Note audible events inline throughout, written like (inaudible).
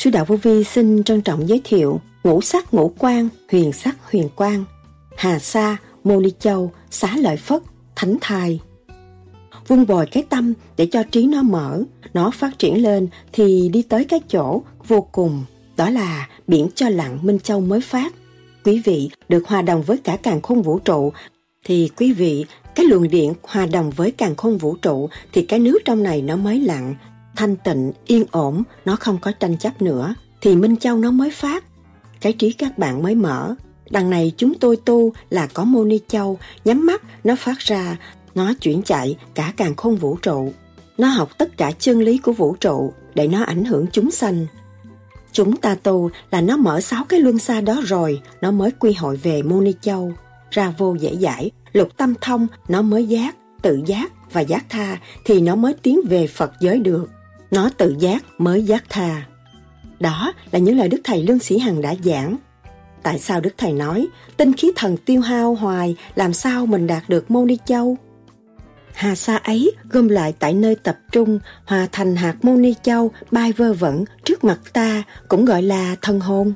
Sư Đạo Vô Vi xin trân trọng giới thiệu ngũ sắc ngũ quan, huyền sắc huyền quan, Hà Sa, Mô Ni Châu, Xá Lợi Phất, Thánh Thai. Vun bồi cái tâm để cho trí nó mở, nó phát triển lên thì đi tới cái chỗ vô cùng, đó là biển cho lặng Minh Châu mới phát. Quý vị được hòa đồng với cả càng khôn vũ trụ thì quý vị cái luồng điện hòa đồng với càng khôn vũ trụ thì cái nước trong này nó mới lặng, thanh tịnh, yên ổn, nó không có tranh chấp nữa, thì Minh Châu nó mới phát. Cái trí các bạn mới mở. Đằng này chúng tôi tu là có Mô Ni Châu, nhắm mắt, nó phát ra, nó chuyển chạy cả càng khôn vũ trụ. Nó học tất cả chân lý của vũ trụ để nó ảnh hưởng chúng sanh. Chúng ta tu là nó mở sáu cái luân xa đó rồi, nó mới quy hội về Mô Ni Châu. Ra vô dễ giải, lục tâm thông, nó mới giác, tự giác và giác tha thì nó mới tiến về Phật giới được. Nó tự giác mới giác tha. Đó là những lời Đức Thầy Lương Sĩ Hằng đã giảng. Tại sao Đức Thầy nói, tinh khí thần tiêu hao hoài, làm sao mình đạt được môn ni châu? Hà sa ấy gom lại tại nơi tập trung, hòa thành hạt môn ni châu bay vơ vẩn trước mặt ta, cũng gọi là thân hồn.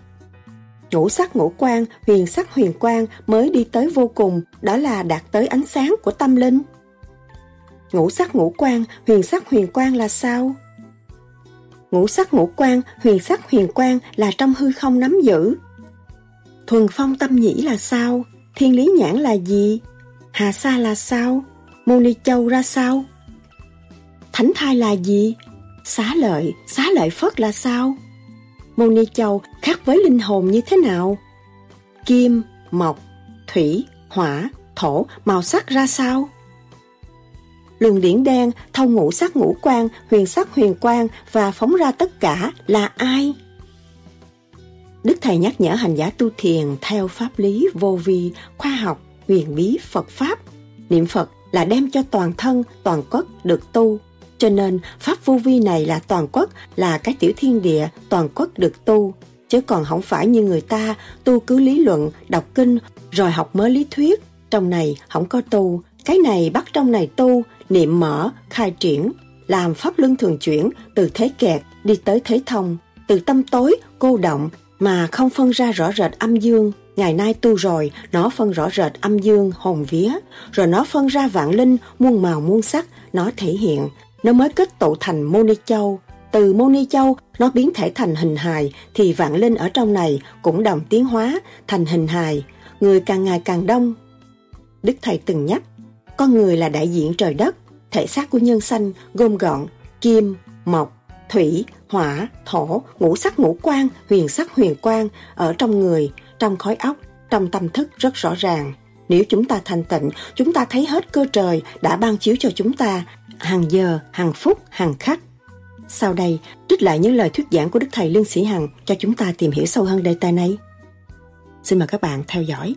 Ngũ sắc ngũ quan, huyền sắc huyền quan mới đi tới vô cùng, đó là đạt tới ánh sáng của tâm linh. Ngũ sắc ngũ quan, huyền sắc huyền quan là sao? Ngũ sắc ngũ quan, huyền sắc huyền quan là trong hư không nắm giữ. Thuần phong tâm nhĩ là sao? Thiên lý nhãn là gì? Hà sa là sao? Mô ni châu ra sao? Thánh thai là gì? Xá lợi, xá lợi phất là sao? Mô ni châu khác với linh hồn như thế nào? Kim, mộc, thủy, hỏa, thổ, màu sắc ra sao? Luồng điển đen thâu ngũ sắc ngũ quan, huyền sắc huyền quan và phóng ra tất cả là ai? Đức Thầy nhắc nhở hành giả tu thiền theo pháp lý vô vi, khoa học, huyền bí Phật Pháp. Niệm Phật là đem cho toàn thân, toàn quốc được tu. Cho nên Pháp vô vi này là toàn quốc, là cái tiểu thiên địa, toàn quốc được tu. Chứ còn không phải như người ta tu cứ lý luận, đọc kinh, rồi học mới lý thuyết. Trong này không có tu, cái này bắt trong này tu, niệm mở, khai triển, làm pháp luân thường chuyển từ thế kẹt đi tới thế thông, từ tâm tối, cô động mà không phân ra rõ rệt âm dương. Ngày nay tu rồi, nó phân rõ rệt âm dương, hồn vía, rồi nó phân ra vạn linh, muôn màu muôn sắc, nó thể hiện, nó mới kết tụ thành Mô Ni Châu. Từ Mô Ni Châu, nó biến thể thành hình hài, thì vạn linh ở trong này cũng đồng tiến hóa thành hình hài. Người càng ngày càng đông. Đức Thầy từng nhắc, con người là đại diện trời đất, thể xác của nhân sanh gồm gọn kim, mộc, thủy, hỏa, thổ, ngũ sắc ngũ quan, huyền sắc huyền quan ở trong người, trong khói óc, trong tâm thức rất rõ ràng. Nếu chúng ta thành tịnh, chúng ta thấy hết cơ trời đã ban chiếu cho chúng ta hàng giờ, hàng phút, hàng khắc. Sau đây, trích lại những lời thuyết giảng của Đức Thầy Lương Sĩ Hằng cho chúng ta tìm hiểu sâu hơn đề tài này. Xin mời các bạn theo dõi.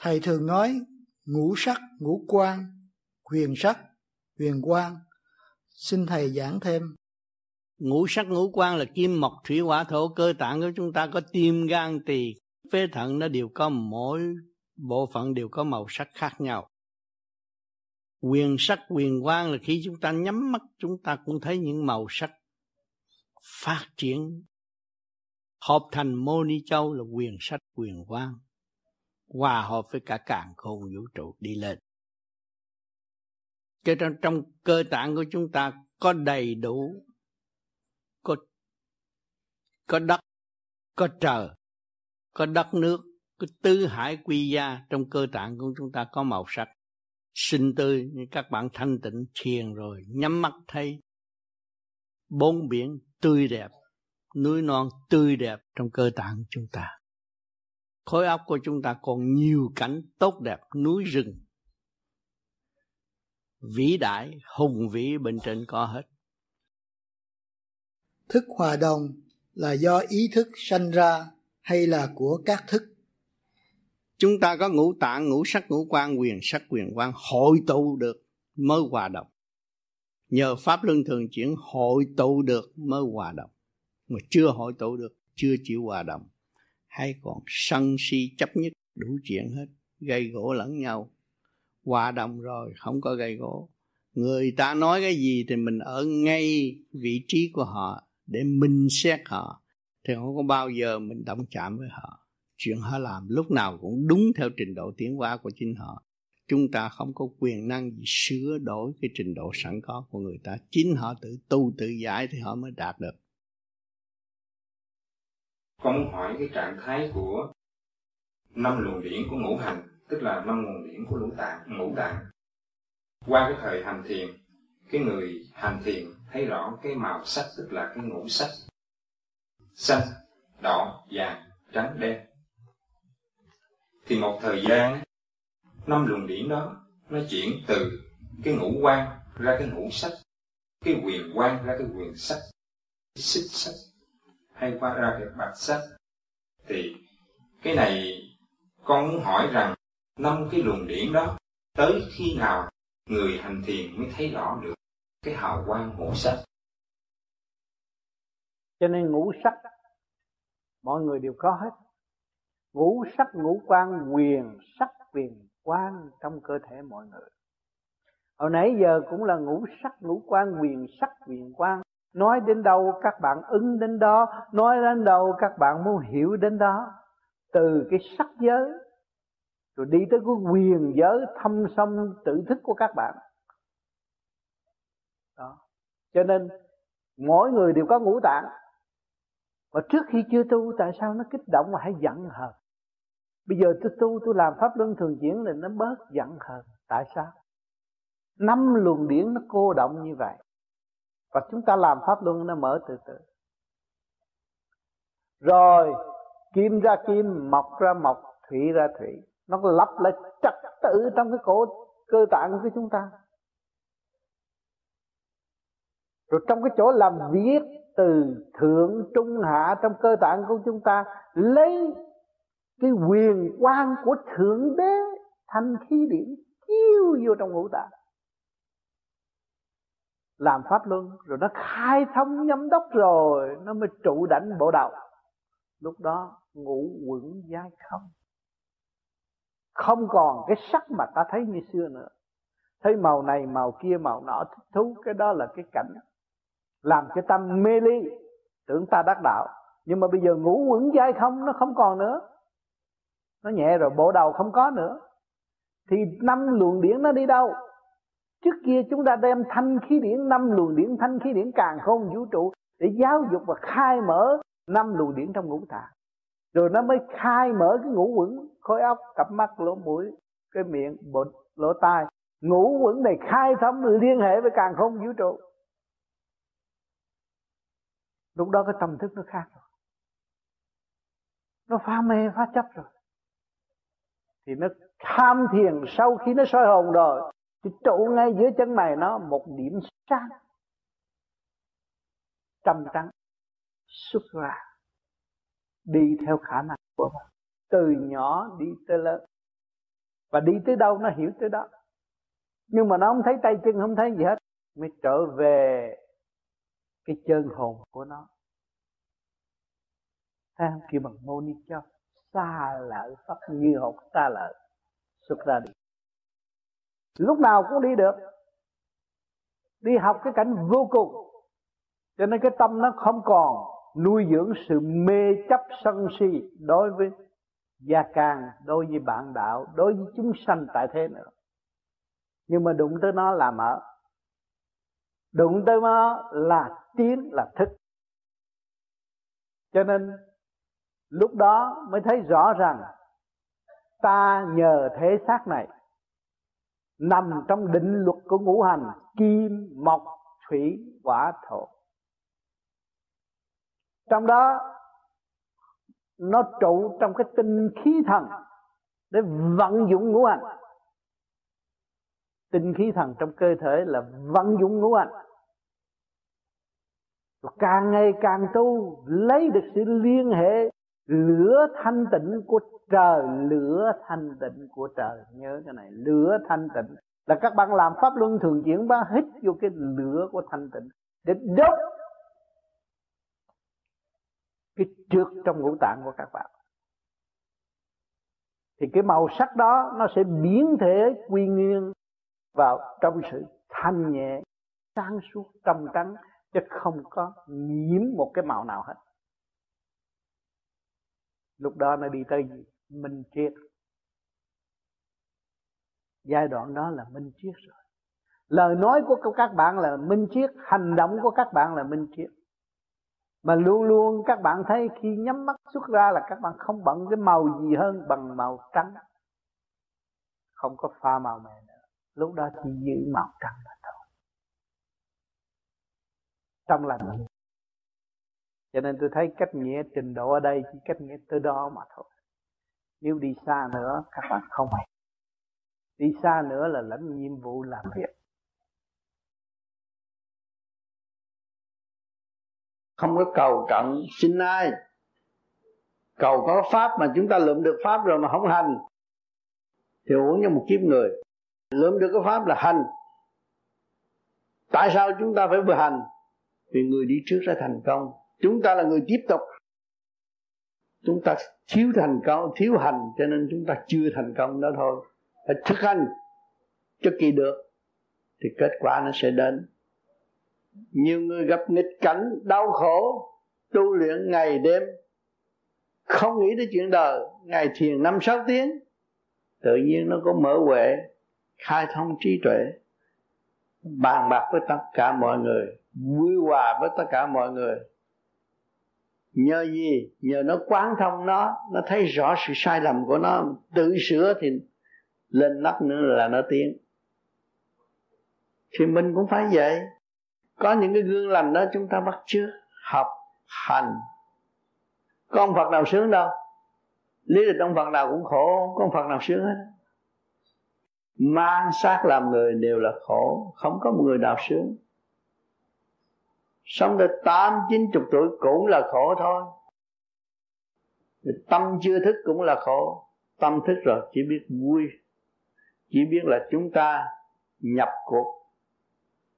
Thầy thường nói, ngũ sắc, ngũ quan, huyền sắc, huyền quan xin thầy giảng thêm. Ngũ sắc, ngũ quan là kim mộc thủy hỏa thổ, cơ tạng của chúng ta có tim gan tỳ. Phế thận nó đều có mỗi bộ phận đều có màu sắc khác nhau. Quyền sắc quyền quan là khi chúng ta nhắm mắt, chúng ta cũng thấy những màu sắc phát triển. Hợp thành mô ni châu là quyền sắc quyền quan hòa hợp với cả càng khôn vũ trụ đi lên. Cho trong trong cơ tạng của chúng ta có đầy đủ, có có đất, có trời, có đất nước, có tứ hải quy gia. Trong cơ tạng của chúng ta có màu sắc xinh tươi như các bạn thanh tịnh thiền rồi, nhắm mắt thấy bốn biển tươi đẹp, núi non tươi đẹp trong cơ tạng của chúng ta khối óc của chúng ta còn nhiều cảnh tốt đẹp núi rừng. Vĩ đại hùng vĩ bên trên có hết. Thức hòa đồng là do ý thức sanh ra hay là của các thức? Chúng ta có ngũ tạng ngũ sắc ngũ quan quyền sắc quyền quan hội tụ được mới hòa đồng. Nhờ pháp luân thường chuyển hội tụ được mới hòa đồng. Mà chưa hội tụ được chưa chịu hòa đồng hay còn sân si chấp nhất, đủ chuyện hết, gây gỗ lẫn nhau. Hòa đồng rồi, không có gây gỗ. Người ta nói cái gì thì mình ở ngay vị trí của họ để minh xét họ. Thì không có bao giờ mình động chạm với họ. Chuyện họ làm lúc nào cũng đúng theo trình độ tiến hóa của chính họ. Chúng ta không có quyền năng gì sửa đổi cái trình độ sẵn có của người ta. Chính họ tự tu tự giải thì họ mới đạt được con muốn hỏi cái trạng thái của năm luồng điển của ngũ hành, tức là năm nguồn điển của ngũ tạng ngũ tạng. Qua cái thời hành thiền, cái người hành thiền thấy rõ cái màu sắc, tức là cái ngũ sắc. Xanh, đỏ, vàng, trắng, đen. Thì một thời gian, năm luồng điển đó, nó chuyển từ cái ngũ quan ra cái ngũ sắc, cái quyền quan ra cái quyền sắc, cái xích sắc hay qua ra cái bạch sắc. Thì cái này con muốn hỏi rằng, năm cái luồng điển đó, tới khi nào người hành thiền mới thấy rõ được cái hào quang ngũ sắc? Cho nên ngũ sắc, mọi người đều có hết. Ngũ sắc, ngũ quan quyền sắc, quyền quan trong cơ thể mọi người. Hồi nãy giờ cũng là ngũ sắc, ngũ quan quyền sắc, quyền quan nói đến đâu các bạn ứng đến đó, nói đến đâu các bạn muốn hiểu đến đó. Từ cái sắc giới, rồi đi tới cái quyền giới thâm sâm tự thức của các bạn. Đó. Cho nên, mỗi người đều có ngũ tạng. Mà trước khi chưa tu, tại sao nó kích động mà hay giận hờn? Bây giờ tôi tu, tôi làm pháp luân thường chuyển là nó bớt giận hờn. Tại sao? Năm luồng điển nó cô động như vậy và chúng ta làm pháp luân nó mở từ từ. Rồi, kim ra kim, mọc ra mọc, thủy ra thủy. Nó lặp lại trật tự trong cái cổ, cơ tạng của chúng ta. Rồi trong cái chỗ làm việc từ thượng, trung, hạ trong cơ tạng của chúng ta, lấy cái quyền quang của thượng đế thành khí điển, chiếu vô trong ngũ tạng làm pháp luân, rồi nó khai thông nhâm đốc rồi, nó mới trụ đảnh bộ đầu lúc đó ngủ quẩn dai không. Không còn cái sắc mà ta thấy như xưa nữa. Thấy màu này, màu kia, màu nọ, thích thú, cái đó là cái cảnh. Làm cho tâm mê ly, tưởng ta đắc đạo. Nhưng mà bây giờ ngủ quẩn dai không, nó không còn nữa. Nó nhẹ rồi, bộ đầu không có nữa. Thì năm luồng điển nó đi đâu? Trước kia chúng ta đem thanh khí điển, năm luồng điển, thanh khí điển càng không vũ trụ để giáo dục và khai mở năm luồng điển trong ngũ tạng. Rồi nó mới khai mở cái ngũ quẩn, khối óc, cặp mắt, lỗ mũi, cái miệng bột lỗ tai. Ngũ quẩn này khai thông liên hệ với càng không vũ trụ. Lúc đó cái tâm thức nó khác rồi. Nó phá mê, phá chấp rồi. Thì nó tham thiền sau khi nó soi hồn rồi thì trụ ngay giữa chân mày nó một điểm sáng. Trầm trắng, xuất ra, đi theo khả năng của nó. Từ nhỏ đi tới lớn. Và đi tới đâu nó hiểu tới đó. Nhưng mà nó không thấy tay chân, không thấy gì hết. Mới trở về cái chân hồn của nó. Thấy không kêu bằng mô ni cho, xa lợi pháp, như học xa lợi, xuất ra đi lúc nào cũng đi được. Đi học cái cảnh vô cùng. Cho nên cái tâm nó không còn nuôi dưỡng sự mê chấp sân si đối với gia càng đối với bạn đạo, đối với chúng sanh tại thế nữa. Nhưng mà đụng tới nó là mở. Đụng tới nó là tiến, là thức. Cho nên lúc đó mới thấy rõ rằng ta nhờ thế xác này nằm trong định luật của ngũ hành, kim, mộc, thủy hỏa thổ. Trong đó, nó trụ trong cái tinh khí thần để vận dụng ngũ hành. Tinh khí thần trong cơ thể là vận dụng ngũ hành. Càng ngày càng tu, lấy được sự liên hệ lửa thanh tịnh của trời, lửa thanh tịnh của trời. Nhớ cái này, lửa thanh tịnh. Là các bạn làm pháp luân thường chuyển ba hít vô cái lửa của thanh tịnh để đốt cái trượt trong ngũ tạng của các bạn. Thì cái màu sắc đó nó sẽ biến thể quy nguyên vào trong sự thanh nhẹ, sáng suốt, trong trắng, chứ không có nhiễm một cái màu nào hết lúc đó nó đi tới gì minh triết. Giai đoạn đó là minh triết rồi. Lời nói của các bạn là minh triết, hành động của các bạn là minh triết. Mà luôn luôn các bạn thấy khi nhắm mắt xuất ra là các bạn không bận cái màu gì hơn bằng màu trắng. Không có pha màu mè nữa. Lúc đó chỉ giữ màu trắng mà thôi. Trong lành cho nên tôi thấy cách nghĩa trình độ ở đây chỉ cách nghĩa tới đó mà thôi. Nếu đi xa nữa, các bạn không hay. Đi xa nữa là lãnh nhiệm vụ làm việc không có cầu cận xin ai. Cầu có pháp mà chúng ta lượm được pháp rồi mà không hành, thì uống như một kiếp người. Lượm được cái pháp là hành. Tại sao chúng ta phải vừa hành? Vì người đi trước đã thành công chúng ta là người tiếp tục. Chúng ta thiếu thành công, thiếu hành, cho nên chúng ta chưa thành công đó thôi. Phải thực hành cho kỳ được, thì kết quả nó sẽ đến. Nhiều người gặp nghịch cảnh, đau khổ, tu luyện ngày đêm, không nghĩ đến chuyện đời. Ngày thiền năm, sáu tiếng, tự nhiên nó có mở huệ, khai thông trí tuệ, bàn bạc với tất cả mọi người, vui hòa với tất cả mọi người nhờ gì? Nhờ nó quán thông nó nó thấy rõ sự sai lầm của nó, tự sửa thì lên nắp nữa là nó tiến. Thì mình cũng phải vậy. Có những cái gương lành đó chúng ta bắt chước, học, hành. Con Phật nào sướng đâu? Lý lịch ông Phật nào cũng khổ, không có Phật nào sướng hết. Mang xác làm người đều là khổ, không có một người nào sướng sống tới tám, chín chục tuổi cũng là khổ thôi. Tâm chưa thức cũng là khổ. Tâm thức rồi, chỉ biết vui. Chỉ biết là chúng ta nhập cuộc.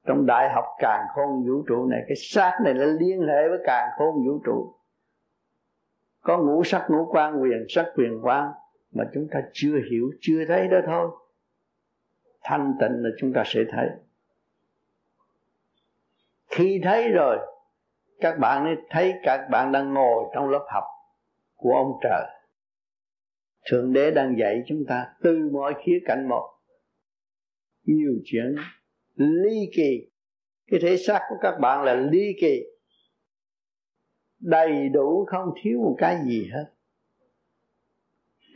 Trong đại học càng khôn vũ trụ này, cái xác này nó liên hệ với càng khôn vũ trụ. Có ngũ sắc, ngũ quan quyền sắc, quyền quan mà chúng ta chưa hiểu, chưa thấy đó thôi. Thanh tịnh là chúng ta sẽ thấy khi thấy rồi, các bạn ấy thấy các bạn đang ngồi trong lớp học của ông trời. Thượng đế đang dạy chúng ta từ mọi khía cạnh một. Nhiều chuyện ly kỳ. Cái thể xác của các bạn là ly kỳ. Đầy đủ không thiếu một cái gì hết.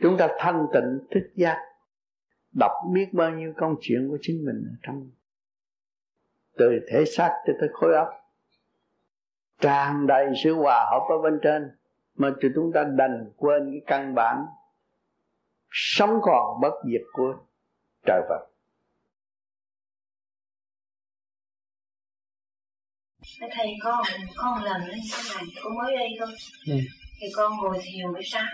Chúng ta thanh tịnh, thức giác, đọc biết bao nhiêu công chuyện của chính mình ở trong từ thể xác cho tới khối óc. Tràn đầy sự hòa hợp ở bên trên mà chúng ta đành quên cái căn bản sống còn bất diệt của trời Phật. Thầy con con lần lên sau này con mới đây thôi. Ừ. thì con ngồi thiền buổi sáng.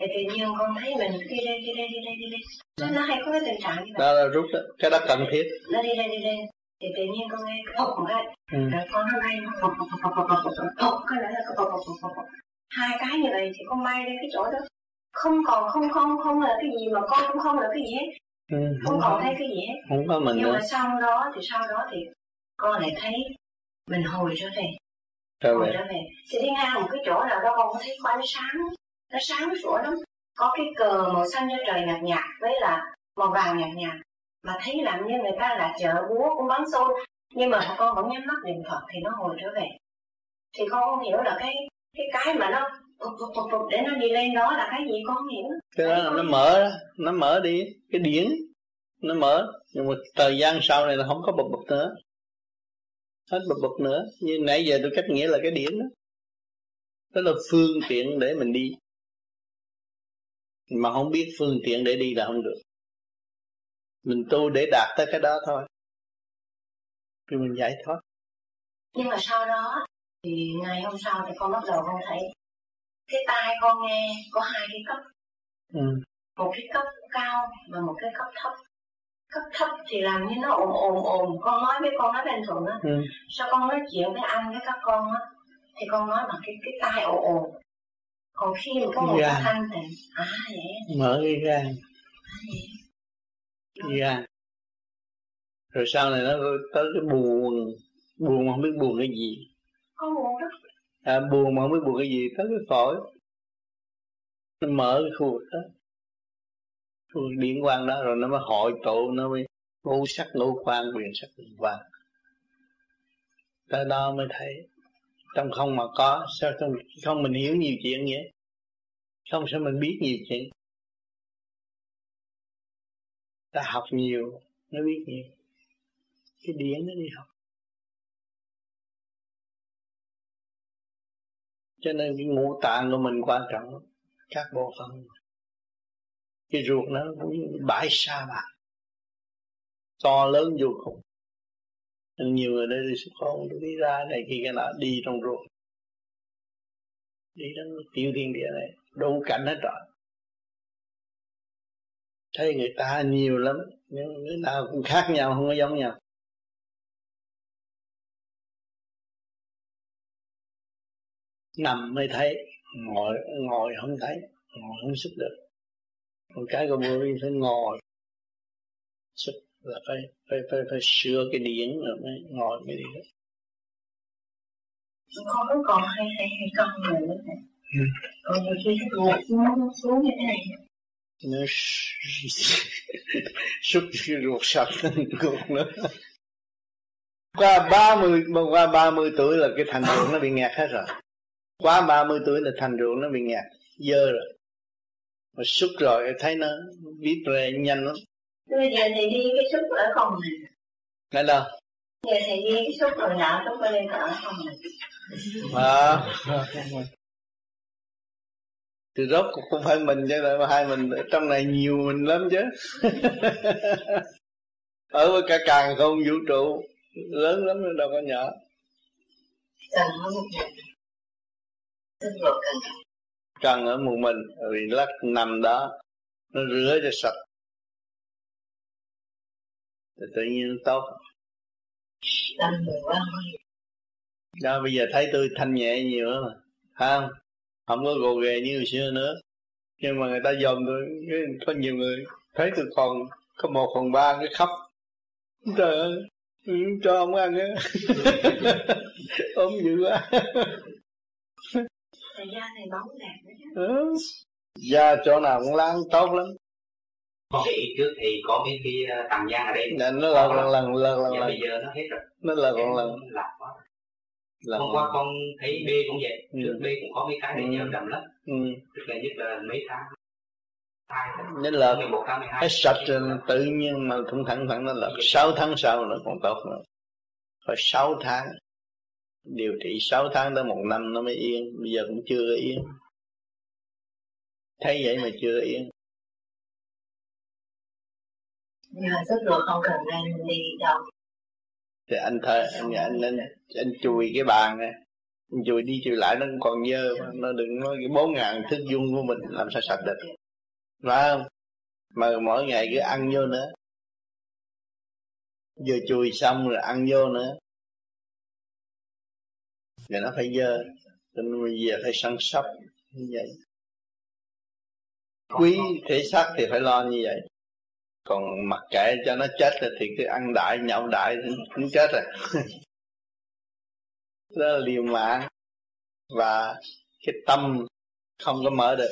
Thì tự nhiên con thấy mình đi đây đi đây đi đây đi đây. Nó, nó hay có cái tình trạng như vậy. Đó là rút đó. cái đó cần thiết. Nó đi đây đi đây thì tự nhiên con nghe hộp một cái ừ. rồi con nó bay hộp hộp hộp hộp hộp hộp cái nữa là hộp hộp hộp hộp hai cái như vậy thì con bay đến cái chỗ đó không còn không không không là cái gì mà con cũng không là cái gì hết ừ, không, không còn thấy cái gì hết không có mình nhưng nữa. mà sau đó thì sau đó thì con lại thấy mình hồi trở về trở hồi trở về thì đi ngang một cái chỗ nào đó con thấy ánh sáng nó sáng sủa lắm có cái cờ màu xanh cho trời nhạt nhạt với là màu vàng nhạt nhạt mà thấy làm như người ta là chợ búa cũng bắn xôn nhưng mà con vẫn nhắm mắt niệm phật thì nó hồi trở về. Thì con không hiểu là cái cái cái mà nó phục phục phục phục để nó đi lên đó là cái gì con không hiểu cái đó là nó mở đó nó mở đi cái điển nó mở. Nhưng mà thời gian sau này là không có bập bập nữa. Hết bập bập nữa. Như nãy giờ tôi cách nghĩa là cái điển đó. Đó là phương tiện để mình đi. Mà không biết phương tiện để đi là không được mình tu để đạt tới cái đó thôi. Thì mình giải thoát nhưng mà sau đó thì ngày hôm sau thì con bắt đầu con thấy cái tai con nghe có hai cái cấp. Ừ. một cái cấp cao và một cái cấp thấp. Cấp thấp thì làm như nó ồn ồn ồn. Con nói với con nói bên thuận á. Ừ. sao con nói chuyện với anh với các con á thì con nói bằng cái cái tai ồ ồ còn khi mà có một cái thanh thì à vậy. Mở cái gan. À, cái gan rồi sau này nó tới cái buồn buồn mà không biết buồn cái gì. Có buồn đó à, buồn mà không biết buồn cái gì tới cái phổi. Nó mở cái khu vực đó. Khu vực điện quang đó rồi nó mới hội tụ nó mới ngũ sắc ngũ quan quyền sắc quyền quan tới đó mới thấy trong không mà có sao trong không mình hiểu nhiều chuyện vậy? Không sao mình biết nhiều chuyện ta học nhiều, nó biết nhiều. Cái điển nó đi học. Cho nên cái ngũ tạng của mình quan trọng, các bộ phận. Cái ruột nó cũng như bãi sa mạc. To lớn vô cùng. Nên nhiều người đây đi xuất hồn đi ra này khi cái nào đi trong ruột. Đi đến tiểu thiên địa này đủ cảnh hết rồi thấy người ta nhiều lắm nhưng người nào cũng khác nhau không có giống nhau. Nằm mới thấy ngồi ngồi không thấy ngồi không sức được. Còn cái của vi phải ngồi. Sức là phải phải phải phải sửa cái điển rồi mới ngồi mới đi. Được con vẫn còn hay hay hay con người nữa ừ. còn nhiều khi ruột nó xuống như thế này cái ruột sạch ruột nữa qua ba mươi qua ba mươi tuổi là cái thành ruột nó bị nghẹt hết rồi quá 30 tuổi là thành ruộng nó bị ngạt dơ rồi mà xúc rồi thấy nó viết về nhanh lắm bây giờ thì đi cái xúc ở phòng này ở đâu giờ thì đi cái xúc rồi nọ xúc đây ở phòng này à thì rốt cũng không phải mình chứ là hai mình trong này nhiều mình lắm chứ. (laughs) Ở với cả càng không vũ trụ lớn lắm đâu có nhỏ. Cần nó một ngày cần ở một mình vì lắc nằm đó nó rửa cho sạch. Thì tự nhiên nó tốt. Đó bây giờ thấy tôi thanh nhẹ nhiều lắm mà không không có gồ ghề như hồi xưa nữa nhưng mà người ta dòm tôi có nhiều người thấy tôi còn có một phần ba cái khóc trời ơi cho ông ăn á (laughs) ốm dữ quá Thời da này bóng đẹp đó chứ. Ừ. Da chỗ nào cũng láng tốt lắm. Có cái trước thì có cái cái tầng da ở đây. Dạ, nó lần lần lần lần lần. Bây giờ nó hết rồi. Nó lần lần lần. Lạc quá. Lần Hôm qua con thấy B cũng vậy, ừ. trước B cũng có mấy cái để ừ. đầm lắm. Ừ. Tức là nhất là mấy tháng nên là cái sạch tự nhiên mà cũng thẳng thẳng nó là sáu tháng sau nó còn tốt nữa. Phải sáu tháng. Điều trị 6 tháng tới một năm nó mới yên. Bây giờ cũng chưa yên. Thấy vậy mà chưa yên. Mà sức ruột không cần nên đi đâu thì anh thơ anh anh anh, anh chùi cái bàn này. Anh chùi đi chùi lại nó còn dơ nó đừng nói cái bốn ngàn thức dung của mình làm sao sạch được. Phải không? Mà mỗi ngày cứ ăn vô nữa. Vừa chùi xong rồi ăn vô nữa. Rồi nó phải dơ cho nên bây giờ phải săn sóc như vậy. Quý thể xác thì phải lo như vậy còn mặc kệ cho nó chết thì cứ ăn đại, nhậu đại cũng chết rồi. (laughs) Đó là liều mạng. Và cái tâm không có mở được.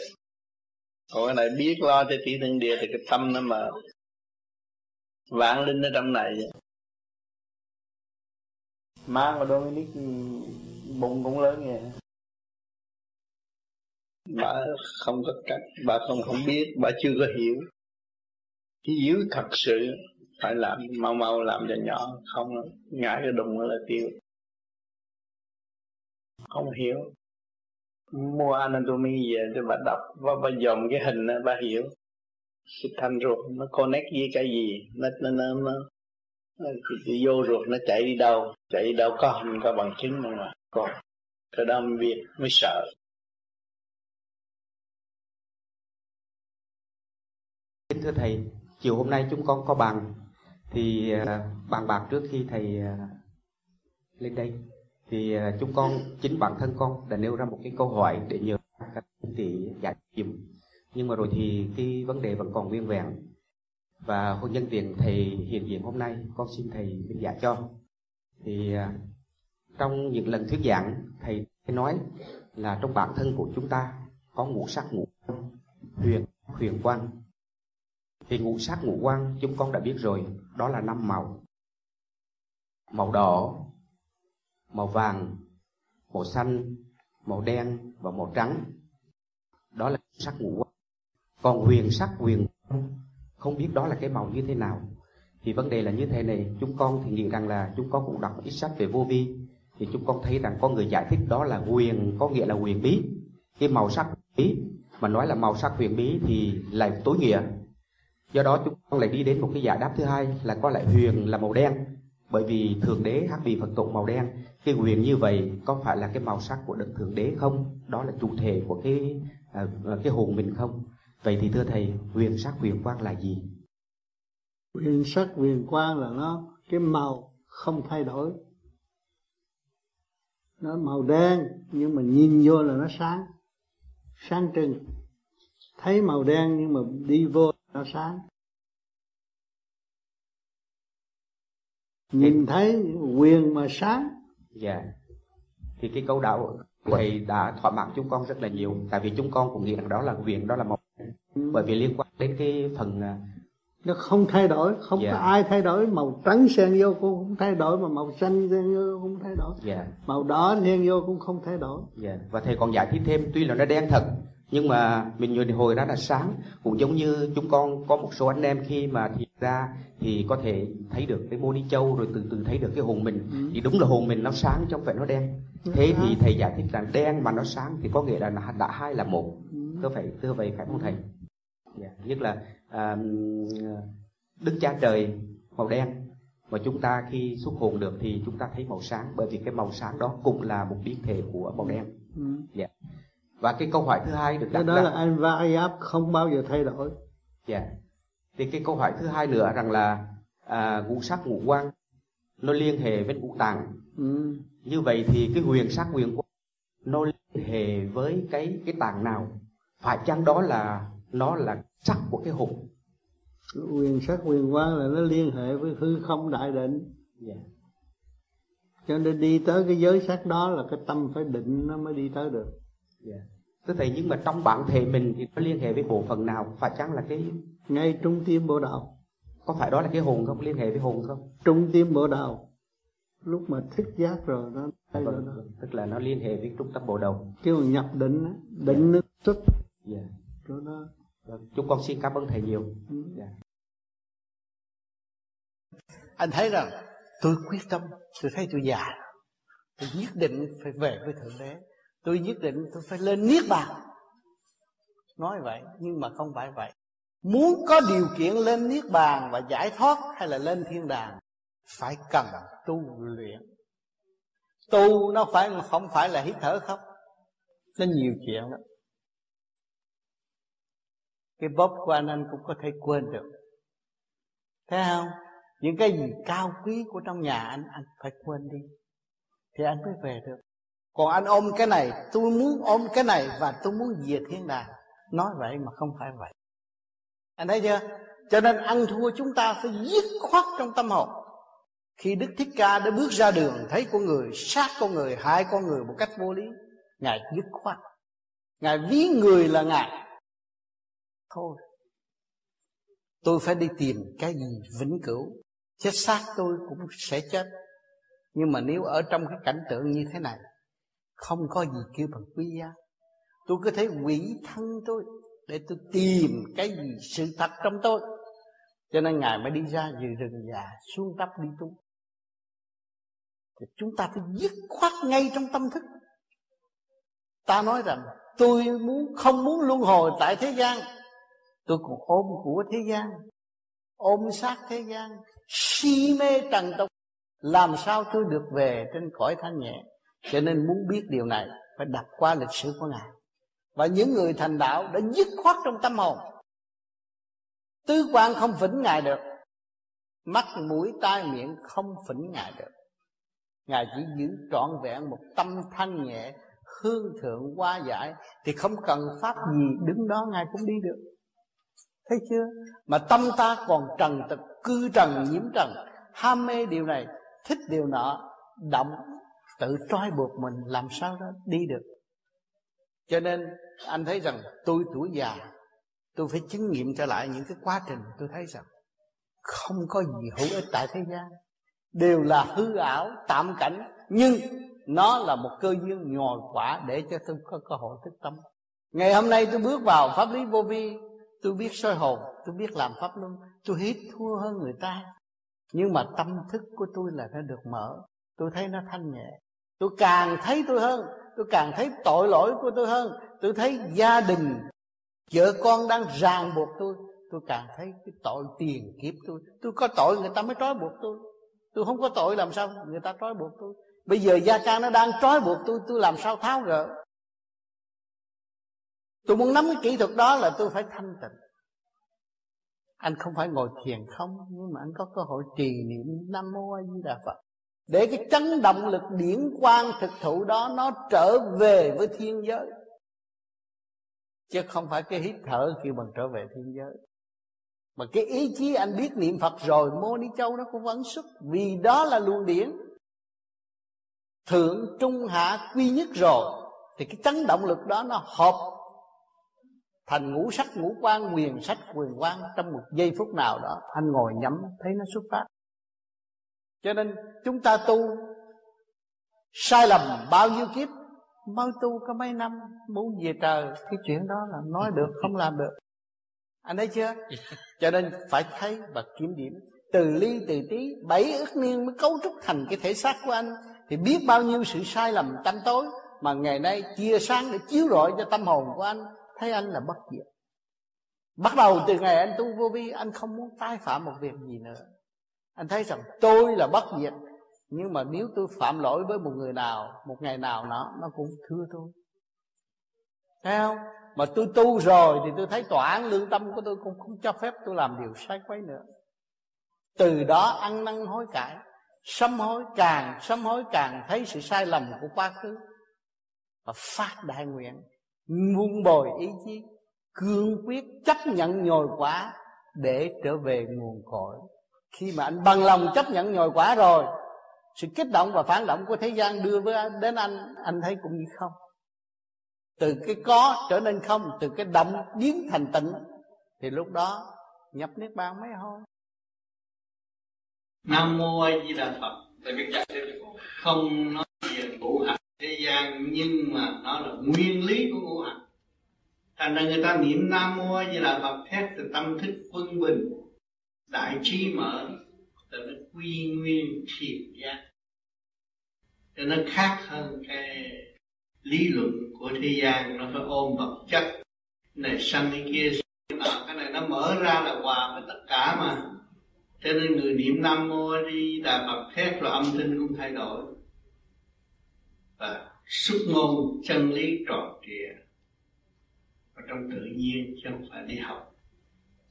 Còn cái này biết lo cho tỷ thiên địa thì cái tâm nó mở. Vạn linh ở trong này. Mang vào nít bụng cũng lớn vậy bà không có cách, bà không không biết, bà chưa có hiểu dưới thật sự phải làm mau mau làm cho nhỏ không ngã cái đùng là tiêu không hiểu. Mua anatomy về cho bà đọc và bà dòm cái hình đó, bà hiểu. Cái thanh ruột nó connect với cái gì nó nó nó, nó nó vô ruột nó chạy đi đâu chạy đi đâu có không có bằng chứng đâu mà. Còn cái đó mới biết mới sợ. Kính thưa thầy chiều hôm nay chúng con có bằng thì à, bàn bạc trước khi thầy à, lên đây. Thì à, chúng con, chính bản thân con đã nêu ra một cái câu hỏi để nhờ các chị giải dùm nhưng mà rồi thì cái vấn đề vẫn còn nguyên vẹn. Và hôn nhân tiền thầy hiện diện hôm nay, con xin thầy minh giải cho. Thì trong những lần thuyết giảng, thầy nói là trong bản thân của chúng ta có ngũ sắc, ngũ huyền huyền quang thì ngũ sắc ngũ quan chúng con đã biết rồi, đó là năm màu. Màu đỏ, màu vàng, màu xanh, màu đen và màu trắng. Đó là sắc ngũ quan còn huyền sắc huyền không biết đó là cái màu như thế nào. Thì vấn đề là như thế này, chúng con thì nghĩ rằng là chúng con cũng đọc ít sách về vô vi. Thì chúng con thấy rằng có người giải thích đó là huyền, có nghĩa là huyền bí. Cái màu sắc bí, mà nói là màu sắc huyền bí thì lại tối nghĩa do đó chúng con lại đi đến một cái giải đáp thứ hai là có lại huyền là màu đen. Bởi vì thượng đế hắc vì phật tụng màu đen. Cái huyền như vậy có phải là cái màu sắc của đấng thượng đế không? Đó là chủ thể của cái à, cái hồn mình không? Vậy thì thưa thầy huyền sắc huyền quang là gì? Huyền sắc huyền quang là nó cái màu không thay đổi. Nó màu đen nhưng mà nhìn vô là nó sáng. Sáng trưng. Thấy màu đen nhưng mà đi vô nó sáng nhìn thấy quyền mà sáng dạ thì cái câu đạo thầy đã thỏa mãn chúng con rất là nhiều tại vì chúng con cũng nghĩ rằng đó là quyền đó là một ừ. bởi vì liên quan đến cái phần à, nó không thay đổi không yeah. có dạ. ai thay đổi màu trắng xen vô cũng không thay đổi mà màu xanh xen vô cũng không thay đổi yeah. Dạ. màu đỏ xen vô cũng không thay đổi yeah. Dạ. và thầy còn giải thích thêm tuy là nó đen thật nhưng mà mình nhìn hồi đó là sáng cũng giống như chúng con có một số anh em khi mà thì ra thì có thể thấy được cái mô ni châu rồi từ từ thấy được cái hồn mình ừ. thì đúng là hồn mình nó sáng chứ không phải nó đen thế ừ. thì thầy giải thích rằng đen mà nó sáng thì có nghĩa là đã hai là một ừ. có phải thưa vậy phải không thầy yeah. nhất là à, đức cha trời màu đen mà chúng ta khi xuất hồn được thì chúng ta thấy màu sáng bởi vì cái màu sáng đó cũng là một biến thể của màu đen ừ. yeah. Và cái câu hỏi thứ hai được đặt đó ra là anh va áp không bao giờ thay đổi dạ yeah. thì cái câu hỏi thứ hai nữa rằng là à, ngũ sắc ngũ quan nó liên hệ với ngũ tạng ừ. như vậy thì cái huyền sắc huyền quan nó liên hệ với cái cái tạng nào phải chăng đó là nó là sắc của cái hồn quyền sắc quyền quan là nó liên hệ với hư không đại định yeah. Dạ. cho nên đi tới cái giới sắc đó là cái tâm phải định nó mới đi tới được yeah. Dạ. Thưa thầy nhưng mà trong bản thể mình thì nó liên hệ với bộ phận nào phải chăng là cái ngay trung tim bộ đầu có phải đó là cái hồn không liên hệ với hồn không trung tim bộ đầu lúc mà thức giác rồi nó vâng, đó. tức là nó liên hệ với trung tâm bộ đầu kêu nhập định định nó xuất yeah. Rồi nó vâng. chúng con xin cảm ơn thầy nhiều yeah. Ừ. Dạ. anh thấy rằng tôi quyết tâm tôi thấy tôi già tôi nhất định phải về với thượng đế tôi nhất định tôi phải lên niết bàn. Nói vậy, nhưng mà không phải vậy. Muốn có điều kiện lên niết bàn và giải thoát hay là lên thiên đàng, phải cần tu luyện. Tu nó phải, không phải là hít thở không? Nó nhiều chuyện đó cái bóp của anh anh cũng có thể quên được. Thấy không? Những cái gì cao quý của trong nhà anh anh phải quên đi. Thì anh mới về được còn anh ôm cái này, tôi muốn ôm cái này và tôi muốn diệt thiên đàng. Nói vậy mà không phải vậy. Anh thấy chưa? Cho nên ăn thua chúng ta phải dứt khoát trong tâm hồn. Khi đức thích ca đã bước ra đường, thấy con người, sát con người, hại con người một cách vô lý, ngài dứt khoát. Ngài ví người là ngài. Thôi, tôi phải đi tìm cái gì vĩnh cửu. Chết xác tôi cũng sẽ chết. Nhưng mà nếu ở trong cái cảnh tượng như thế này không có gì kêu bằng quý giá. Tôi có thể quỷ thân tôi để tôi tìm cái gì sự thật trong tôi. Cho nên ngài mới đi ra từ rừng già xuống tấp đi tu. Thì chúng ta phải dứt khoát ngay trong tâm thức. Ta nói rằng, tôi muốn, không muốn luân hồi tại thế gian. Tôi còn ôm của thế gian, ôm sát thế gian, si mê trần tục. Làm sao tôi được về trên cõi thanh nhẹ? Cho nên muốn biết điều này, phải đọc qua lịch sử của ngài. Và những người thành đạo đã dứt khoát trong tâm hồn. Tứ quan không phỉnh ngài được. Mắt, mũi, tai, miệng không phỉnh ngài được. Ngài chỉ giữ trọn vẹn một tâm thanh nhẹ, hương thượng qua giải, thì không cần pháp gì đứng đó, ngài cũng đi được. Thấy chưa? Mà tâm ta còn trần tật cư trần, nhiễm trần. Ham mê điều này, thích điều nọ, động tự trói buộc mình làm sao đó đi được. Cho nên anh thấy rằng tôi tuổi già, tôi phải chứng nghiệm trở lại những cái quá trình tôi thấy rằng không có gì hữu ích tại thế gian. Đều là hư ảo, tạm cảnh, nhưng nó là một cơ duyên nhồi quả để cho tôi có cơ hội thức tâm. Ngày hôm nay tôi bước vào pháp lý vô vi, tôi biết soi hồn, tôi biết làm pháp luân, tôi hít thua hơn người ta. Nhưng mà tâm thức của tôi là nó được mở, tôi thấy nó thanh nhẹ tôi càng thấy tôi hơn, tôi càng thấy tội lỗi của tôi hơn. Tôi thấy gia đình, vợ con đang ràng buộc tôi tôi càng thấy cái tội tiền kiếp tôi. Tôi có tội người ta mới trói buộc tôi. Tôi không có tội làm sao người ta trói buộc tôi. Bây giờ gia trang nó đang trói buộc tôi tôi làm sao tháo gỡ? Tôi muốn nắm cái kỹ thuật đó là tôi phải thanh tịnh. Anh không phải ngồi thiền không, nhưng mà anh có cơ hội trì niệm nam mô a di đà phật để cái chấn động lực điển quang thực thụ đó nó trở về với thiên giới. Chứ không phải cái hít thở kêu bằng trở về thiên giới. Mà cái ý chí anh biết niệm Phật rồi, Mô Ni Châu nó cũng vẫn xuất, Vì đó là luồng điển. Thượng, trung, hạ, quy nhất rồi, Thì cái chấn động lực đó nó hợp Thành ngũ sắc, ngũ quan quyền sách quyền quan Trong một giây phút nào đó. Anh ngồi nhắm, thấy nó xuất phát. Cho nên chúng ta tu Sai lầm bao nhiêu kiếp, Mới tu có mấy năm, Muốn về trời. Cái chuyện đó là nói được, không làm được. Anh thấy chưa? Cho nên phải thấy và kiểm điểm. Từ ly, từ tí, bảy ức niên mới cấu trúc thành cái thể xác của anh. Thì biết bao nhiêu sự sai lầm tâm tối mà ngày nay chia sáng để chiếu rọi cho tâm hồn của anh, thấy anh là bất diệt. Bắt đầu từ ngày anh tu vô vi, anh không muốn tái phạm một việc gì nữa anh thấy rằng tôi là bất diệt, nhưng mà nếu tôi phạm lỗi với một người nào, một ngày nào nó nó cũng thưa tôi. Thấy không? Mà tôi tu rồi thì tôi thấy tòa án lương tâm của tôi cũng không cho phép tôi làm điều sai quấy nữa. Từ đó ăn năn hối cải, sám hối càng, sám hối càng thấy sự sai lầm của quá khứ. Và phát đại nguyện, muôn bồi ý chí, cương quyết chấp nhận nhồi quả để trở về nguồn cội khi mà anh bằng lòng chấp nhận nhồi quả rồi, sự kích động và phản động của thế gian đưa với đến anh anh thấy cũng như không. Từ cái có trở nên không, từ cái động biến thành tịnh, thì lúc đó nhập niết bàn mới thôi. Nam mô a di đà phật. Tại biết giải không nói về ngũ hành thế gian, nhưng mà nó là nguyên lý của ngũ hành. Thành ra người ta niệm nam mô a di đà phật thét từ tâm thức quân bình đại trí mở từ nó quy nguyên thiền giác cho nó khác hơn cái lý luận của thế gian nó phải ôm vật chất. Này sang cái kia à, cái này nó mở ra là hòa với tất cả mà. Cho nên người niệm nam mô đi đà phật thét là âm thanh cũng thay đổi. Và xuất ngôn chân lý tròn trịa. Và trong tự nhiên chứ không phải đi học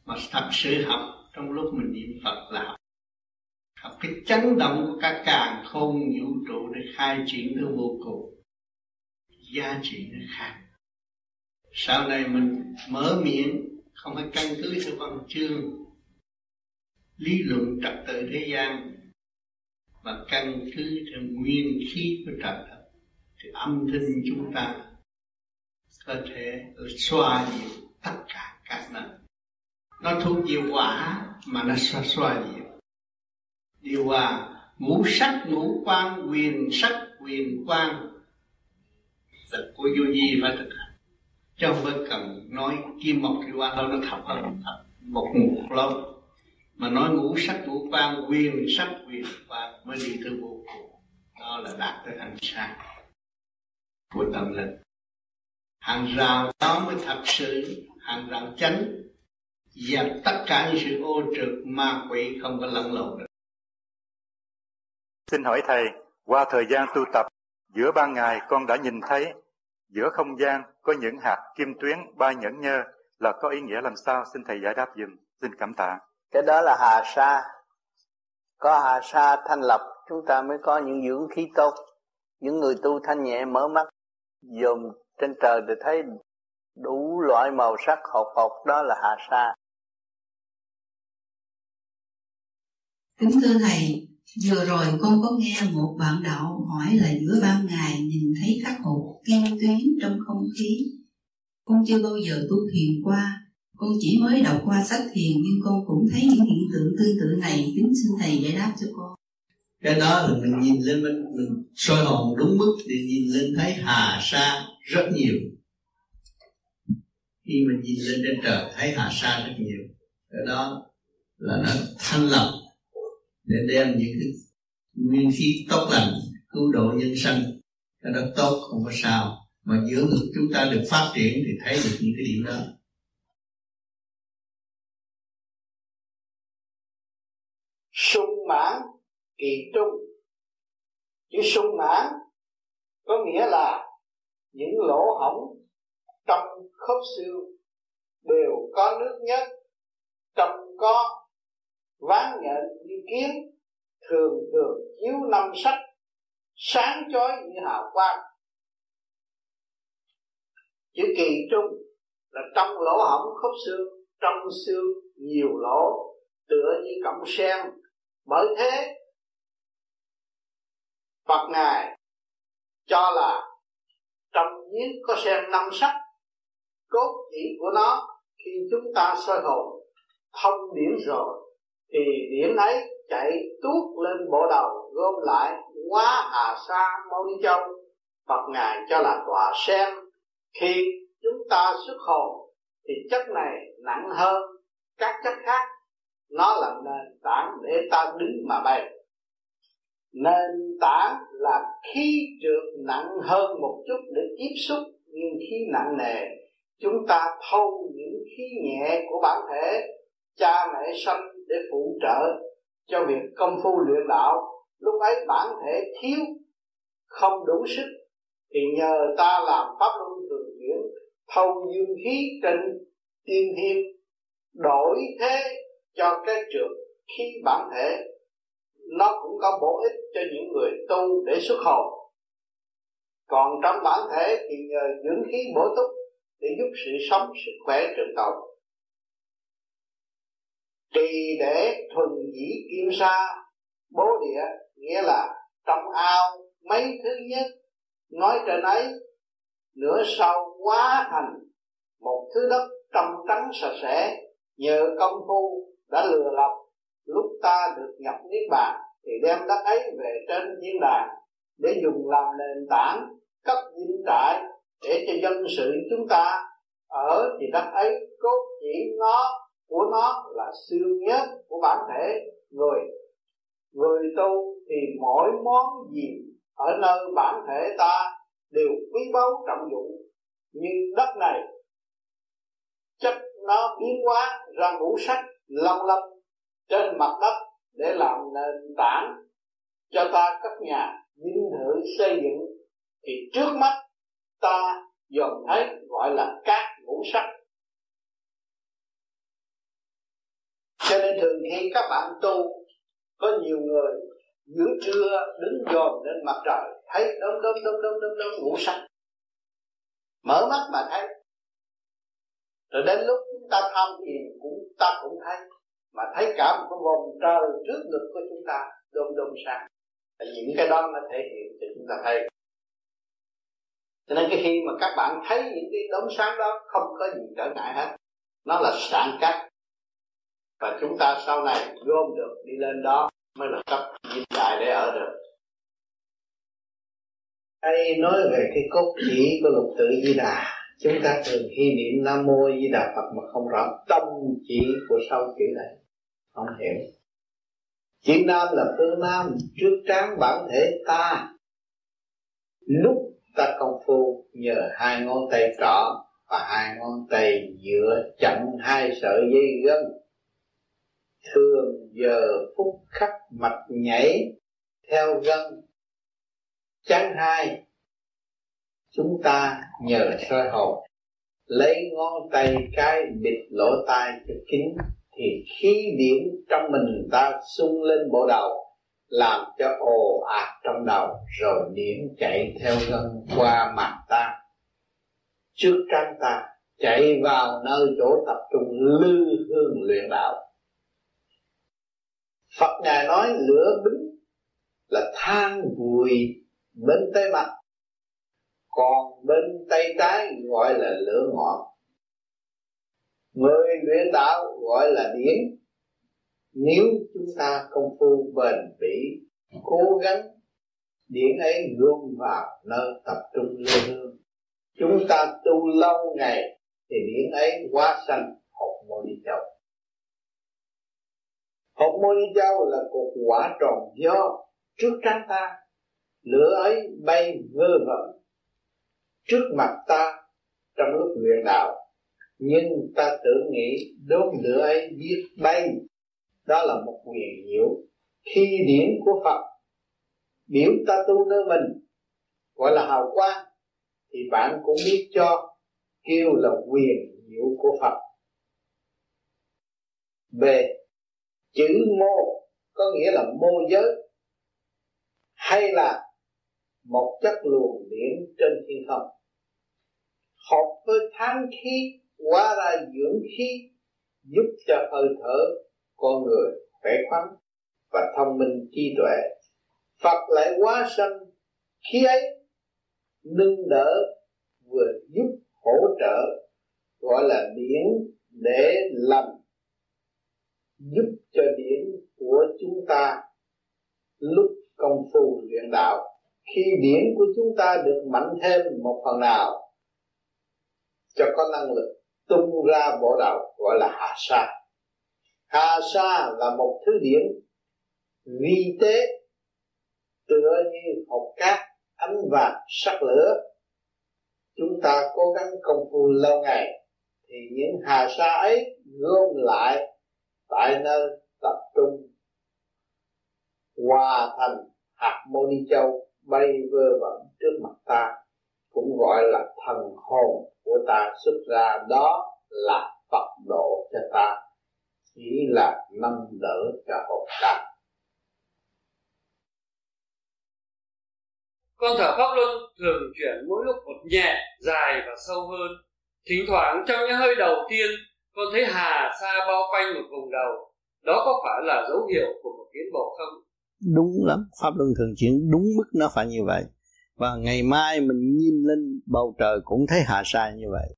mà thật sự học trong lúc mình niệm phật là học. Học cái chấn động của các càng khôn vũ trụ để khai triển tới vô cùng. Giá trị nó khác. Sau này mình mở miệng, không phải căn cứ theo văn chương, lý luận trật tự thế gian, mà căn cứ theo nguyên khí của trật tự, thì âm thanh chúng ta có thể xoa dịu tất cả các năng nó thuộc điều quả mà nó xoa xoa dịu điều hòa ngũ sắc, ngũ quan, quyền sắc, quyền quan. Là của vô vi phải thực hành. Chứ không phải cần nói kim mộc thì quan đâu nó thập hơn thập một ngục lâu. Mà nói ngũ sắc, ngũ quan, quyền sắc, quyền quan mới đi tới vô cùng. Đó là đạt tới ánh sáng của tâm linh. Hàng rào đó mới thật sự, hàng rào chánh dẹp tất cả những sự ô trượt ma quỷ không có lẫn lộn được. Xin hỏi thầy qua thời gian tu tập giữa ban ngày con đã nhìn thấy giữa không gian có những hạt kim tuyến ba nhẫn nhơ là có ý nghĩa làm sao? Xin thầy giải đáp dùm xin cảm tạ. Cái đó là hà sa. Có hà sa thanh lập chúng ta mới có những dưỡng khí tốt. Những người tu thanh nhẹ mở mắt dòm trên trời để thấy đủ loại màu sắc hột hột đó là hạ sa kính thưa thầy vừa rồi con có nghe một bạn đạo hỏi là giữa ban ngày nhìn thấy các hột kim tuyến trong không khí. Con chưa bao giờ tu thiền qua con chỉ mới đọc qua sách thiền nhưng con cũng thấy những hiện tượng tương tự này. Kính xin thầy giải đáp cho con. Cái đó là mình nhìn lên mình, mình soi hồn đúng mức thì nhìn lên thấy hà sa rất nhiều. Khi mình nhìn lên trên trời thấy hà sa rất nhiều. Cái đó là nó thanh lọc để đem những cái nguyên khí tốt lành cứu độ nhân sanh. Cái đó tốt, không có sao. Mà giữa chúng ta được phát triển thì thấy được những cái điểm đó. Sung mãn kỳ trung. Chữ sung mãn có nghĩa là những lỗ hổng trong khớp xương đều có nước nhất, trong có ván nhện như kiến, thường thường chiếu năm sắc sáng chói như hào quang. Chữ kỳ trung là trong lỗ hổng khớp xương, trong xương nhiều lỗ, tựa như cọng sen. Bởi thế, Phật Ngài cho là trong giếng có sen năm sắc, cốt chỉ của nó khi chúng ta soi hồn thông điển rồi thì điểm ấy chạy tuốt lên bộ đầu, gom lại quá hà, sa mâu ni châu. Phật ngài cho là tòa sen. Khi chúng ta xuất hồn, thì chất này nặng hơn các chất khác. Nó là nền tảng để ta đứng mà bay nền tảng là khí trượt nặng hơn một chút để tiếp xúc. Nhưng khí nặng nề, chúng ta thâu những khí nhẹ của bản thể. Cha mẹ sanh để phụ trợ cho việc công phu luyện đạo. Lúc ấy bản thể thiếu, không đủ sức. Thì nhờ ta làm pháp luân thường chuyển thâu dương khí trên tiên thiên đổi thế cho cái trường. khí bản thể. Nó cũng có bổ ích cho những người tu để xuất hồn. Còn trong bản thể thì nhờ dưỡng khí bổ túc để giúp sự sống sức khỏe trường tồn trì để thuần dĩ kim sa, bố địa nghĩa là trong ao mấy thứ nhất. Nói trên ấy, nửa sau hóa thành một thứ đất trong trắng sạch sẽ, nhờ công phu đã lừa lọc. Lúc ta được nhập niết bàn, thì đem đất ấy về trên thiên đàng để dùng làm nền tảng, cấp dinh trại để cho dân sự chúng ta ở thì đất ấy cốt chỉ nó của nó là xương nhất của bản thể người. Người tu thì mỗi món gì ở nơi bản thể ta đều quý báu trọng dụng. Nhưng đất này chất nó biến hóa ra ngũ sắc long lanh trên mặt đất để làm nền tảng cho ta các nhà dinh thự xây dựng. Thì trước mắt ta dòm thấy gọi là cát ngũ sắc. Cho nên thường khi các bạn tu, có nhiều người giữa trưa đứng dòm lên mặt trời, thấy đom đom đom đom đom đom ngủ sắc mở mắt mà thấy. Rồi đến lúc chúng ta tham thiền cũng, ta cũng thấy. Mà thấy cả một cái vòng trời trước ngực của chúng ta đom đom sáng những cái đó nó thể hiện cho chúng ta thấy. Cho nên cái khi mà các bạn thấy những cái đốm sáng đó, không có gì trở ngại hết. Nó là sản cách và chúng ta sau này gom được, đi lên đó mới là cấp hiện đại để ở được. Đây nói về cái cốt chỉ của lục tự di đà. Chúng ta thường khi niệm nam mô di đà phật mà không rõ tâm chỉ của sau chữ này. Không hiểu. Chữ nam là phương nam, trước tráng bản thể ta. Lúc ta công phu, nhờ hai ngón tay trỏ và hai ngón tay giữa chặn hai sợi dây gân thường giờ phút khắc mạch nhảy theo gân. Chắn hai, chúng ta nhờ soi hồn lấy ngón tay cái bịt lỗ tai cho kín thì khí điển trong mình ta sung lên bộ đầu, làm cho ồ ạt trong đầu rồi điển chạy theo gân qua mặt ta. Trước trán ta chạy vào nơi chỗ tập trung lư hương luyện đạo. Phật ngài nói lửa bính là than vùi bên tay mặt. Còn bên tay trái gọi là lửa ngọn. Người luyện đạo gọi là điển. Nếu chúng ta công phu bền bỉ, cố gắng, điển ấy luôn vào nơi tập trung lư hương. Chúng ta tu lâu ngày thì điển ấy quá sanh, học môn đi châu hột môn đi châu là cục quả tròn do trước trán ta, lửa ấy bay vơ vẩn trước mặt ta trong lúc luyện đạo. Nhưng ta tưởng nghĩ đốt lửa ấy biết bay. Đó là một quyền diệu khi điển của Phật. Biểu ta tu nơi mình, gọi là hào quang, thì bạn cũng biết cho, kêu là quyền diệu của Phật. B chữ mô có nghĩa là mô giới hay là một chất luồng điển trên thiên không. Hợp với tháng khí, hóa ra dưỡng khí, giúp cho hơi thở, con người khỏe khoắn và thông minh trí tuệ. Phật lại hóa sanh khi ấy, nâng đỡ vừa giúp hỗ trợ, gọi là điển để làm giúp cho điển của chúng ta lúc công phu luyện đạo. Khi điển của chúng ta được mạnh thêm một phần nào, cho có năng lực tung ra bộ đạo gọi là hạ sa. Hạ sa là một thứ điển vi tế, tựa như hột cát, ánh vàng, sắc lửa. Chúng ta cố gắng công phu lâu ngày, thì những hà sa ấy gom lại tại nơi tập trung hòa thành hạt mô ni châu bay vơ vẩn trước mặt ta, cũng gọi là thần hồn của ta xuất ra, đó là Phật độ cho ta, chỉ là nâng đỡ cho hồn ta. Con thở pháp luân thường chuyển mỗi lúc một nhẹ, dài và sâu hơn. Thỉnh thoảng trong những hơi đầu tiên con thấy hà sa bao quanh một vùng đầu đó có phải là dấu hiệu của một tiến bộ không? Đúng lắm pháp luân thường chuyển đúng mức nó phải như vậy. Và ngày mai mình nhìn lên bầu trời cũng thấy hạ sa như vậy.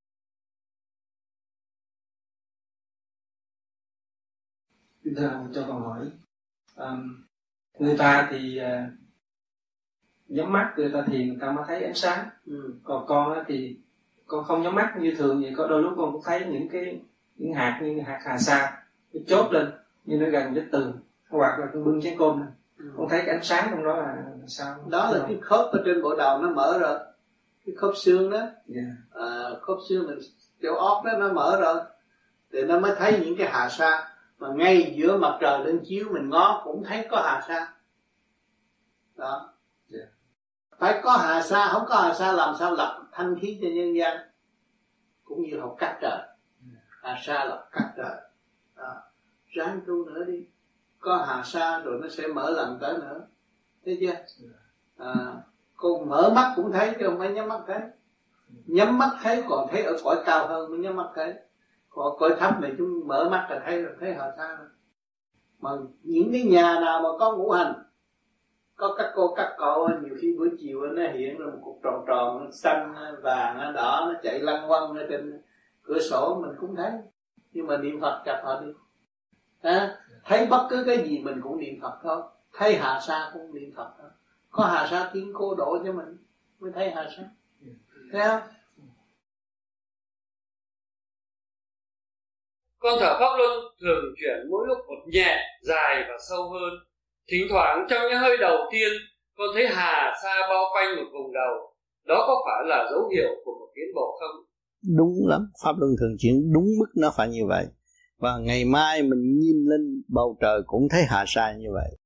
Thưa ông cho con hỏi. Um, người ta thì uh, nhắm mắt người ta thì người ta mới thấy ánh sáng. Ừ. còn con á, thì con không nhắm mắt như thường vậy có đôi lúc con cũng thấy những cái những hạt như hạt hà sa nó chốt lên như nó gần vết tường hoặc là con bưng chén cơm này ừ. con thấy cái ánh sáng trong đó là sao đó là cái khớp ở trên bộ đầu nó mở rồi cái khớp xương đó yeah. Dạ. à, khớp xương mình chỗ óc đó nó mở rồi thì nó mới thấy những cái hà sa mà ngay giữa mặt trời lên chiếu mình ngó cũng thấy có hà sa đó yeah. Dạ. phải có hà sa không có hà sa làm sao lập thanh khí cho nhân gian cũng như học cắt trời hà sa là cắt trời à, ráng tu nữa đi. Có hà sa rồi nó sẽ mở lần tới nữa. Thấy chưa? À, cô mở mắt cũng thấy chứ không phải nhắm mắt thấy. Nhắm mắt thấy còn thấy ở cõi cao hơn mới nhắm mắt thấy. Còn cõi thấp này chúng mở mắt là thấy là thấy hà sa rồi. Mà những cái nhà nào mà có ngũ hành có các cô các cậu nhiều khi buổi chiều nó hiện ra một cục tròn tròn xanh vàng đỏ nó chạy lăn quăng ở trên cửa sổ mình cũng thấy nhưng mà niệm phật chặt họ đi. À, thấy bất cứ cái gì mình cũng niệm phật thôi. Thấy hà sa cũng niệm phật thôi. Có hà sa tiếng cô độ cho mình mới thấy hà sa. Thấy không? Con thở pháp luân thường chuyển mỗi lúc một nhẹ dài và sâu hơn. Thỉnh thoảng trong những hơi đầu tiên con thấy hà sa bao quanh một vùng đầu. Đó có phải là dấu hiệu của một tiến bộ không? Đúng lắm pháp luân thường chuyển đúng mức nó phải như vậy và ngày mai mình nhìn lên bầu trời cũng thấy hạ sai như vậy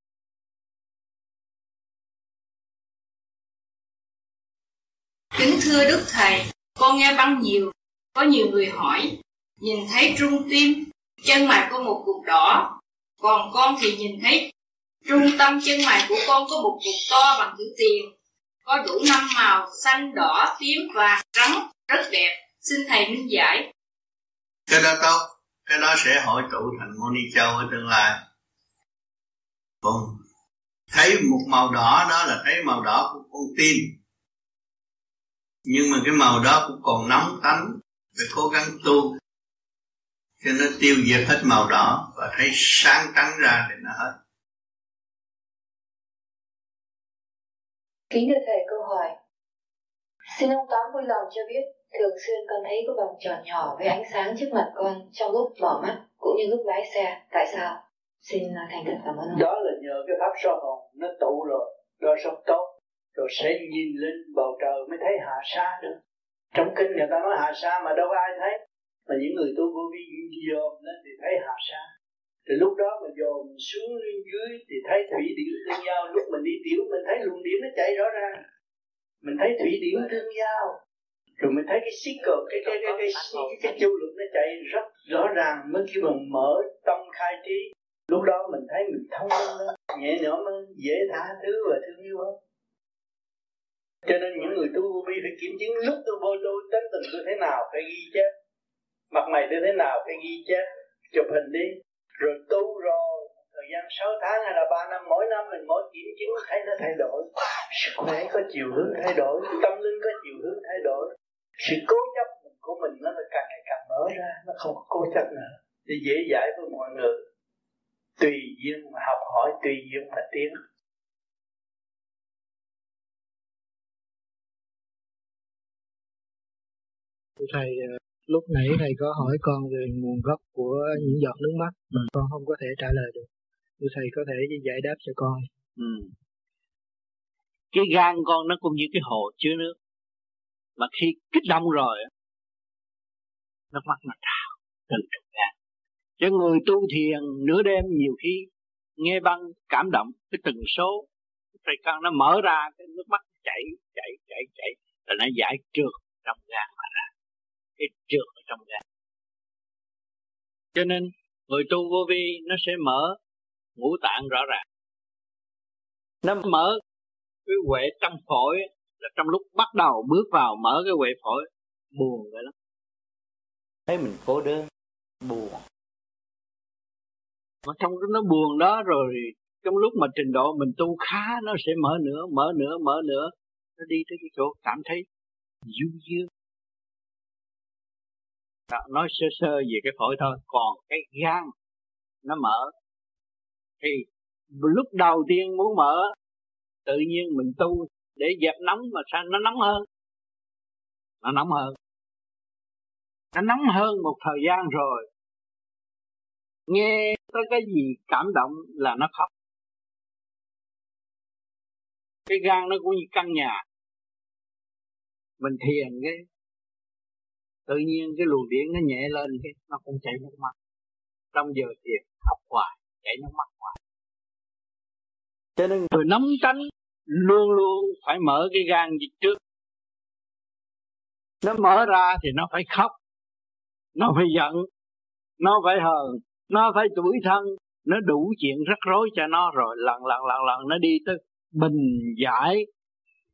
kính thưa đức thầy con nghe băng nhiều có nhiều người hỏi nhìn thấy trung tim chân mày có một cục đỏ còn con thì nhìn thấy Trung tâm chân mày của con có một cục to bằng chữ tiền, có đủ năm màu xanh, đỏ, tím, vàng, trắng, rất đẹp. Xin thầy minh giải. Cái đó tốt, cái đó sẽ hội tụ thành Moni Châu ở tương lai. Còn thấy một màu đỏ đó là thấy màu đỏ của con tim. Nhưng mà cái màu đó cũng còn nóng tánh, phải cố gắng tu cho nó tiêu diệt hết màu đỏ và thấy sáng trắng ra thì nó hết Kính thưa Thầy câu hỏi Xin ông Tám vui lòng cho biết Thường xuyên con thấy có vòng tròn nhỏ với ánh sáng trước mặt con trong lúc mở mắt cũng như lúc lái xe. Tại sao? Xin à, thành thật cảm ơn ông. Đó là nhờ cái pháp soi hồn nó tụ rồi, đó sống tốt. Rồi sẽ nhìn lên bầu trời mới thấy hạ sa được. Trong kinh người ta nói hạ sa mà đâu có ai thấy. Mà những người tu vô vi dòm lên thì thấy hạ sa. Thì lúc đó mà dòm xuống lên dưới thì thấy thủy điển tương giao. Lúc mình đi tiểu mình thấy luồng điển nó chạy rõ ràng. Mình thấy thủy điển tương giao. Rồi mình thấy cái xích cờ, cái cái cái cái, cái, cái, cái châu lực nó chạy rất rõ ràng. Mới khi mà mở tâm khai trí. Lúc đó mình thấy mình thông minh hơn, nhẹ nhõm hơn, dễ tha thứ và thương yêu hơn. Cho nên những người tu vô vi phải kiểm chứng lúc tôi vô tu tính tình tôi thế nào phải ghi chép mặt mày tôi thế nào phải ghi chép chụp hình đi rồi tu rồi thời gian 6 tháng hay là 3 năm mỗi năm mình mỗi kiểm chứng thấy nó thay đổi sức khỏe có chiều hướng thay đổi tâm linh có chiều hướng thay đổi sự cố chấp của mình nó là càng ngày càng mở ra nó không có cố chấp nữa. Để dễ dãi với mọi người. Tùy duyên mà học hỏi tùy duyên mà tiến. Thầy ờ, lúc nãy thầy có hỏi con về nguồn gốc của những giọt nước mắt mà con không có thể trả lời được. Thì thầy có thể giải đáp cho con. Ừ. cái gan con nó cũng như cái hồ chứa nước mà khi kích động rồi nước mắt nó trào từ trong gan cho người tu thiền nửa đêm nhiều khi nghe băng cảm động cái từng số phải con nó mở ra cái nước mắt chảy chảy chảy chảy là nó giải trượt trong gan mà ra. Cái trượt ở trong gan. Cho nên người tu vô vi nó sẽ mở ngũ tạng rõ ràng. Nó mở cái huệ trong phổi là trong lúc bắt đầu bước vào mở cái huệ phổi buồn vậy lắm. Thấy mình cô đơn buồn. Mà trong cái nó buồn đó rồi trong lúc mà trình độ mình tu khá nó sẽ mở nữa mở nữa mở nữa nó đi tới cái chỗ cảm thấy du dương. Đó, nói sơ sơ về cái phổi thôi còn cái gan nó mở. Thì lúc đầu tiên muốn mở tự nhiên mình tu để dẹp nóng mà sao nó nóng hơn? Nó nóng hơn. Nó nóng hơn một thời gian rồi. Nghe tới cái gì cảm động là nó khóc. Cái gan nó cũng như căn nhà. Mình thiền cái, tự nhiên cái luồng điện nó nhẹ lên cái, nó cũng chảy nước mắt. Trong giờ thiền học hoài, chảy nước mắt hoài. Cho nên người nóng tránh luôn luôn phải mở cái gan dịch trước. Nó mở ra thì nó phải khóc, nó phải giận, nó phải hờn, nó phải tuổi thân. Nó đủ chuyện rắc rối cho nó rồi, lần lần lần lần nó đi tới bình giải,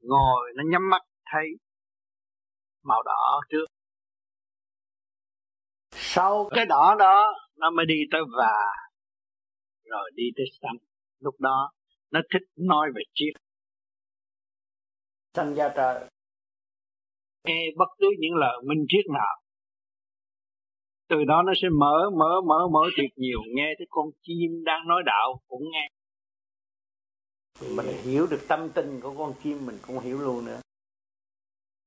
ngồi nó nhắm mắt thấy màu đỏ trước. Sau cái đỏ đó, nó mới đi tới và rồi đi tới xanh. Lúc đó, nó thích nói về triết sanh ra trời. Nghe bất cứ những lời minh triết nào từ đó nó sẽ mở mở mở mở thiệt nhiều. Nghe thấy con chim đang nói đạo cũng nghe. Mình hiểu được tâm tình của con chim mình cũng hiểu luôn nữa.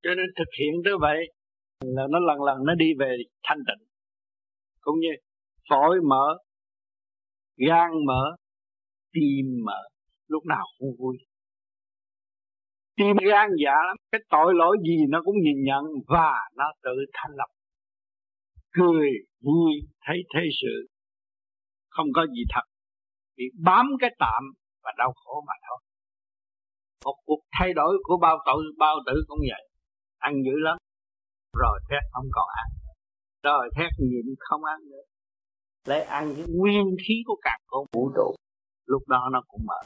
Cho nên thực hiện tới vậy là nó lần lần nó đi về thanh tịnh cũng như phổi mở gan mở tim mở lúc nào cũng vui tim gan dạ lắm. Cái tội lỗi gì nó cũng nhìn nhận và nó tự thanh lập cười vui thấy thế sự. Không có gì thật. Bị bám cái tạm và đau khổ mà thôi. Một cuộc thay đổi của bao tội, bao tử cũng vậy. Ăn dữ lắm. Rồi thét không còn ăn rồi thét nhịn không ăn nữa. Lấy ăn cái nguyên khí của cả con vũ trụ. Lúc đó nó cũng mở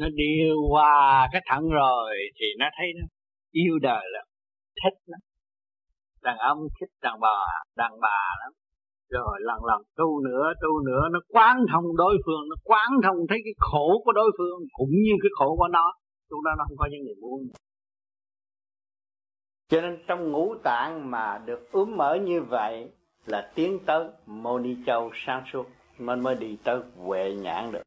nó đi qua cái thận rồi thì nó thấy nó yêu đời lắm, thích lắm. Đàn ông thích đàn bà đàn bà lắm. Rồi lần lần tu nữa tu nữa, nó quán thông đối phương, nó quán thông thấy cái khổ của đối phương cũng như cái khổ của nó. Lúc đó nó không có những người muốn cho nên trong ngũ tạng mà được ướm mở như vậy là tiến tới mô ni châu sáng suốt mình mới đi tới huệ nhãn được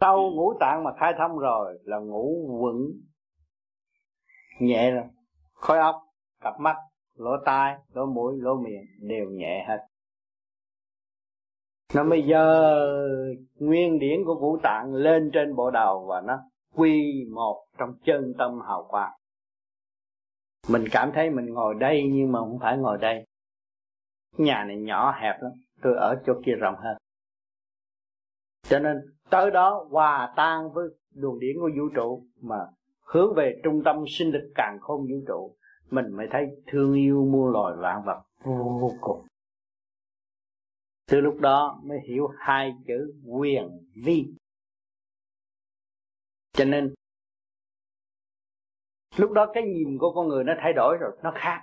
sau ngũ tạng mà khai thông rồi là ngủ vững nhẹ rồi. Khối óc, cặp mắt, lỗ tai, lỗ mũi, lỗ miệng đều nhẹ hết. Nó mới dơ nguyên điển của ngũ tạng lên trên bộ đầu và nó quy một trong chân tâm hào quang. Mình cảm thấy mình ngồi đây nhưng mà không phải ngồi đây. Nhà này nhỏ hẹp lắm. Tôi ở chỗ kia rộng hơn. Cho nên tới đó hòa tan với luồng điển của vũ trụ mà hướng về trung tâm sinh lực càng không vũ trụ. Mình mới thấy thương yêu muôn loài vạn vật vô cùng. Từ lúc đó mới hiểu hai chữ quyền, vi. Cho nên, lúc đó cái nhìn của con người nó thay đổi rồi, nó khác.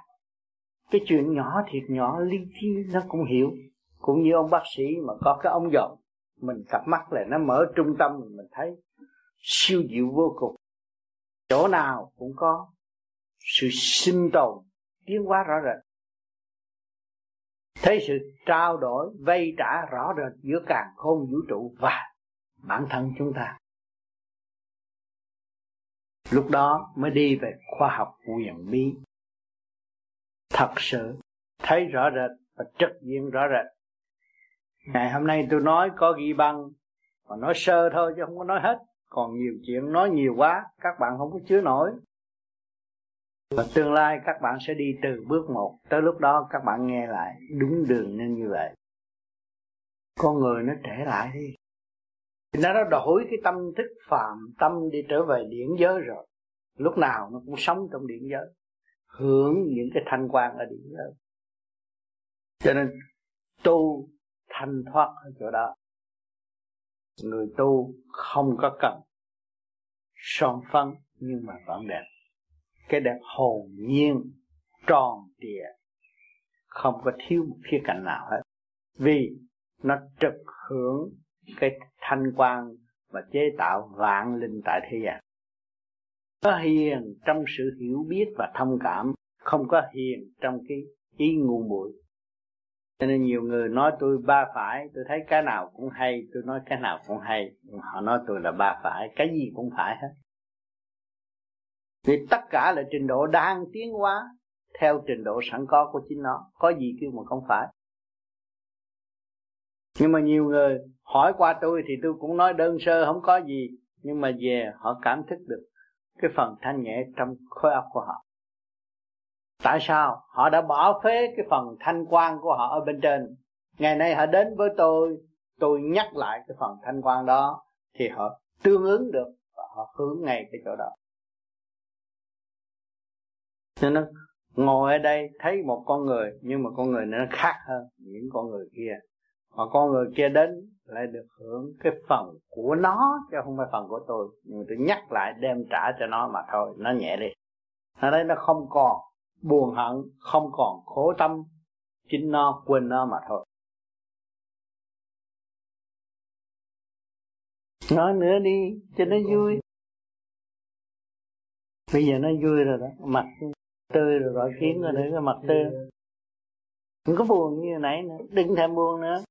Cái chuyện nhỏ thiệt nhỏ li thi nó cũng hiểu. Cũng như ông bác sĩ mà có cái ống giọng mình cặp mắt là nó mở trung tâm, mình thấy siêu diệu vô cùng. Chỗ nào cũng có sự sinh tồn, tiến hóa rõ rệt. Thấy sự trao đổi vay trả rõ rệt giữa càng khôn vũ trụ và bản thân chúng ta. Lúc đó mới đi về khoa học quyền bí. Thật sự thấy rõ rệt và trực diện rõ rệt ngày hôm nay tôi nói có ghi băng, mà nói sơ thôi chứ không có nói hết. Còn nhiều chuyện nói nhiều quá, các bạn không có chứa nổi. Và tương lai các bạn sẽ đi từ bước một tới lúc đó các bạn nghe lại đúng đường nên như vậy. Con người nó trẻ lại đi. Nó đã đổi cái tâm thức phàm tâm đi trở về điển giới rồi. Lúc nào nó cũng sống trong điển giới, hưởng những cái thanh quan ở điển giới. Cho nên tu thanh thoát ở chỗ đó. Người tu không có cần son phấn nhưng mà vẫn đẹp. Cái đẹp hồn nhiên, tròn trịa, không có thiếu một khía cạnh nào hết. Vì nó trực hưởng cái thanh quan và chế tạo vạn linh tại thế gian. Có hiền trong sự hiểu biết và thông cảm, không có hiền trong cái ý ngu muội cho nên nhiều người nói tôi ba phải, tôi thấy cái nào cũng hay, tôi nói cái nào cũng hay. Họ nói tôi là ba phải, cái gì cũng phải hết. Vì tất cả là trình độ đang tiến hóa, theo trình độ sẵn có của chính nó. Có gì kêu mà không phải. Nhưng mà nhiều người hỏi qua tôi thì tôi cũng nói đơn sơ, không có gì. Nhưng mà về họ cảm thức được cái phần thanh nhẹ trong khối óc của họ tại sao? Họ đã bỏ phế cái phần thanh quan của họ ở bên trên. Ngày nay họ đến với tôi tôi nhắc lại cái phần thanh quan đó, thì họ tương ứng được và họ hướng ngay cái chỗ đó. Nên nó ngồi ở đây thấy một con người, nhưng mà con người nó khác hơn những con người kia. Mà con người kia đến lại được hưởng cái phần của nó, chứ không phải phần của tôi. Nhưng mà tôi nhắc lại đem trả cho nó mà thôi, nó nhẹ đi. Ở đây nó không còn buồn hận, không còn khổ tâm, chính nó quên nó mà thôi. Nói nữa đi, cho nó vui. Bây giờ nó vui rồi đó, mặt tươi rồi gọi kiến rồi nữa cái mặt tươi. Không có buồn như nãy nữa, đừng thèm buồn nữa.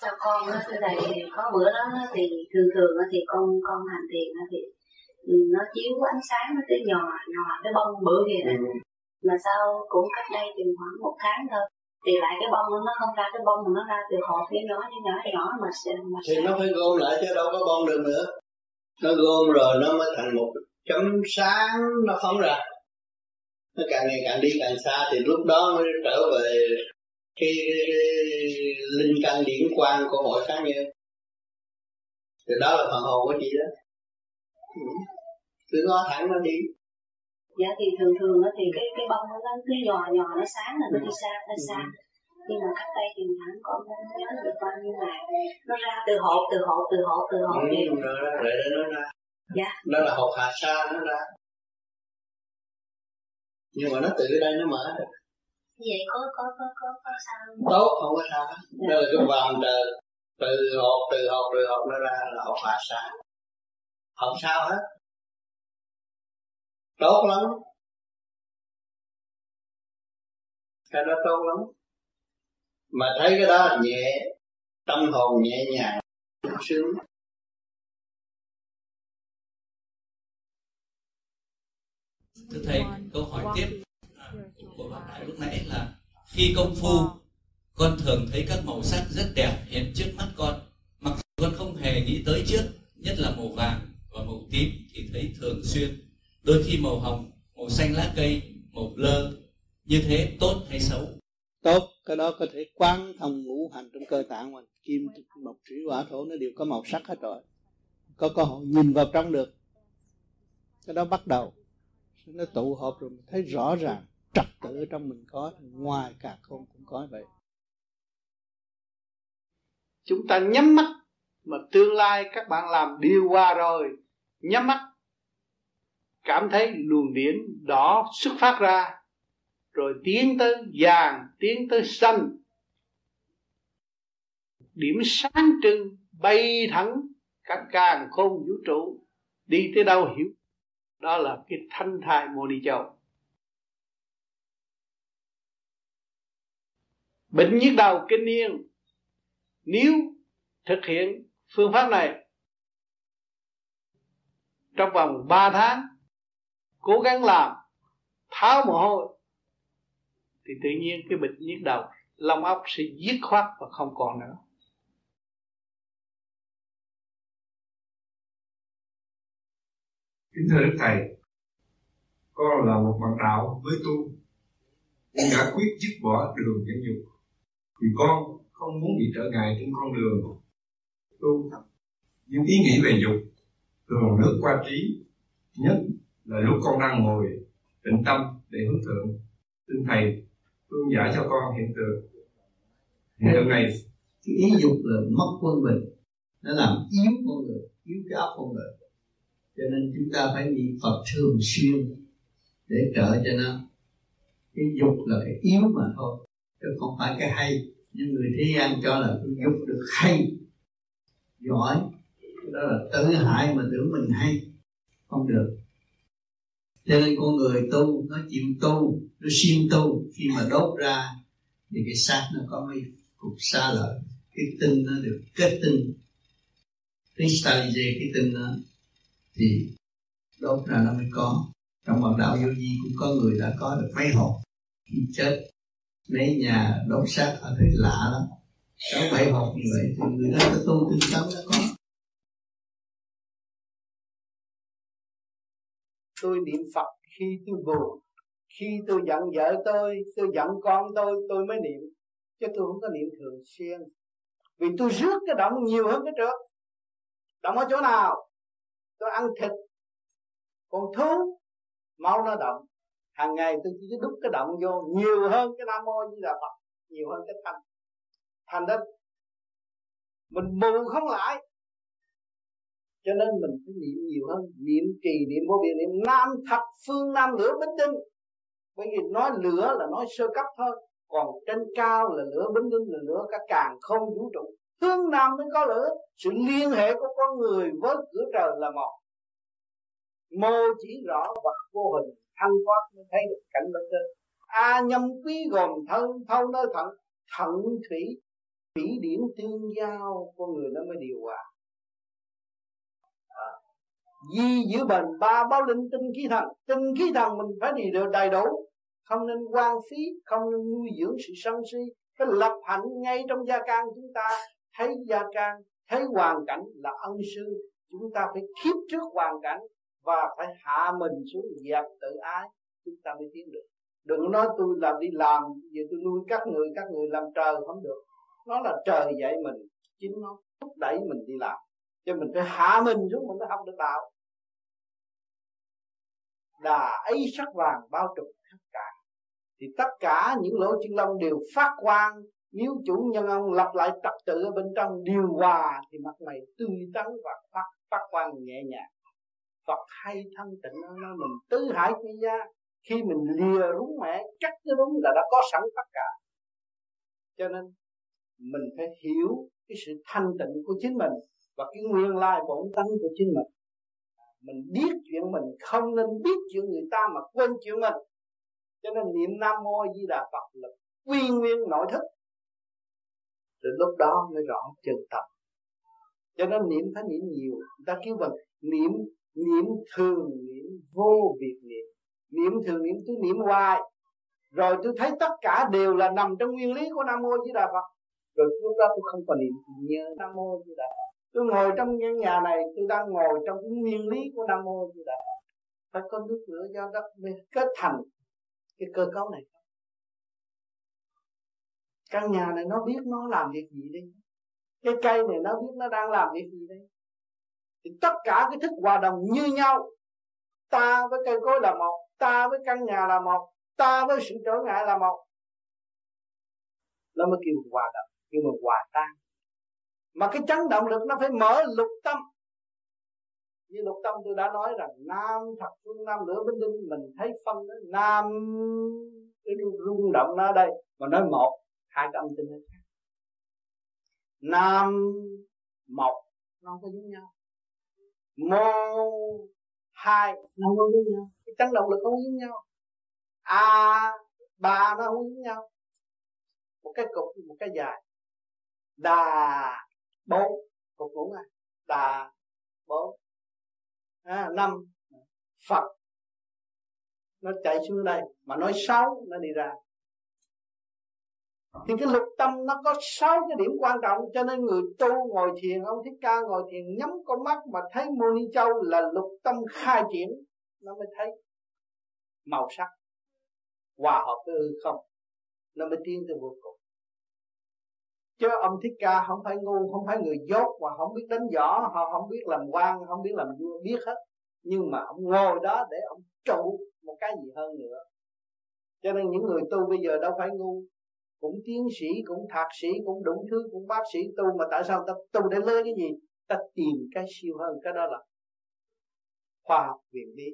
Cho con á, cái này có bữa đó thì thường thường thì con con hành tiền thì nó chiếu ánh sáng nó tới nhỏ nhỏ cái bông bự kìa này. Ừ. mà sao cũng cách đây chừng khoảng một tháng thôi thì lại cái bông nó không ra cái bông mà nó ra từ hột phía nhỏ nhỏ nhỏ nhỏ mà, mà thì nó phải gom lại chứ đâu có bông được nữa nó gom rồi nó mới thành một chấm sáng nó phóng ra nó càng ngày càng đi càng xa thì lúc đó mới trở về cái, cái, cái linh căn điển quang của mỗi cá nhân thì đó là phần hồn của chị đó cứ ngó thẳng nó đi. Dạ thì thường thường thì cái cái bông nó cứ nhò nhò nó sáng là nó đi xa nó xa. Nhưng mà cách đây thì hẳn con không nhớ được bao nhiêu ngày nó ra từ hộp từ hộp từ hộp từ hộp ừ, rồi đó để nó ra. Dạ. Đó là hộp hạ sa nó ra. Nhưng mà nó tự đây nó mở được. Vậy có có có có có sao tốt không có sao. Dạ. đó là cái vàng từ từ hộp từ hộp từ hộp nó ra là hộp hạ sa không sao hết. Tốt lắm. Cái đó tốt lắm. Mà thấy cái đó nhẹ tâm hồn nhẹ nhàng sướng. Thưa thầy câu hỏi tiếp của bạn đại lúc nãy là khi công phu con thường thấy các màu sắc rất đẹp hiện trước mắt con mặc dù con không hề nghĩ tới trước nhất là màu vàng tím thì thấy thường xuyên. Đôi khi màu hồng màu xanh lá cây màu blơ như thế tốt hay xấu? Tốt cái đó có thể quán thông ngũ hành trong cơ tạng mình. Kim mộc thủy hỏa thổ nó đều có màu sắc hết rồi. Có cơ hội nhìn vào trong được. Cái đó bắt đầu. Nó tụ hợp rồi mình thấy rõ ràng trật tự ở trong mình có ngoài cả không cũng có vậy. Chúng ta nhắm mắt mà tương lai các bạn làm điều qua rồi nhắm mắt, cảm thấy luồng điển đỏ xuất phát ra, rồi tiến tới vàng, tiến tới xanh. Điểm sáng trưng bay thẳng cả càng khôn vũ trụ đi tới đâu hiểu? Đó là cái thanh thai mô ni châu. Bệnh nhức đầu kinh niên, nếu thực hiện phương pháp này trong vòng 3 tháng, cố gắng làm, tháo mồ hôi, thì tự nhiên cái bệnh nhức đầu, lông óc sẽ dứt khoát và không còn nữa. Kính thưa đức thầy, con là một bạn đạo với tu con đã quyết dứt bỏ đường nhẫn nhục. Vì con không muốn bị trở ngại trên con đường tu những ý nghĩ về dục thường nước qua trí nhất là lúc con đang ngồi tĩnh tâm để hướng thượng. Xin thầy phương giải cho con hiện tượng. Hiện tượng này cái ý dục là mất quân bình. Nó làm yếu con người, yếu cái óc con người. Cho nên chúng ta phải niệm phật thường xuyên để trợ cho nó. Cái dục là cái yếu mà thôi, chứ không phải cái hay. Nhưng người thế gian cho là cái dục được hay. Giỏi đó là tự hại mà tưởng mình hay. Không được. Cho nên con người tu, nó chịu tu, nó siêng tu. Khi mà đốt ra, thì cái xác nó có mấy cục xa lợi. Cái tinh nó được kết tinh. Crystallize cái tinh nó thì đốt ra nó mới có. Trong bản đạo vô di cũng có người đã có được mấy hộp. Khi chết, mấy nhà đốt xác ở thấy lạ lắm sáu bảy hộp như vậy, thì người đó có tu tinh tấn, nó có. Tôi niệm Phật khi tôi buồn. Khi tôi giận vợ tôi tôi giận con tôi tôi mới niệm. Chứ tôi không có niệm thường xuyên. Vì tôi rước cái động nhiều hơn cái trước. Động ở chỗ nào? Tôi ăn thịt. Còn thú, máu nó động hàng ngày tôi chỉ đúc cái động vô nhiều hơn cái nam mô như là phật, nhiều hơn cái thanh. Thành đó, mình mù không lại cho nên mình phải niệm nhiều hơn. Niệm trì, niệm vô biên, niệm nam thập phương nam lửa bính tinh. Bởi vì nói lửa là nói sơ cấp thôi. Còn trên cao là lửa bính tinh, là lửa cả càng không vũ trụ. Hướng nam mới có lửa. Sự liên hệ của con người với cửa trời là một. Mô chỉ rõ vật vô hình thanh thoát mới thấy được cảnh bên trên. A nhâm quý gồm thân, thâu nơi thận thận thủy thủy điển tương giao. Con người nó mới điều hòa di giữ bền, ba báo linh tinh khí thần. Tinh khí thần mình phải đi được đầy đủ. Không nên quan phí, không nên nuôi dưỡng sự sân si. Cái lập hạnh ngay trong gia can chúng ta, thấy gia can, thấy hoàn cảnh là ân sư. Chúng ta phải khiếp trước hoàn cảnh và phải hạ mình xuống dẹp tự ái. Chúng ta mới tiến được. Đừng nói tôi làm đi làm, giờ tôi nuôi các người các người làm trời không được. Nó là trời dạy mình, chính nó thúc đẩy mình đi làm. Cho mình phải hạ mình xuống, mình mới học được đạo đà ấy sắc vàng bao trùm khắp cả. Thì tất cả những lỗ chân lông đều phát quang, nếu chủ nhân ông lập lại trật tự ở bên trong điều hòa thì mặt mày tươi tắn và phát phát quang nhẹ nhàng. Phật hay thanh tịnh nó mình tứ hải quy gia, khi mình lìa rúng mẹ chắc cái rúng là đã có sẵn tất cả. Cho nên, mình phải hiểu cái sự thanh tịnh của chính mình và cái nguyên lai bổn tánh của chính mình mình biết chuyện mình không nên biết chuyện người ta mà quên chuyện mình. Cho nên niệm nam mô di đà phật là quy nguyên nội thức. Rồi lúc đó mới rõ chân tâm cho nên niệm phải niệm nhiều. Người ta kêu bằng niệm niệm thường, niệm vô việc niệm. Niệm thường niệm, tôi niệm hoài. Rồi tôi thấy tất cả đều là nằm trong nguyên lý của nam mô di đà phật. Rồi lúc đó tôi không còn niệm nhớ nam mô di đà phật tôi ngồi trong căn nhà này, tôi đang ngồi trong cái nguyên lý của nam mô di đà phật. Phải có nước lửa do đất mới kết thành cái cơ cấu này. Căn nhà này nó biết nó làm việc gì đi cái cây này nó biết nó đang làm việc gì đây? Thì tất cả cái thức hòa đồng như nhau. Ta với cây cối là một, ta với căn nhà là một, ta với sự trở ngại là một. Nó mới kêu hòa đồng, kêu mà hòa tan mà cái chấn động lực nó phải mở lục tâm. Như lục tâm tôi đã nói rằng, nam thật phương nam lửa binh đinh mình thấy phân đó, nam, cái rung động nó ở đây, mà nói một, hai cái âm tinh nó khác. Nam, một, nó không có giống nhau. Mô, hai, nó không có giống nhau. Cái chấn động lực không giống nhau. A, ba nó không giống nhau. Một cái cục, một cái dài. Đà bốn cục ngũ này, đà bốn à, năm. Phật nó chạy xuống đây mà nói sáu nó đi ra. Thì cái lục tâm nó có sáu cái điểm quan trọng cho nên người tu ngồi thiền ông thích ca ngồi thiền nhắm con mắt mà thấy mô ni châu là lục tâm khai triển nó mới thấy màu sắc hòa hợp với hư không nó mới tiến tới vô cùng chứ ông thích ca, không phải ngu, không phải người dốt và không biết đánh võ, họ không biết làm quan, không biết làm vua, biết hết. Nhưng mà ông ngồi đó để ông trụ một cái gì hơn nữa. Cho nên những người tu bây giờ đâu phải ngu. Cũng tiến sĩ, cũng thạc sĩ, cũng đủ thứ, cũng bác sĩ tu, mà tại sao ta tu để lấy cái gì? Ta tìm cái siêu hơn, cái đó là khoa học viện lý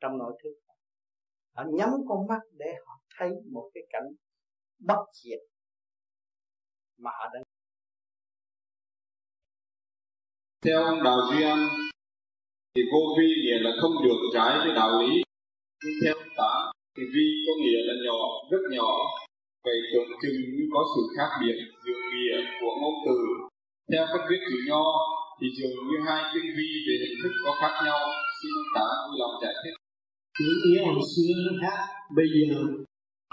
trong nội thức. Họ nhắm con mắt để họ thấy một cái cảnh bất diệt mà họ đang theo ông đạo duy anh thì vô vi nghĩa là không được trái với đạo lý. Nhưng theo ta thì vi có nghĩa là nhỏ rất nhỏ. Vậy tưởng chừng như có sự khác biệt giữa nghĩa của ngôn từ. Theo cách viết chữ nho thì dường như hai tinh vi về hình thức có khác nhau. Xin ông tá vui lòng giải thích. Chữ nghĩa hồi xưa nó khác. Bây giờ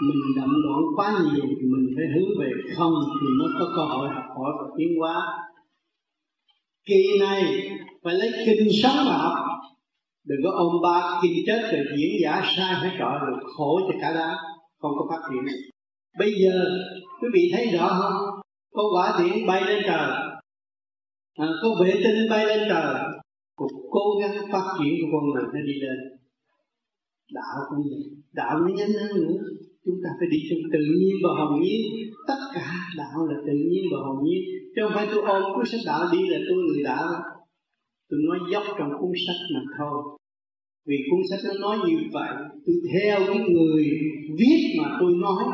mình đậm loạn quá nhiều thì mình phải hướng về không thì nó có cơ hội học hỏi và tiến hóa. Kỳ này phải lấy kinh sống mà học. Đừng có ôm ba kinh chết rồi diễn giả sai phải trọi rồi khổ cho cả đám. Không có phát triển. Bây giờ quý vị thấy rõ không? Có quả điện bay lên trời. À, có vệ tinh bay lên trời. Cuộc cố gắng phát triển của con người nó đi lên. Đạo cũng vậy. Đạo nó nhanh hơn nữa chúng ta phải đi trong tự nhiên và hồn nhiên. Tất cả đạo là tự nhiên và hồn nhiên. Chứ không phải tôi ôm cuốn sách đạo đi là tôi người đạo tôi nói dốc trong cuốn sách mà thôi. Vì cuốn sách nó nói như vậy, tôi theo cái người viết mà tôi nói.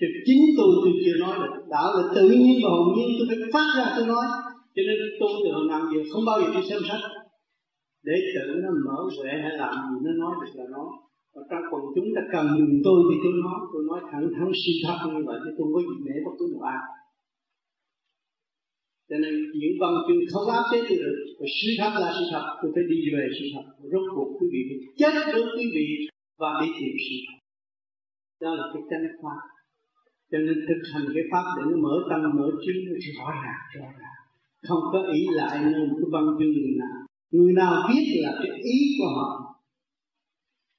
Thì chính tôi tôi chưa nói được đạo là tự nhiên và hồn nhiên, tôi phải phát ra tôi nói. Cho nên tôi từ hồi nào giờ không bao giờ đi xem sách. Để tự nó mở huệ hay làm gì nó nói được là nói và trong quần chúng ta cần dùng tôi thì tôi nói tôi nói thẳng thắn suy thật như vậy chứ tôi có gì để bất cứ một ai. Cho nên những văn chương không áp chế tôi được, và suy thật là sự thật, tôi phải đi về sự thật rốt cuộc quý vị phải chết với quý vị và đi tìm sự thật. Đó là cái chân khoa cho nên thực hành cái pháp để nó mở tâm, mở trí, nó rõ ràng rõ ràng. Không có ý lại nơi một cái văn chương người nào. Người nào biết là cái ý của họ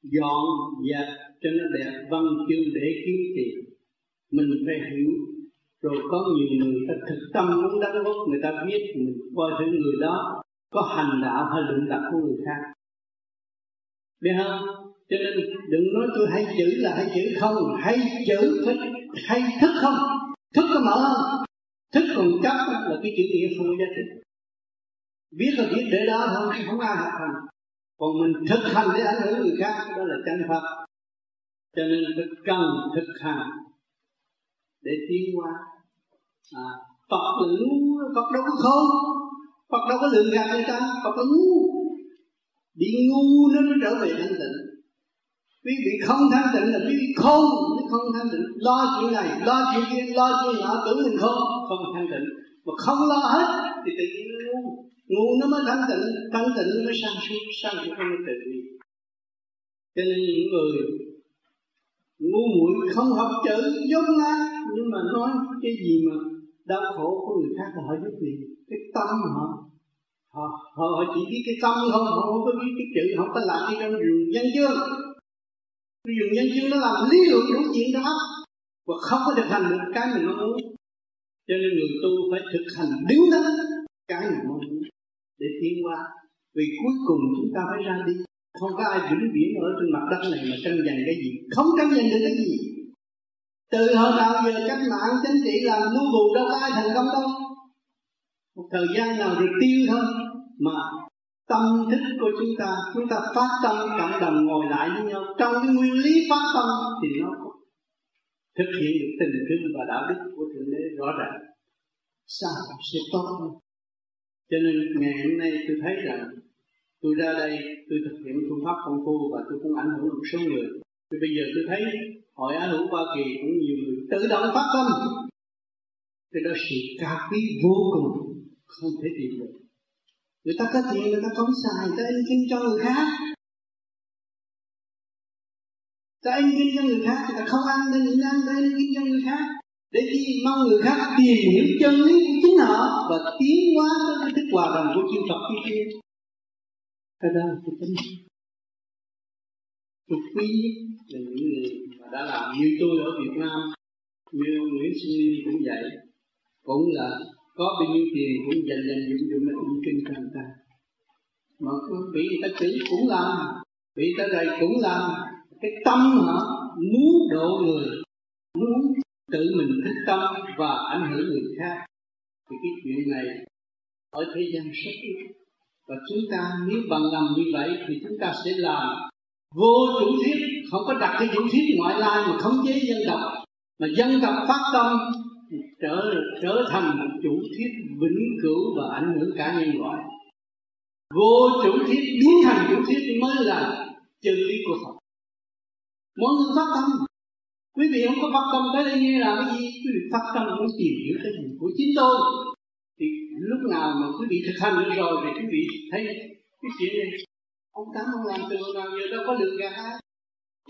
dọn dẹp cho nó đẹp, văn chương để kiếm tiền. Mình phải hiểu. Rồi có nhiều người ta thực tâm muốn đánh gốc người ta biết mình coi thử người đó có hành đạo hay luận đặt của người khác. Biết không? Cho nên đừng nói tôi hay chữ là hay chữ không, hay chữ phải, hay thức không? Thức có mở không? Thức còn chấp là cái chữ nghĩa không có giá trị. Biết là biết để đó thôi không ai học hành còn mình thực hành để ảnh hưởng người khác đó là chân pháp. Cho nên phải cần thực hành để tiến hóa. À, Phật là ngu Phật đâu có khôn. Phật đâu có lường gạt người ta Phật có ngu. Bị ngu nó mới trở về thanh tịnh. Quý vị không thanh tịnh là quý vị khôn không thanh tịnh. Lo chuyện này lo chuyện kia lo chuyện nọ tưởng mình không không thanh tịnh. Mà không lo hết thì tự nhiên nó ngu ngu nó mới thanh tịnh thanh tịnh nó mới sang suốt sang suốt nó mới tự nhiên. Cho nên những người ngu muội không học chữ giống la nhưng mà nói cái gì mà đau khổ của người khác là họ giúp gì? Cái tâm họ. Họ, họ, họ chỉ biết cái tâm không họ không có biết cái chữ họ có làm đi trong rừng dân chương. Cái rừng dân chương nó làm lý luận đủ chuyện đó. Và không có thực hành được cái mình mong muốn. Cho nên người tu phải thực hành đứng đó cái mình mong muốn để tiến qua vì cuối cùng chúng ta phải ra đi. Không có ai vĩnh viễn ở trên mặt đất này mà tranh giành cái gì. Không tranh giành được cái gì. Từ hồi nào giờ cách mạng chính trị làm lưu bù đâu có ai thành công đâu. Một thời gian nào rồi tiêu thôi. Mà tâm thức của chúng ta chúng ta phát tâm cộng đồng ngồi lại với nhau. Trong cái nguyên lý phát tâm thì nó thực hiện được tình thương và đạo đức của thượng đế rõ ràng. Sao? Sẽ tốt hơn cho nên ngày hôm nay tôi thấy rằng tôi ra đây, tôi thực hiện phương pháp công phu và tôi cũng ảnh hưởng một số người. Thì bây giờ tôi thấy hội ảnh hưởng Hoa Kỳ cũng nhiều người tự động phát tâm. Cái đó sự cao quý vô cùng, không thể tìm được. Người ta có tiền, người ta không xài, người ta in kinh cho người khác. Ta in kinh cho người khác người ta không ăn nên người ăn, ta in kinh cho người khác để chi mong người khác tìm hiểu chân lý của chính họ và tiến hóa tới cái thức hòa đồng của chư Phật kia kia cái đó là cái tính tôi quý là những người mà đã làm như tôi ở Việt Nam, như ông Nguyễn Xuân Liên cũng vậy. Cũng là có bao nhiêu tiền cũng dành dành dụng dụng để cũng kinh cho người ta. Mà bị người ta chỉ cũng làm, bị ta rầy cũng làm. Cái tâm họ muốn độ người, muốn tự mình thức tâm và ảnh hưởng người khác. Thì cái chuyện này ở thế gian rất ít. Và chúng ta nếu bằng lòng như vậy thì chúng ta sẽ làm vô chủ thiết không có đặt cái chủ thiết ngoại lai mà khống chế dân tộc. Mà dân tộc phát tâm trở trở thành một chủ thiết vĩnh cửu và ảnh hưởng cả nhân loại. Vô chủ thiết biến thành chủ thiết mới là chân lý của Phật. Mọi người phát tâm quý vị không có phát tâm tới đây như là cái gì? Quý vị phát tâm muốn tìm hiểu cái gì của chính tôi. Thì lúc nào mà quý vị thực hành được rồi thì quý vị thấy cái chuyện này. Ông tám ông làm từ nào giờ đâu có được gạt ai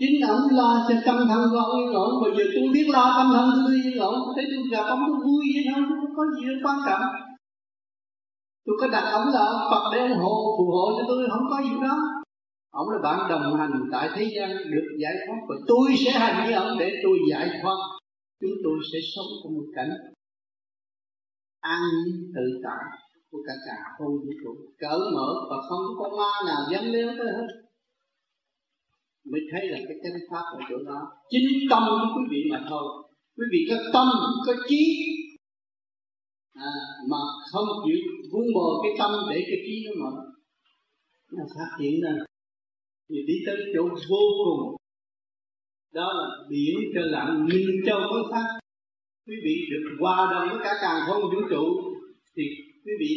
chính ông lo cho tâm thân của ông yên ổn bây giờ tôi biết lo tâm thân tôi yên ổn thấy tôi gặp ông tôi vui vậy thôi, không có gì quan trọng. Tôi có đặt ông là ông Phật để ủng hộ, phù hộ cho tôi, không có gì đó ông là bạn đồng hành tại thế gian được giải thoát và tôi sẽ hành với ông để tôi giải thoát. Chúng tôi sẽ sống trong một cảnh an tự tại của cả cả không vũ trụ cởi mở và không có ma nào dám léo tới hết. Mới thấy là cái chánh pháp ở chỗ đó chính tâm của quý vị mà thôi. Quý vị có tâm có trí à, mà không chịu vun bồi cái tâm để cái trí nó mở. Nó phát triển lên thì đi tới chỗ vô cùng. Đó là biển cho lặng minh châu mới phát quý vị được hòa đồng với cả càng không vũ trụ. Thì quý vị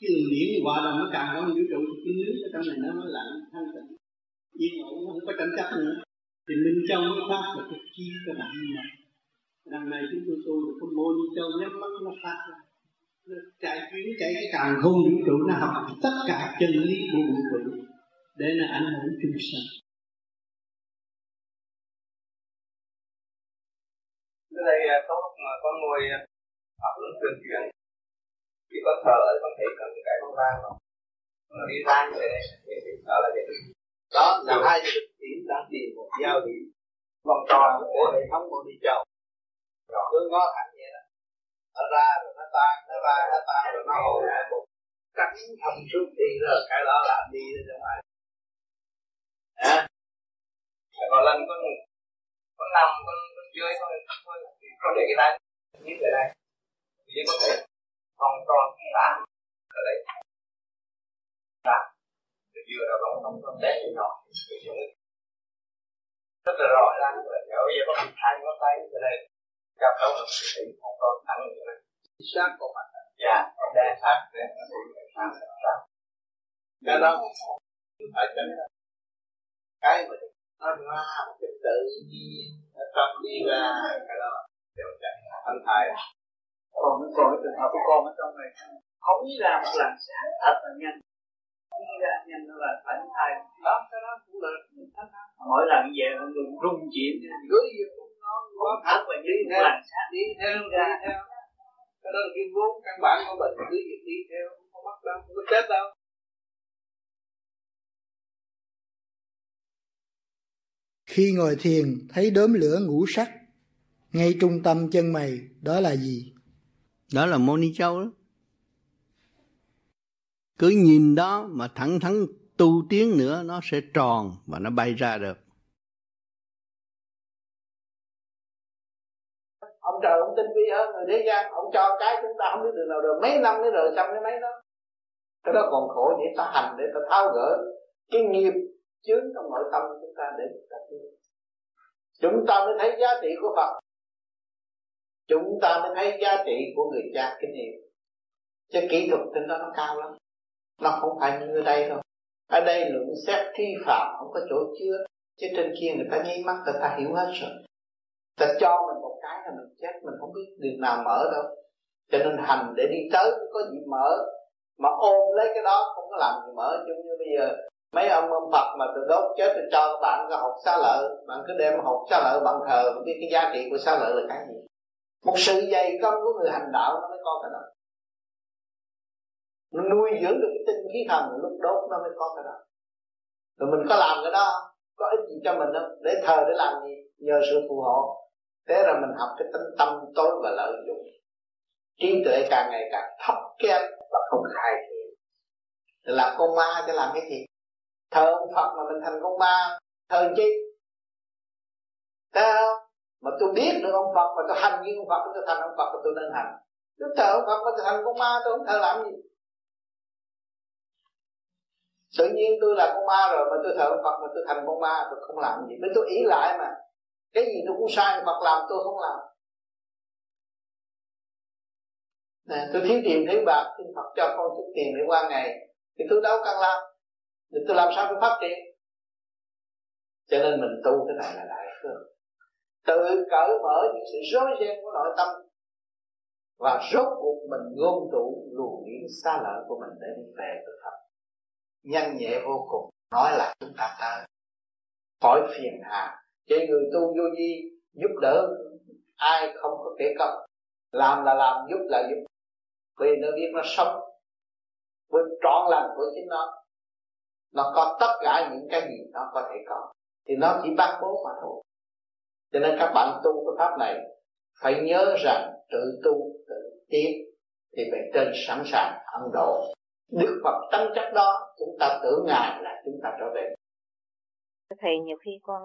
cái đường biển hòa đồng với càng không vũ trụ, cái nước ở trong này nó mới lặng, thanh tịnh. Yên ổn không có tranh chấp nữa. Thì minh châu mới phát là cái chi các bạn như này đằng này chúng tôi tu được có mô như châu nhắm mắt nó phát ra. Nó chạy chuyến chạy cái càng không vũ trụ, nó học tất cả chân lý của vũ trụ để nó ảnh hưởng chung sanh. Ở đây à, có lúc à, à, mà có ngồi học luận truyền chuyện. Khi con thở ở con thấy cần cái con vang không nó đi ra như vậy thì đó là vậy đó, là hai sức điểm đang tìm một giao điểm vòng tròn của hệ thống của đi châu rồi cứ ngó thẳng vậy đó. Nó ra rồi nó tan, nó ra, nó tan rồi nó hồi lại bụng cắn thông suốt đi rồi, cái đó là đi ra ngoài à, còn lần con con nằm con con chơi thôi. Thôi con để cái tay như thế này. Thì có thể vòng tròn cái tám. Ở đây. Tám vừa là vòng vòng không đấy thì nọ rất là rõ ra rồi bây giờ con một hai ngón tay ở đây gặp đâu là thì vòng tròn thẳng như thế này. Sát của mặt dạ. Đè sát để nó bị sát sát. Cái đó phải tránh cái mà nó ra một cái tự nhiên nó tâm đi ra cái đó. Đều chạy thanh thai. Còn còn cái trường hợp của con ở trong này không ra một làn sáng thật là nhanh. Đi ra nhanh là thành thai. Đó cái đó cũng là mỗi lần về mọi người rung chuyển cứ gì cũng nó có thật và đi theo làn sáng đi theo ra. theo. Cái đó là cái vốn căn bản của mình cứ việc đi theo không mất đâu không có chết đâu Khi ngồi thiền thấy đốm lửa ngũ sắc ngay trung tâm chân mày, đó là gì? Đó là Moni Châu đó. Cứ nhìn đó mà thẳng thắn tu tiến nữa nó sẽ tròn và nó bay ra được. Ông trời ông tinh vi hơn người thế gian, ông cho cái chúng ta không biết được nào được mấy năm mới rồi xong cái mấy đó. Cái đó còn khổ để ta hành để ta tháo gỡ cái nghiệp chướng trong nội tâm chúng ta để chúng ta tu chúng ta mới thấy giá trị của Phật. Chúng ta mới thấy giá trị của người cha kinh nghiệm. Chứ kỹ thuật trên đó nó cao lắm. Nó không phải như ở đây đâu. Ở đây luận xét thi phạm không có chỗ chứa. Chứ trên kia người ta nháy mắt, người ta hiểu hết rồi. Ta cho mình một cái là mình chết, mình không biết đường nào mở đâu. Cho nên hành để đi tới có gì mở. Mà ôm lấy cái đó không có làm gì mở. Chung như bây giờ mấy ông ông Phật mà từ đốt chết tôi cho các bạn cái học xá lợi. Bạn cứ đem học xá lợi bạn thờ biết cái giá trị của xá lợi là cái gì. Một sự dày công của người hành đạo nó mới có cái đó. Nó nuôi dưỡng được cái tinh khí thần, lúc đốt nó mới có cái đó. Rồi mình có làm cái đó, có ích gì cho mình không? Để thờ để làm gì? Nhờ sự phù hộ. Thế là mình học cái tính tâm tối và lợi dụng. Trí tuệ càng ngày càng thấp kém và không khai thiện làm con ma cho làm cái gì? Thờ ông Phật mà mình thành con ma. Thờ chi? Thấy mà tôi biết được ông Phật, mà tôi hành như ông Phật tôi thành ông Phật, mà tôi nên hành. Tôi thờ ông Phật mà tôi thành con ma, tôi không thờ làm gì. Tự nhiên tôi là con ma rồi, mà tôi thờ ông Phật mà tôi thành con ma, tôi không làm gì. Bởi tôi ý lại mà. Cái gì tôi cũng sai Phật làm, tôi không làm. Nè, tôi thiếu tiền thiếu bạc xin Phật cho con chút tiền để qua ngày. Thì tôi đâu cần làm thì tôi làm sao tôi phát triển? Cho nên mình tu cái này là đại phương tự cởi mở những sự rối ren của nội tâm và rốt cuộc mình ngôn tụ luồng điển xa lỡ của mình để đi về cực Phật. Nhanh nhẹ vô cùng, nói là chúng ta tới khỏi phiền hà. Chỉ người tu vô vi giúp đỡ ai không có kể công. Làm là làm, giúp là giúp. Vì nó biết nó sống với trọn lành của chính nó nó có tất cả những cái gì nó có thể có. Thì nó chỉ bắt bố mà thôi. Cho nên các bạn tu cái pháp này phải nhớ rằng tự tu, tự tiến thì bề trên sẵn sàng ấn độ. Đức phật tâm chất đó, chúng ta tưởng ngài là chúng ta trở về. Thầy, nhiều khi con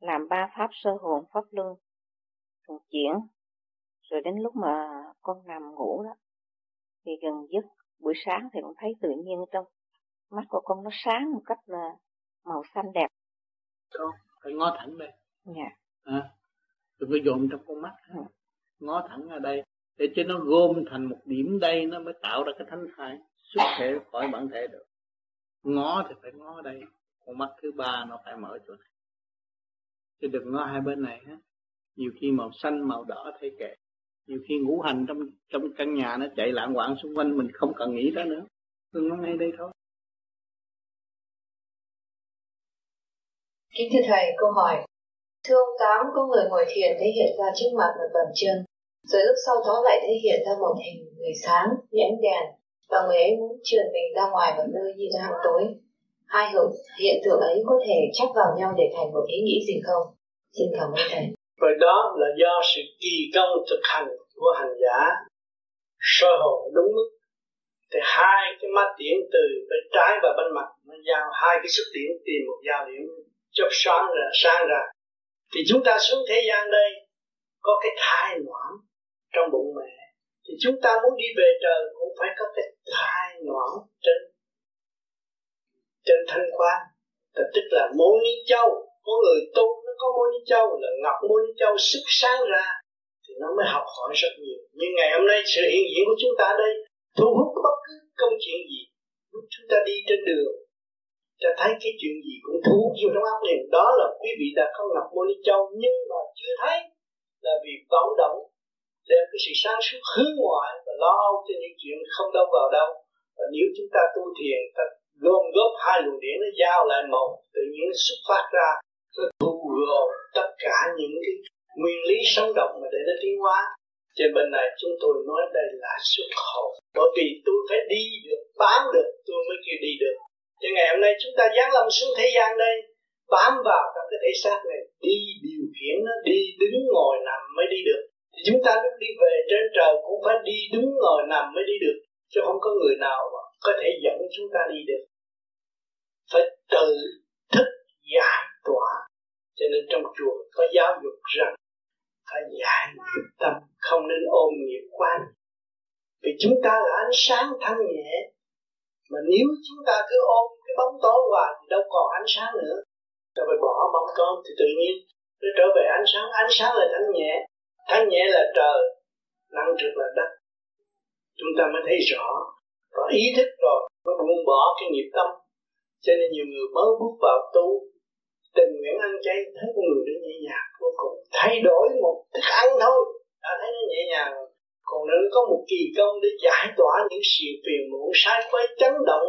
làm ba pháp sơ hồn, pháp luân, thường chuyển, rồi đến lúc mà con nằm ngủ đó, thì gần giấc buổi sáng thì con thấy tự nhiên trong mắt của con nó sáng một cách là màu xanh đẹp. Con phải ngó thẳng đây. Dạ. À, đừng có dồn trong con mắt. Ừ. ngó thẳng ở đây để cho nó gom thành một điểm đây nó mới tạo ra cái thánh thai xuất thể khỏi bản thể được. Ngó thì phải ngó đây. Con mắt thứ ba nó phải mở chỗ này. Chứ đừng ngó hai bên này ha. Nhiều khi màu xanh màu đỏ thấy kệ. Nhiều khi ngũ hành trong trong căn nhà nó chạy lạng quạng xung quanh mình không cần nghĩ đó nữa. Cứ ngó ngay đây thôi Kính thưa Thầy, câu hỏi. Thưa ông Tám, có người ngồi thiền thể hiện ra trước mặt một bàn chân, rồi lúc sau đó lại thể hiện ra một hình người sáng, như ánh đèn, và người ấy muốn truyền mình ra ngoài một nơi như ra hang tối. Hai hữu hiện tượng ấy có thể chắc vào nhau để thành một ý nghĩ gì không? Xin cảm ơn Thầy. Và đó là do sự kỳ công thực hành của hành giả sơ hồn đúng mức thì hai cái mắt điển từ bên trái và bên mặt nó giao hai cái xuất điển tìm một giao điểm chớp sáng ra sáng ra thì chúng ta xuống thế gian đây, có cái thai noãn trong bụng mẹ. Thì chúng ta muốn đi về trời cũng phải có cái thai noãn trên trên thanh quan tức là mô ni châu, có người tu nó có mô ni châu, là ngọc mô ni châu sức sáng ra thì nó mới học hỏi rất nhiều. Nhưng ngày hôm nay sự hiện diện của chúng ta đây thu hút bất cứ công chuyện gì. Chúng ta đi trên đường ta thấy cái chuyện gì cũng thú. vô trong óc liền. Đó là quý vị đã không ngập mô ni châu nhưng mà chưa thấy là vì vọng động đem cái sự sáng suốt hướng ngoại và lo âu cho những chuyện không đâu vào đâu. Và nếu chúng ta tu thiền, ta gom góp hai luồng điển nó giao lại một, tự nhiên nó xuất phát ra, nó thu gồm tất cả những cái nguyên lý sống động mà để nó tiến hóa. Trên bên này chúng tôi nói đây là xuất khẩu. Bởi vì tôi phải đi được bám được, tôi mới kêu đi được cho ngày hôm nay chúng ta giáng lâm xuống thế gian đây, bám vào trong cái thể xác này, đi điều khiển nó, đi đứng ngồi nằm mới đi được. Thì chúng ta lúc đi về trên trời cũng phải đi đứng ngồi nằm mới đi được, chứ không có người nào mà có thể dẫn chúng ta đi được. Phải tự thức giải tỏa. Cho nên trong chùa có giáo dục rằng phải giải nghiệp tâm, không nên ôm nghiệp quan vì chúng ta là ánh sáng thanh nhẹ mà nếu chúng ta cứ ôm cái bóng tối hoài thì đâu còn ánh sáng nữa. Ta phải bỏ bóng tối thì tự nhiên nó trở về ánh sáng. Ánh sáng là thanh nhẹ. Thanh nhẹ là trời nặng trực là đất. Chúng ta mới thấy rõ có ý thức rồi, mới buông bỏ cái nghiệp tâm. Cho nên nhiều người mới bước vào tu. Tình nguyện ăn chay, thấy con người nó nhẹ nhàng vô cùng. Thay đổi một thức ăn thôi. Đã thấy nó nhẹ nhàng còn nữ có một kỳ công để giải tỏa những sự phiền muộn, sai quấy chấn động,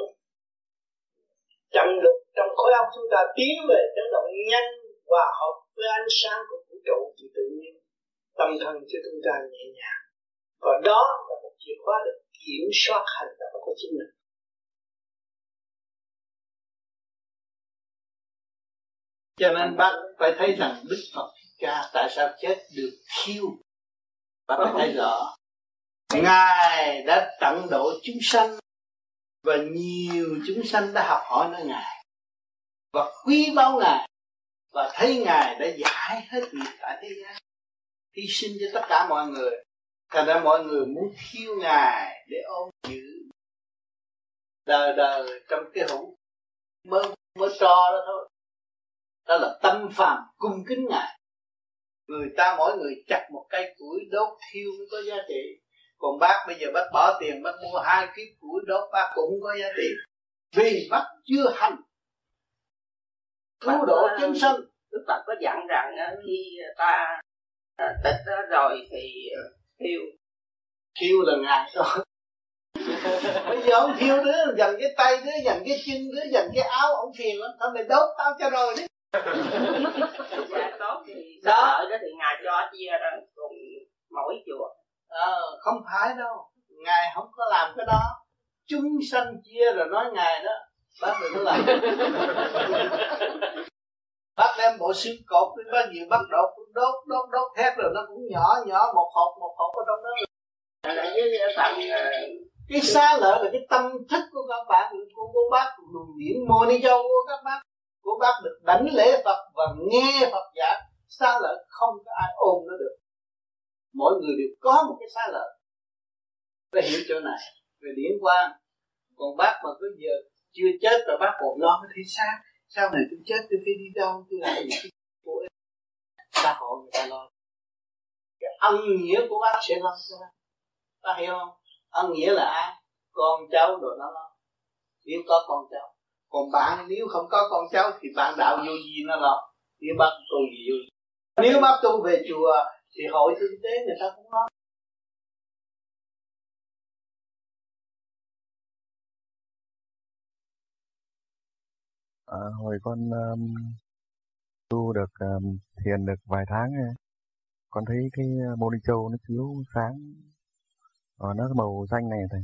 chậm lực trong khối óc chúng ta tiến về chấn động nhanh và hợp với ánh sáng của vũ trụ, thì tự nhiên tâm thần cho chúng ta nhẹ nhàng. Và đó là một chìa khóa để kiểm soát hành động của chính mình. Cho nên bác phải thấy rằng đức phật Ca tại sao chết được thiêu bác phải thấy rõ ngài đã tận độ chúng sanh và nhiều chúng sanh đã học hỏi nơi ngài. Và quý báu ngài và thấy ngài đã giải hết nghiệp cả thế gian, hy sinh cho tất cả mọi người. Thành ra mọi người muốn thiêu ngài để ôm giữ đời đời trong cái hũ mới mới cho đó thôi. Đó là tâm phàm cung kính ngài. Người ta mỗi người chặt một cây củi đốt thiêu mới có giá trị còn bác bây giờ bác bỏ tiền bác mua hai kiếp củi đốt bác cũng có giá trị. Vì bác chưa hành. Cứu độ chúng sanh. Đức Phật có dặn rằng khi ta à, tịch rồi thì thiêu. Thiêu là ngài thôi. (laughs) Bây giờ ông thiêu đứa dần cái tay đứa dần cái chân đứa dần cái áo ông phiền lắm. Thôi mày đốt tao cho rồi đi. (laughs) Dạ tốt thì đó. đó thì ngài cho chia ra cùng mỗi chùa ờ không phải đâu. Ngài không có làm cái đó. Chúng sanh chia rồi nói ngài đó. Bác đừng có làm. (laughs) Bác đem bộ xương cột đi bác gì bắt đốt đốt đốt đốt thét rồi nó cũng nhỏ nhỏ một hộp một hộp ở trong đó. Cái xa lợi là cái tâm thức của các bạn của cô bác luồng điển mô ni châu của các bác. Của bác được đánh lễ Phật và nghe Phật giảng. Xa lợi không có ai ôm nó được mỗi người đều có một cái sai lợi. Phải hiểu chỗ này. Về điển quan còn bác mà cứ giờ chưa chết rồi bác còn lo cái thế xác sau này tôi chết, tôi phải đi đâu? Tôi làm gì? Của xã hội người ta lo. Cái ân nghĩa của bác sẽ lo cho bác. Bác hiểu không? Ân nghĩa là ai? Con cháu rồi nó lo. Nếu có con cháu. Còn bạn, nếu không có con cháu thì bạn đạo vô gì nó lo? Nếu bác tu gì vô nếu bác tu về chùa thì hội kinh tế người ta cũng nói. À, hồi con um, tu được um, thiền được vài tháng con thấy cái uh, mô ni châu nó chiếu sáng và nó màu xanh này thầy.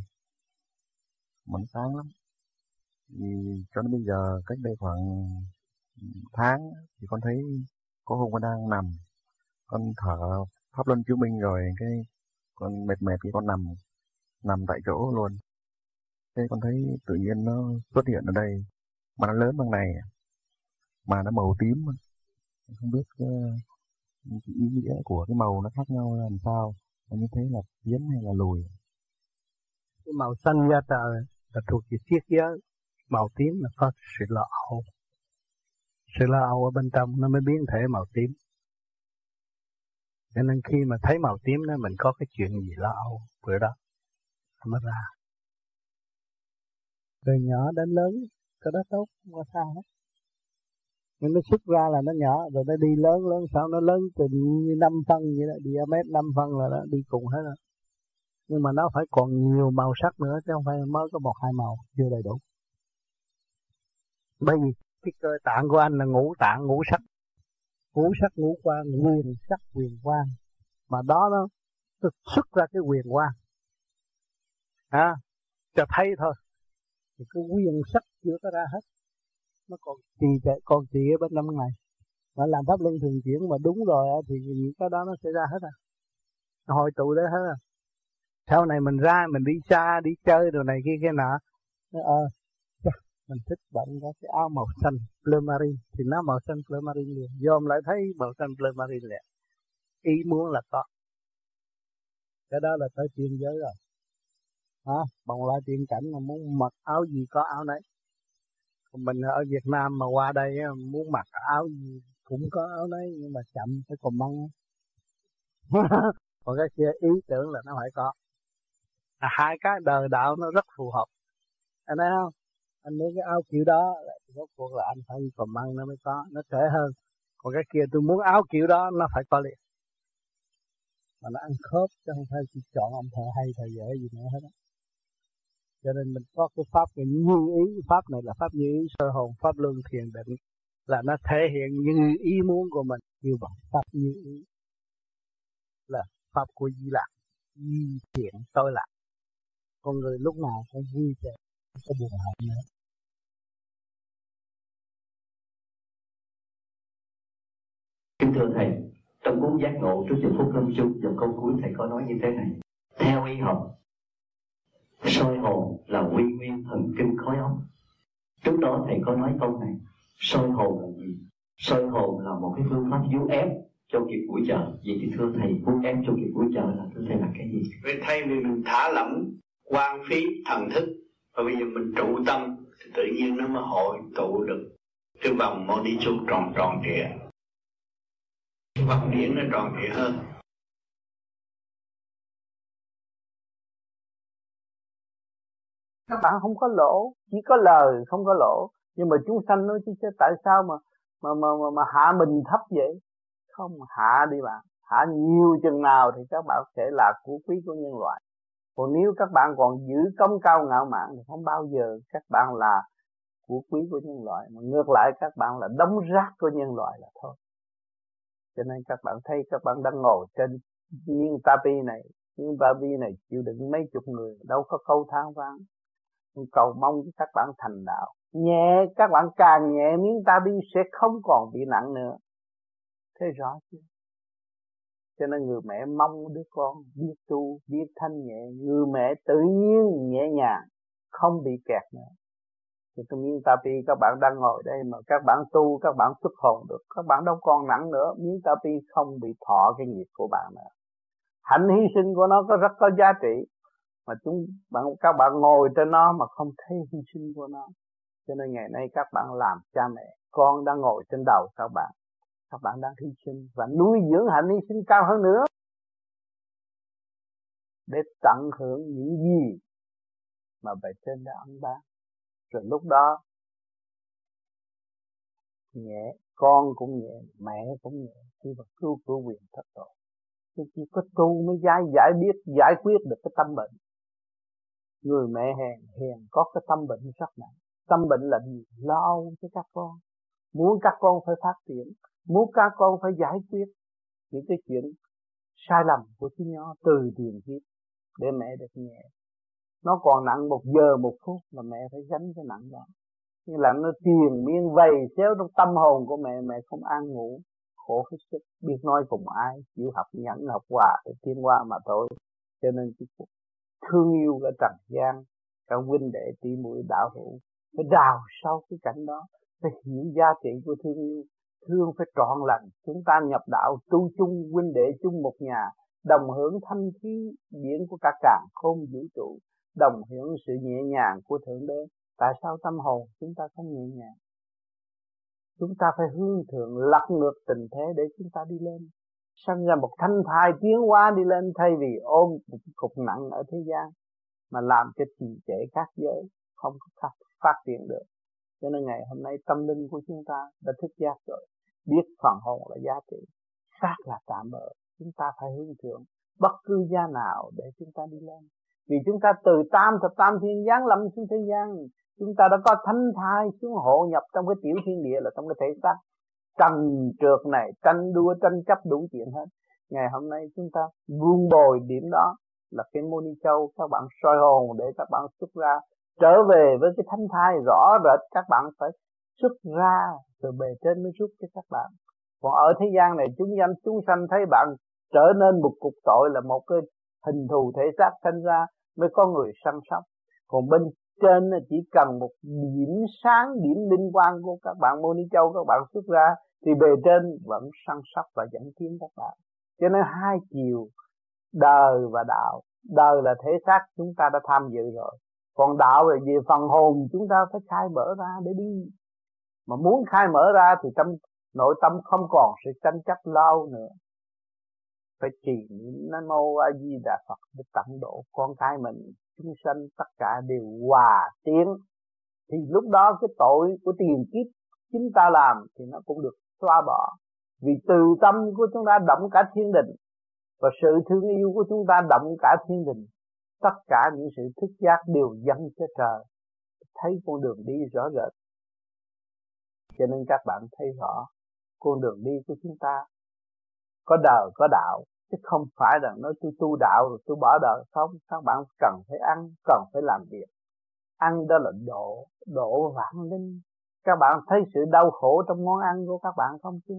Mà nó sáng lắm. Thì cho đến bây giờ cách đây khoảng um, tháng thì con thấy có hôm con đang nằm con thở pháp luân chứng minh rồi cái con mệt mệt thì con nằm nằm tại chỗ luôn. Thế con thấy tự nhiên nó xuất hiện ở đây mà nó lớn bằng này mà nó màu tím không biết cái, cái ý nghĩa của cái màu nó khác nhau làm sao. Như thế là tiến hay là lùi. Cái màu xanh da trời là thuộc về triết giới màu tím là có sự lo âu. Sự lo âu ở bên trong nó mới biến thể màu tím cho nên khi mà thấy màu tím đó, mình có cái chuyện gì lo âu bữa đó? Mới ra. Từ nhỏ đến lớn, cái đó tốt, không có sao hết. Nhưng nó xuất ra là nó nhỏ, rồi nó đi lớn lớn sao nó lớn từ như năm phân vậy đó diamet năm phân là đó, đi cùng hết rồi nhưng mà nó phải còn nhiều màu sắc nữa, chứ không phải mới có một, hai màu, chưa đầy đủ. Bởi vì cái cơ tạng của anh là ngũ tạng, ngũ sắc ngũ sắc ngũ quan quyền sắc quyền quan mà đó nó, nó xuất ra cái quyền quan à, cho thấy thôi. Thì cái quyền sắc chưa có ra hết. Nó còn trì trệ còn trì ở bên năm ngày. Mà làm pháp luân thường chuyển mà đúng rồi thì những cái đó nó sẽ ra hết à. Nó hội tụ đấy hết à. Sau này mình ra mình đi xa đi chơi đồ này kia kia nọ. À mình thích bệnh có cái áo màu xanh plumarin thì nó màu xanh plumarin liền. Dòm lại thấy màu xanh plumarin liền ý muốn là có. Cái đó là tới tiên giới rồi. Hả? Bằng lại tiên cảnh mà muốn mặc áo gì có áo nấy. Còn mình ở Việt Nam mà qua đây muốn mặc áo gì cũng có áo nấy nhưng mà chậm phải còn mong (laughs) còn cái kia ý tưởng là nó phải có. À, hai cái đời đạo nó rất phù hợp. Anh thấy không? Anh muốn cái áo kiểu đó thì rốt cuộc là anh phải còn măng nó mới có, nó trẻ hơn. Còn cái kia tôi muốn áo kiểu đó, nó phải có liền. Mà nó ăn khớp, chứ không phải chỉ chọn ông thợ hay thợ dễ gì nữa hết á. Cho nên mình có cái pháp cái như ý, pháp này là pháp như ý, sơ hồn, pháp luân thiền định, là nó thể hiện như ý muốn của mình, như vậy, pháp như ý. Là pháp của di lạc di thiện tôi lạc. Con người lúc nào cũng vui vẻ không có buồn hận nữa kính thưa thầy, trong cuốn giác ngộ trước giờ phút lâm chung, dòng câu cuối thầy có nói như thế này. Theo y học, soi hồn là quy nguyên thần kinh khối óc. Trước đó thầy có nói câu này, soi hồn là gì? Soi hồn là một cái phương pháp vú ép cho kịp buổi chợ vậy thì thưa thầy, vú ép cho kịp buổi chợ là thưa thầy là cái gì? Vậy thay vì mình thả lỏng quan phí thần thức và bây giờ mình trụ tâm thì tự nhiên nó mới hội tụ được. Cái vòng mô đi chung tròn tròn trịa. Cái vòng điển nó tròn trịa hơn. Các bạn không có lỗ chỉ có lời không có lỗ. Nhưng mà chúng sanh nói chứ tại sao mà mà mà mà, mà hạ mình thấp vậy? Không hạ đi bạn. Hạ nhiều chừng nào thì các bạn sẽ là của quý của nhân loại còn nếu các bạn còn giữ công cao ngạo mạn thì không bao giờ các bạn là của quý của nhân loại, mà ngược lại các bạn là đống rác của nhân loại là thôi. Cho nên các bạn thấy các bạn đang ngồi trên miếng tapi này miếng tapi này chịu đựng mấy chục người, đâu có câu than vãn cầu mong các bạn thành đạo. Nhẹ, các bạn càng nhẹ, miếng tapi sẽ không còn bị nặng nữa. Thế rõ chưa? Cho nên người mẹ mong đứa con biết tu, biết thanh nhẹ. Người mẹ tự nhiên, nhẹ nhàng, không bị kẹt nữa. Thì tôi miếng tapi các bạn đang ngồi đây mà các bạn tu, các bạn xuất hồn được. Các bạn đâu còn nặng nữa. Miếng tapi không bị thọ cái nghiệp của bạn nữa. Hạnh hy sinh của nó có rất có giá trị. Mà chúng bạn, các bạn ngồi trên nó mà không thấy hy sinh của nó. Cho nên ngày nay các bạn làm cha mẹ. Con đang ngồi trên đầu các bạn các bạn đang hy sinh và nuôi dưỡng hạnh hy sinh cao hơn nữa. Để tận hưởng những gì mà bề trên đã ăn ban rồi lúc đó, nhẹ, con cũng nhẹ, mẹ cũng nhẹ, khi mà cứu cứu quyền thất tội. Chứ chỉ có tu mới giải giải biết, giải quyết được cái tâm bệnh. Người mẹ hèn hèn có cái tâm bệnh rất nặng. Tâm bệnh là gì? Lo âu cho các con. Muốn các con phải phát triển muốn các con phải giải quyết những cái chuyện sai lầm của chính nó từ tiền kiếp để mẹ được nhẹ. Nó còn nặng một giờ một phút là mẹ phải gánh cái nặng đó. Nhưng là nó tiền miên vầy, xéo trong tâm hồn của mẹ mẹ không an ngủ, khổ hết sức, biết nói cùng ai, chịu học nhẫn, học hòa để tiến qua mà thôi. Cho nên cái cuộc thương yêu ở trần gian cả huynh đệ tỷ muội đạo hữu, phải đào sâu cái cảnh đó, phải hiểu giá trị của thương yêu thương phải trọn lành. Chúng ta nhập đạo, tu chung, huynh đệ chung một nhà, đồng hưởng thanh khí biển của cả càng không vũ trụ, đồng hưởng sự nhẹ nhàng của thượng đế. Tại sao tâm hồn chúng ta không nhẹ nhàng? Chúng ta phải hướng thượng, lật ngược tình thế để chúng ta đi lên. Sinh ra một thanh thai tiến hóa đi lên thay vì ôm một cục nặng ở thế gian, mà làm cho trì trệ các giới không có phát triển được. Cho nên ngày hôm nay tâm linh của chúng ta đã thức giác rồi biết phần hồn là giá trị. Xác là tạm bỡ chúng ta phải hướng thượng. Bất cứ gia nào để chúng ta đi lên. Vì chúng ta từ tam thập tam thiên giáng lâm xuống thế gian, chúng ta đã có thánh thai xuống hộ nhập trong cái tiểu thiên địa là trong cái thể xác. Trần trượt này, tranh đua, tranh chấp đủ chuyện hết. Ngày hôm nay chúng ta vun bồi điểm đó là cái môn châu, các bạn soi hồn để các bạn xuất ra, trở về với cái thánh thai rõ rệt, các bạn phải xuất ra từ bề trên mới rút cho các bạn. Còn ở thế gian này, chúng sanh chúng sanh thấy bạn trở nên một cục tội là một cái hình thù thể xác sinh ra mới có người săn sóc. Còn bên trên chỉ cần một điểm sáng, điểm linh quang của các bạn mô ni châu các bạn xuất ra thì bề trên vẫn săn sóc và dẫn tiến các bạn. Cho nên hai chiều, đời và đạo. Đời là thể xác chúng ta đã tham dự rồi. Còn đạo là về phần hồn, chúng ta phải khai mở ra để đi mà muốn khai mở ra thì tâm, nội tâm không còn sự tranh chấp lâu nữa. Phải trì niệm nam mô a di đà phật để tận độ con cái mình, chúng sanh tất cả đều hòa tiến. Thì lúc đó cái tội của tiền kiếp chúng ta làm thì nó cũng được xóa bỏ. Vì từ tâm của chúng ta động cả thiên đình và sự thương yêu của chúng ta động cả thiên đình tất cả những sự thức giác đều dâng cho trời. Thấy con đường đi rõ rệt cho nên các bạn thấy rõ, con đường đi của chúng ta có đời, có đạo, chứ không phải là nói tôi tu đạo rồi tôi bỏ đời không các bạn cần phải ăn, cần phải làm việc. Ăn đó là độ độ vạn linh. Các bạn thấy sự đau khổ trong món ăn của các bạn không chứ?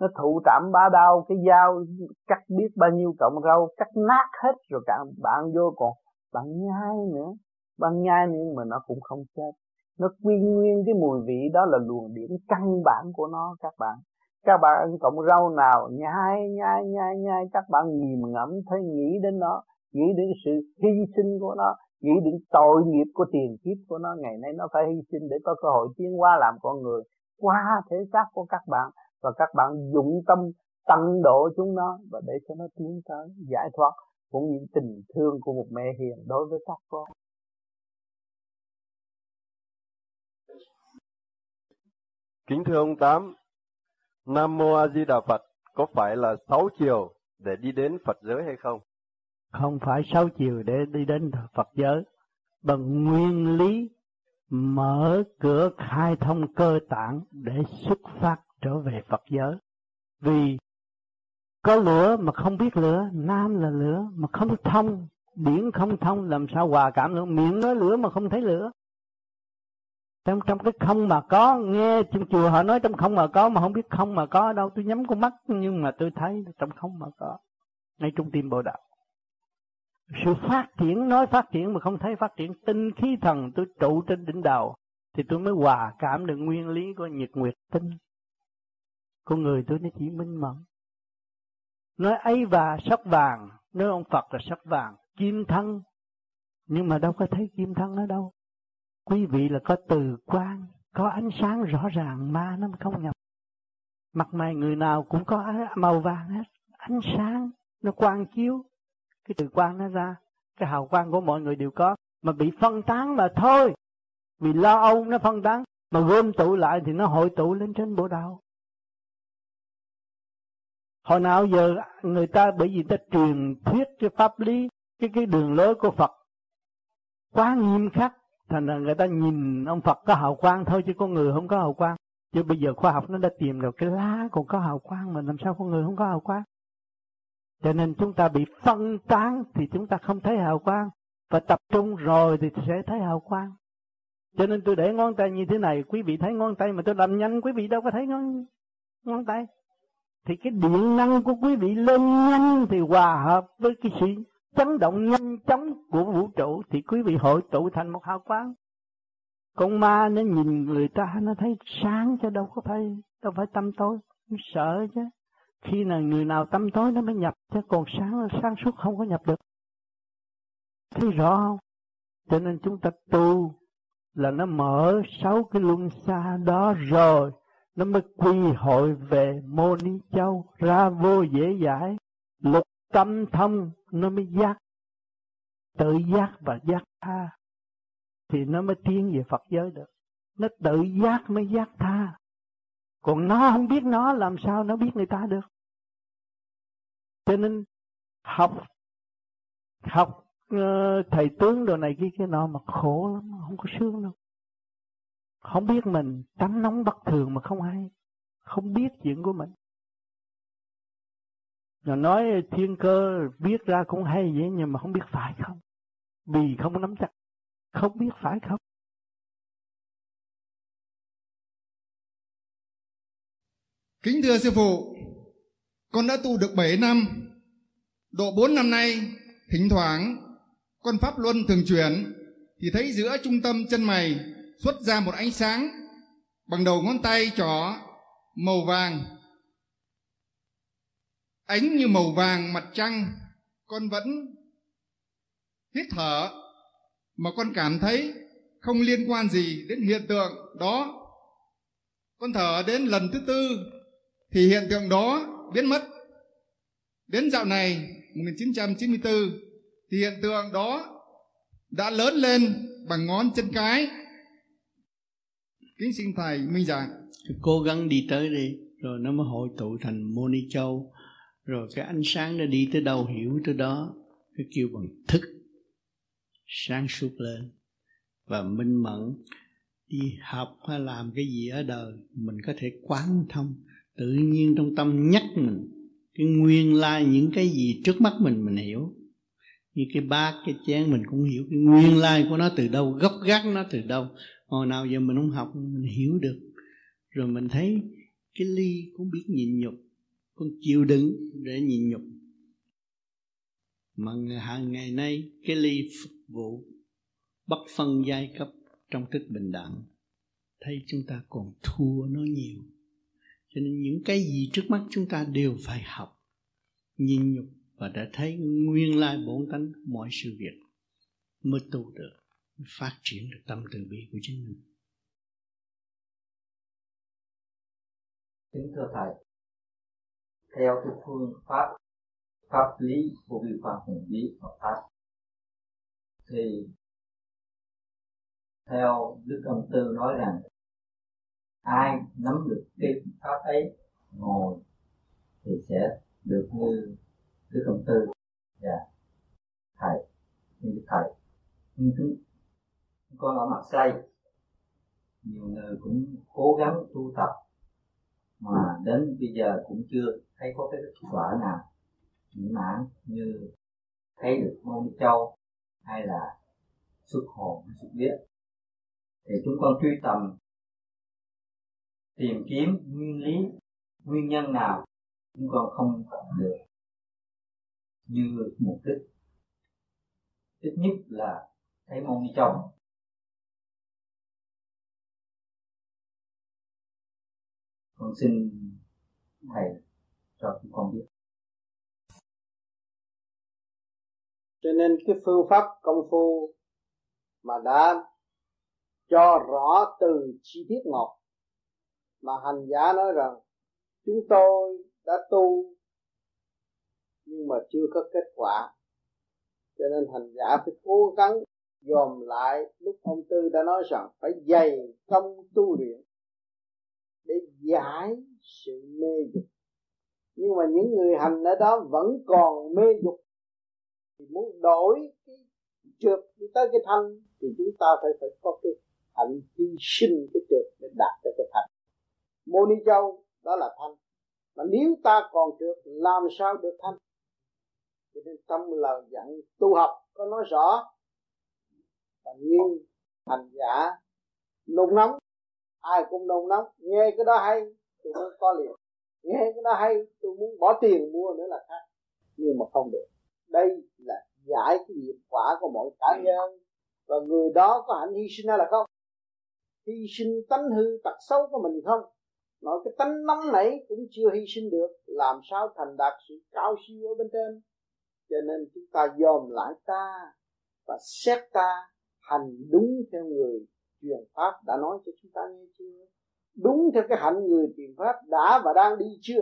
Nó thụ trảm bá đau cái dao cắt biết bao nhiêu cọng rau, cắt nát hết rồi cả bạn vô còn bạn nhai nữa. Bạn nhai nhưng mà nó cũng không chết nó quy nguyên cái mùi vị đó là luồng điển căn bản của nó, các bạn. Các bạn ăn cọng rau nào, nhai nhai nhai nhai, các bạn nghiền ngẫm thấy nghĩ đến nó, nghĩ đến sự hy sinh của nó, nghĩ đến tội nghiệp của tiền kiếp của nó. Ngày nay nó phải hy sinh để có cơ hội tiến qua làm con người qua thể xác của các bạn. Và các bạn dụng tâm tận độ chúng nó và để cho nó tiến tới giải thoát cũng như tình thương của một mẹ hiền đối với các con. Kính thưa ông Tám, Nam Mô A Di Đà Phật có phải là sáu chiều để đi đến Phật giới hay không? Không phải sáu chiều để đi đến Phật giới, bằng nguyên lý mở cửa khai thông cơ tạng để xuất phát trở về Phật giới. Vì có lửa mà không biết lửa, nam là lửa mà không thông, điển không thông làm sao hòa cảm được, miệng nói lửa mà không thấy lửa trong trong cái không mà có, nghe trong chùa họ nói trong không mà có, mà không biết không mà có ở đâu. Tôi nhắm con mắt, nhưng mà tôi thấy trong không mà có. Ngay trung tim bộ đạo sự phát triển, nói phát triển mà không thấy phát triển. Tinh khí thần tôi trụ trên đỉnh đầu, thì tôi mới hòa cảm được nguyên lý của nhật nguyệt tinh. Con người tôi nó chỉ minh mẫn. Nói ấy và sắc vàng, nói ông phật là sắc vàng, kim thân. Nhưng mà đâu có thấy kim thân ở đâu quý vị là có từ quan, có ánh sáng rõ ràng, ma nó không nhập. Mặt mày người nào cũng có màu vàng hết. Ánh sáng nó quang chiếu. Cái từ quan nó ra, cái hào quang của mọi người đều có. Mà bị phân tán mà thôi. Vì lo âu nó phân tán, mà gom tụ lại thì nó hội tụ lên trên bộ đạo. Hồi nào giờ người ta, bởi vì ta truyền thuyết cái pháp lý, cái cái đường lối của Phật, quá nghiêm khắc thành ra người ta nhìn ông Phật có hào quang thôi chứ con người không có hào quang. Chứ bây giờ khoa học nó đã tìm được cái lá còn có hào quang mà làm sao con người không có hào quang? Cho nên chúng ta bị phân tán thì chúng ta không thấy hào quang. Và tập trung rồi thì sẽ thấy hào quang. Cho nên tôi để ngón tay như thế này, quý vị thấy ngón tay mà tôi làm nhanh, quý vị đâu có thấy ngón ngón tay. Thì cái điện năng của quý vị lên nhanh thì hòa hợp với cái sự chấn động nhanh chóng của vũ trụ thì quý vị hội tụ thành một hào quang. Con ma nó nhìn người ta, nó thấy sáng chứ đâu có phải, đâu phải tâm tối, nó sợ chứ. Khi nào người nào tâm tối nó mới nhập chứ, còn sáng sáng suốt không có nhập được. Thấy rõ không? Cho nên chúng ta tu là nó mở sáu cái luân xa đó rồi, nó mới quy hội về mô ni châu ra vô dễ giải lục tâm thông nó mới giác. Tự giác và giác tha, thì nó mới tiến về Phật giới được. Nó tự giác mới giác tha. Còn nó không biết nó, làm sao nó biết người ta được? Cho nên học học ờ, thầy tướng đồ này kia kia nọ mà khổ lắm, không có sướng đâu. Không biết mình tánh nóng bất thường mà không ai không biết chuyện của mình rồi nói thiên cơ biết ra cũng hay vậy, nhưng mà không biết phải không? Vì không nắm chắc, không biết phải không? Kính thưa sư phụ, con đã tu được 7 năm. Độ 4 năm nay, thỉnh thoảng, con pháp luân thường chuyển, thì thấy giữa trung tâm chân mày xuất ra một ánh sáng. Bằng đầu ngón tay trỏ màu vàng ánh như màu vàng mặt trăng, con vẫn hít thở, mà con cảm thấy không liên quan gì đến hiện tượng đó. Con thở đến lần thứ tư, thì hiện tượng đó biến mất. Đến dạo này 1994 thì hiện tượng đó đã lớn lên bằng ngón chân cái. Kính xin thầy minh giảng. Cố gắng đi tới đi rồi nó mới hội tụ thành mô ni châu rồi cái ánh sáng nó đi tới đâu hiểu tới đó cái kêu bằng thức, sáng suốt lên. Và minh mẫn, đi học hay làm cái gì ở đời, mình có thể quán thông, tự nhiên trong tâm nhắc mình. Cái nguyên lai những cái gì trước mắt mình mình hiểu. Như cái bát, cái chén, mình cũng hiểu cái nguyên lai của nó từ đâu, gốc gác nó từ đâu. Hồi nào giờ mình không học, mình hiểu được. Rồi mình thấy cái ly cũng biết nhịn nhục con chịu đựng để nhịn nhục. Mà hàng ngày nay, cái ly phục vụ bất phân giai cấp trong thức bình đẳng, thấy chúng ta còn thua nó nhiều. Cho nên những cái gì trước mắt chúng ta đều phải học nhìn nhục và đã thấy nguyên lai bổn tánh mọi sự việc mới tu được, mới phát triển được tâm từ bi của chính mình. Kính thưa thầy theo cái phương pháp pháp lý của vi phạm hùng lý Phật pháp. Thì theo đức công tư nói rằng, ai nắm được cái pháp ấy ngồi thì sẽ được như đức công tư và thầy, như đức thầy. Nhưng chúng con ở mặt xây nhiều người cũng cố gắng tu tập, mà đến bây giờ cũng chưa thấy có cái kết quả nào? Mỹ mãn, như, thấy được môn châu, hay là xuất hồn, hay xuất biết? Thì chúng con truy tầm, tìm kiếm nguyên lý, nguyên nhân nào chúng con không được như mục đích ít nhất là thấy môn châu. Con xin thầy cho chúng con biết. Cho nên cái phương pháp công phu mà đã cho rõ từ chi tiết một, mà hành giả nói rằng chúng tôi đã tu nhưng mà chưa có kết quả. Cho nên hành giả phải cố gắng dòm lại lúc ông tư đã nói rằng phải dày công tu luyện để giải sự mê dục nhưng mà những người hành ở đó vẫn còn mê dục. Thì muốn đổi cái trượt đi tới cái thanh thì chúng ta phải phải có cái hạnh hy sinh cái trượt để đạt tới cái thanh mô ni châu, đó là thanh mà nếu ta còn trượt, làm sao được thanh cho nên tâm lời dặn tu học có nói rõ. Và nhưng hành giả nôn nóng, ai cũng nôn nóng. Nghe cái đó hay, tôi muốn có liền nghe cái đó hay tôi muốn bỏ tiền mua nữa là khác. Nhưng mà không được. Đây là giải cái nghiệp quả của mọi cá nhân. Và người đó có hạnh hy sinh hay là không? Hy sinh tánh hư tật xấu của mình không? Nói cái tánh nóng nảy cũng chưa hy sinh được làm sao thành đạt sự cao siêu ở bên trên? Cho nên chúng ta dòm lại ta và xét ta hành đúng theo người truyền pháp đã nói cho chúng ta nghe chưa đúng theo cái hạnh người tìm pháp đã và đang đi chưa?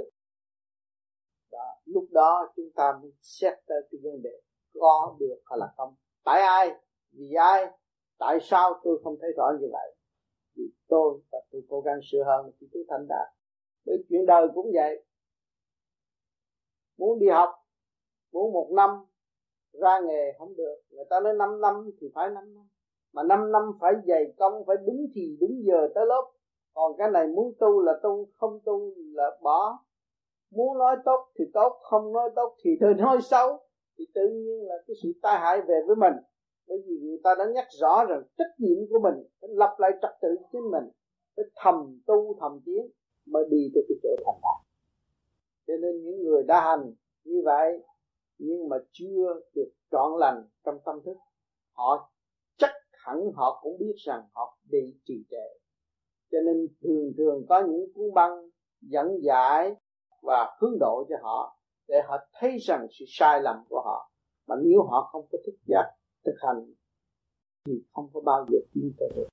Đó, lúc đó chúng ta mới xét tới cái vấn đề có được hay là không. Tại ai? Vì ai? Tại sao tôi không thấy rõ như vậy? Vì tôi và tôi cố gắng sửa hơn thì tôi thành đạt. Bởi chuyện đời cũng vậy. Muốn đi học muốn một năm ra nghề không được. Người ta nói 5 năm thì phải 5 năm. Mà 5 năm phải dày công phải đúng thì đúng giờ tới lớp còn cái này muốn tu là tu, không tu là bỏ. Muốn nói tốt thì tốt, không nói tốt thì thôi nói xấu. Thì tự nhiên là cái sự tai hại về với mình. Bởi vì người ta đã nhắc rõ rằng trách nhiệm của mình phải lập lại trật tự chính mình, phải thầm tu, thầm tiến mới đi tới cái chỗ thành đạt. Cho nên những người đã hành như vậy, nhưng mà chưa được trọn lành trong tâm thức, họ chắc hẳn họ cũng biết rằng họ bị trì trệ cho nên thường thường có những cuốn băng dẫn giải và hướng độ cho họ để họ thấy rằng sự sai lầm của họ. Mà nếu họ không có thức giác, thực hành thì không có bao giờ tiến tới được.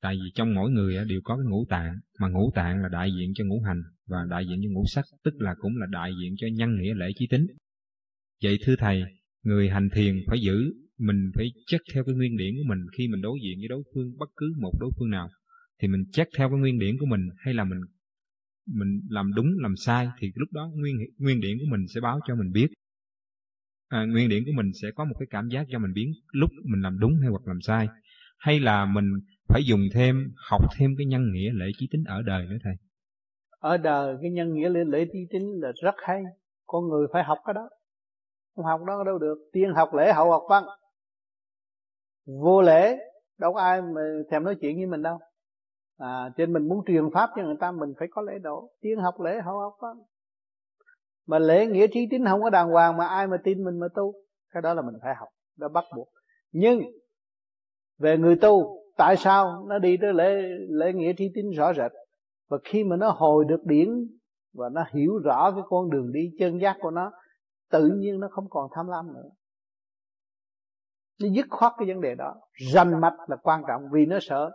Tại vì trong mỗi người đều có cái ngũ tạng, mà ngũ tạng là đại diện cho ngũ hành và đại diện cho ngũ sắc, tức là cũng là đại diện cho nhân nghĩa lễ chí tính. Vậy thưa thầy, người hành thiền phải giữ mình phải chắc theo cái nguyên điển của mình khi mình đối diện với đối phương bất cứ một đối phương nào. Thì mình chắc theo cái nguyên điển của mình hay là mình mình làm đúng làm sai thì lúc đó nguyên nguyên điển của mình sẽ báo cho mình biết. À, nguyên điển của mình sẽ có một cái cảm giác cho mình biết lúc mình làm đúng hay hoặc làm sai. Hay là mình phải dùng thêm học thêm cái nhân nghĩa lễ trí tính ở đời nữa thầy? Ở đời cái nhân nghĩa lễ lễ trí tính là rất hay. Con người phải học cái đó. Không học đó đâu được. Tiên học lễ hậu học văn vô lễ, đâu có ai mà thèm nói chuyện với mình đâu. À trên mình muốn truyền pháp cho người ta, mình phải có lễ độ. Tiên học lễ hậu học đó. mà lễ nghĩa trí tín không có đàng hoàng mà ai mà tin mình mà tu. Cái đó là mình phải học, đó bắt buộc. Nhưng, về người tu, tại sao nó đi tới lễ lễ nghĩa trí tín rõ rệt? Và khi mà nó hồi được điển và nó hiểu rõ cái con đường đi chân giác của nó, tự nhiên nó không còn tham lam nữa nó dứt khoát cái vấn đề đó. Rành mạch là quan trọng vì nó sợ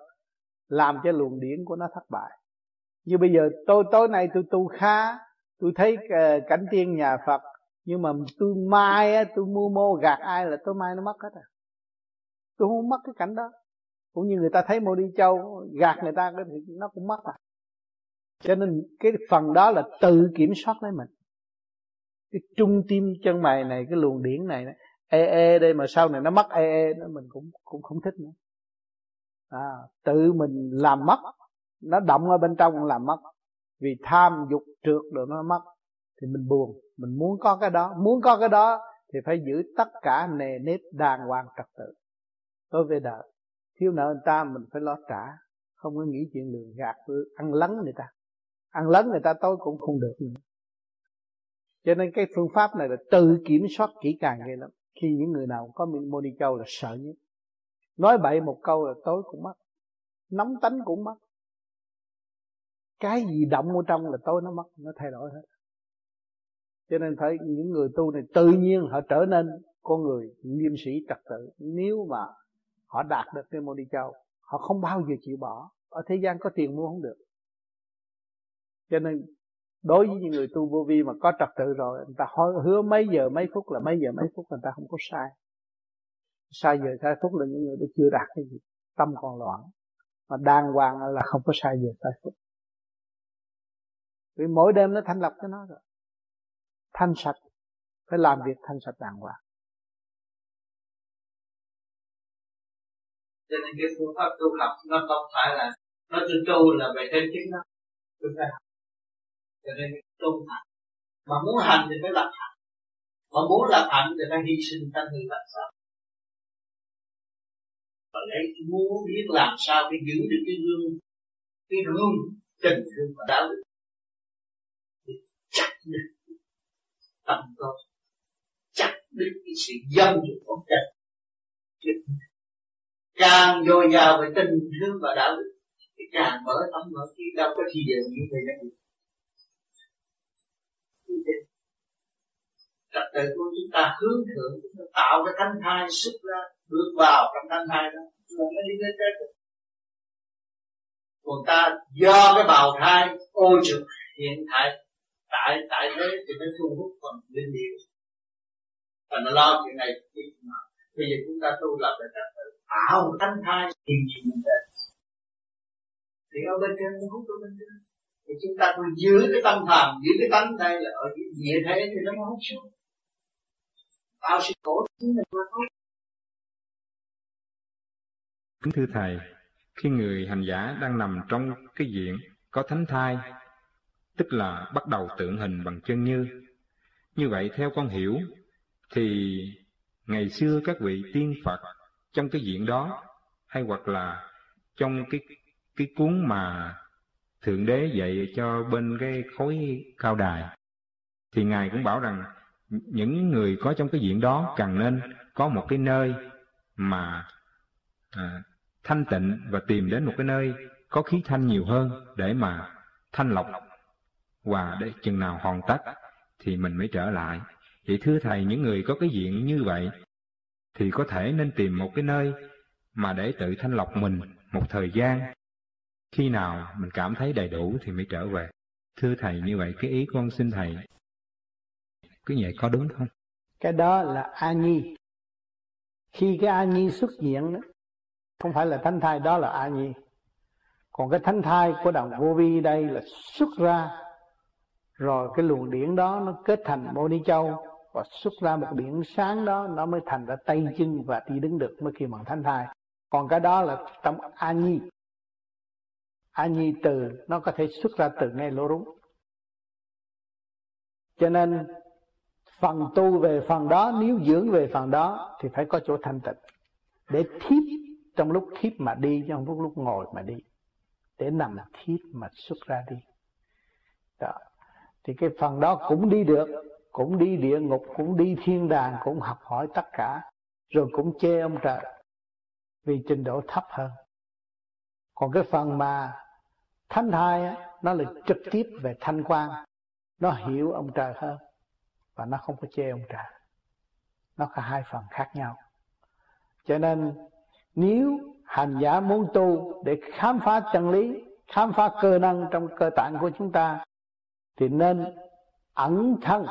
làm cho luồng điển của nó thất bại. Như bây giờ tôi tối nay tôi tu khá tôi thấy cảnh tiên nhà phật nhưng mà tôi mai tôi mua mô gạt ai là tôi mai nó mất hết à tôi không mất cái cảnh đó. Cũng như người ta thấy mô đi châu gạt người ta thì nó cũng mất à cho nên cái phần đó là tự kiểm soát lấy mình. Cái trung tim chân mày này cái luồng điển này ê ê đây mà sau này nó mất ê ê nó mình cũng cũng không thích nữa. À, tự mình làm mất nó động ở bên trong làm mất. Vì tham dục trượt rồi nó mất thì mình buồn. Mình muốn có cái đó muốn có cái đó thì phải giữ tất cả nề nếp đàng hoàng trật tự. Đối với đời thiếu nợ người ta mình phải lo trả không có nghĩ chuyện lường gạt ăn lấn người ta. Ăn lấn người ta tôi cũng không được nữa. Cho nên cái phương pháp này là tự kiểm soát kỹ càng ghê lắm khi những người nào có moni châu là sợ nhất. Nói bậy một câu là tối cũng mất, nóng tánh cũng mất. Cái gì động ở trong là tối nó mất, nó thay đổi hết. Cho nên thấy những người tu này tự nhiên họ trở nên con người nghiêm sĩ trật tự. Nếu mà họ đạt được cái môn đi châu, họ không bao giờ chịu bỏ. Ở thế gian có tiền mua không được. Cho nên đối với những người tu vô vi mà có trật tự rồi, người ta hứa mấy giờ mấy phút là mấy giờ mấy phút, người ta không có sai. Sai giờ sai phút là những người đó chưa đạt cái gì, tâm còn loạn. Mà đàng hoàng là không có sai giờ sai phút. Vì mỗi đêm nó thanh lọc cho nó rồi. Thanh sạch, phải làm việc thanh sạch đàng hoàng. Cho nên cái phương pháp tu học nó không phải là, nó tu tu là về thêm chính đó cho nên tu hành mà muốn hành thì phải lập hạnh. Mà muốn lập hạnh thì phải hy sinh tâm người làm sao. Và lấy muốn biết làm sao để giữ được cái gương cái gương tình thương và đạo đức. Thì chắc được tâm con. Chắc được cái sự dâm dục của chất càng dồi dào về tình thương và đạo đức, thì càng mở tâm mở trí. Đâu có gì giờ như vậy đó trật tự của chúng ta hướng thượng, chúng ta tạo cái thanh thai xuất ra, bước vào trong thanh thai đó. Rồi mới đi lên trên còn ta do cái bào thai ô trực hiện tại tại tại thế thì nó thu hút phần linh điệu và nó lo chuyện này, chuyện nào bây giờ chúng ta tu lập để trật tự, tạo thanh thai tìm gì mình đến. Thì ở bên trên nó hút ở bên trên thì chúng ta cứ giữ cái tâm phàm giữ cái tánh đây là ở địa thế thì nó không xuống. Tạo sự khổ chính mình mà thôi kính thưa thầy, khi người hành giả đang nằm trong cái diện có thánh thai, tức là bắt đầu tượng hình bằng chân như như vậy theo con hiểu, thì ngày xưa các vị tiên phật trong cái diện đó, hay hoặc là trong cái cái cuốn mà thượng đế dạy cho bên cái khối cao đài thì ngài cũng bảo rằng những người có trong cái diện đó cần nên có một cái nơi mà à, thanh tịnh và tìm đến một cái nơi có khí thanh nhiều hơn để mà thanh lọc và để chừng nào hoàn tất thì mình mới trở lại. Vậy thưa thầy, những người có cái diện như vậy thì có thể nên tìm một cái nơi mà để tự thanh lọc mình một thời gian. Khi nào mình cảm thấy đầy đủ thì mới trở về. Thưa thầy như vậy cái ý con xin thầy cứ vậy có đúng không? Cái đó là A Nhi. Khi cái A Nhi xuất hiện đó, không phải là thánh thai đó là A Nhi. Còn cái thánh thai của đồng vô vi đây là xuất ra rồi cái luồng điển đó nó kết thành mô ni châu và xuất ra một điển sáng đó nó mới thành ra tay chân và đi đứng được mới kêu bằng thánh thai còn cái đó là trong a nhi a nhi từ, nó có thể xuất ra từ ngay lỗ rúng. Cho nên, phần tu về phần đó, nếu dưỡng về phần đó, thì phải có chỗ thanh tịnh. Để thiếp, trong lúc thiếp mà đi trong lúc lúc ngồi mà đi. Để nằm thiếp mà xuất ra đi. Đó. Thì cái phần đó cũng đi được, cũng đi địa ngục, cũng đi thiên đàng, cũng học hỏi tất cả, rồi cũng chê ông trời, vì trình độ thấp hơn. Còn cái phần mà thánh thai nó là trực tiếp về thanh quan. Nó hiểu ông trời hơn và nó không có chê ông trời. Nó có hai phần khác nhau. Cho nên, nếu hành giả muốn tu để khám phá chân lý, khám phá cơ năng trong cơ tạng của chúng ta, thì nên ẩn thân.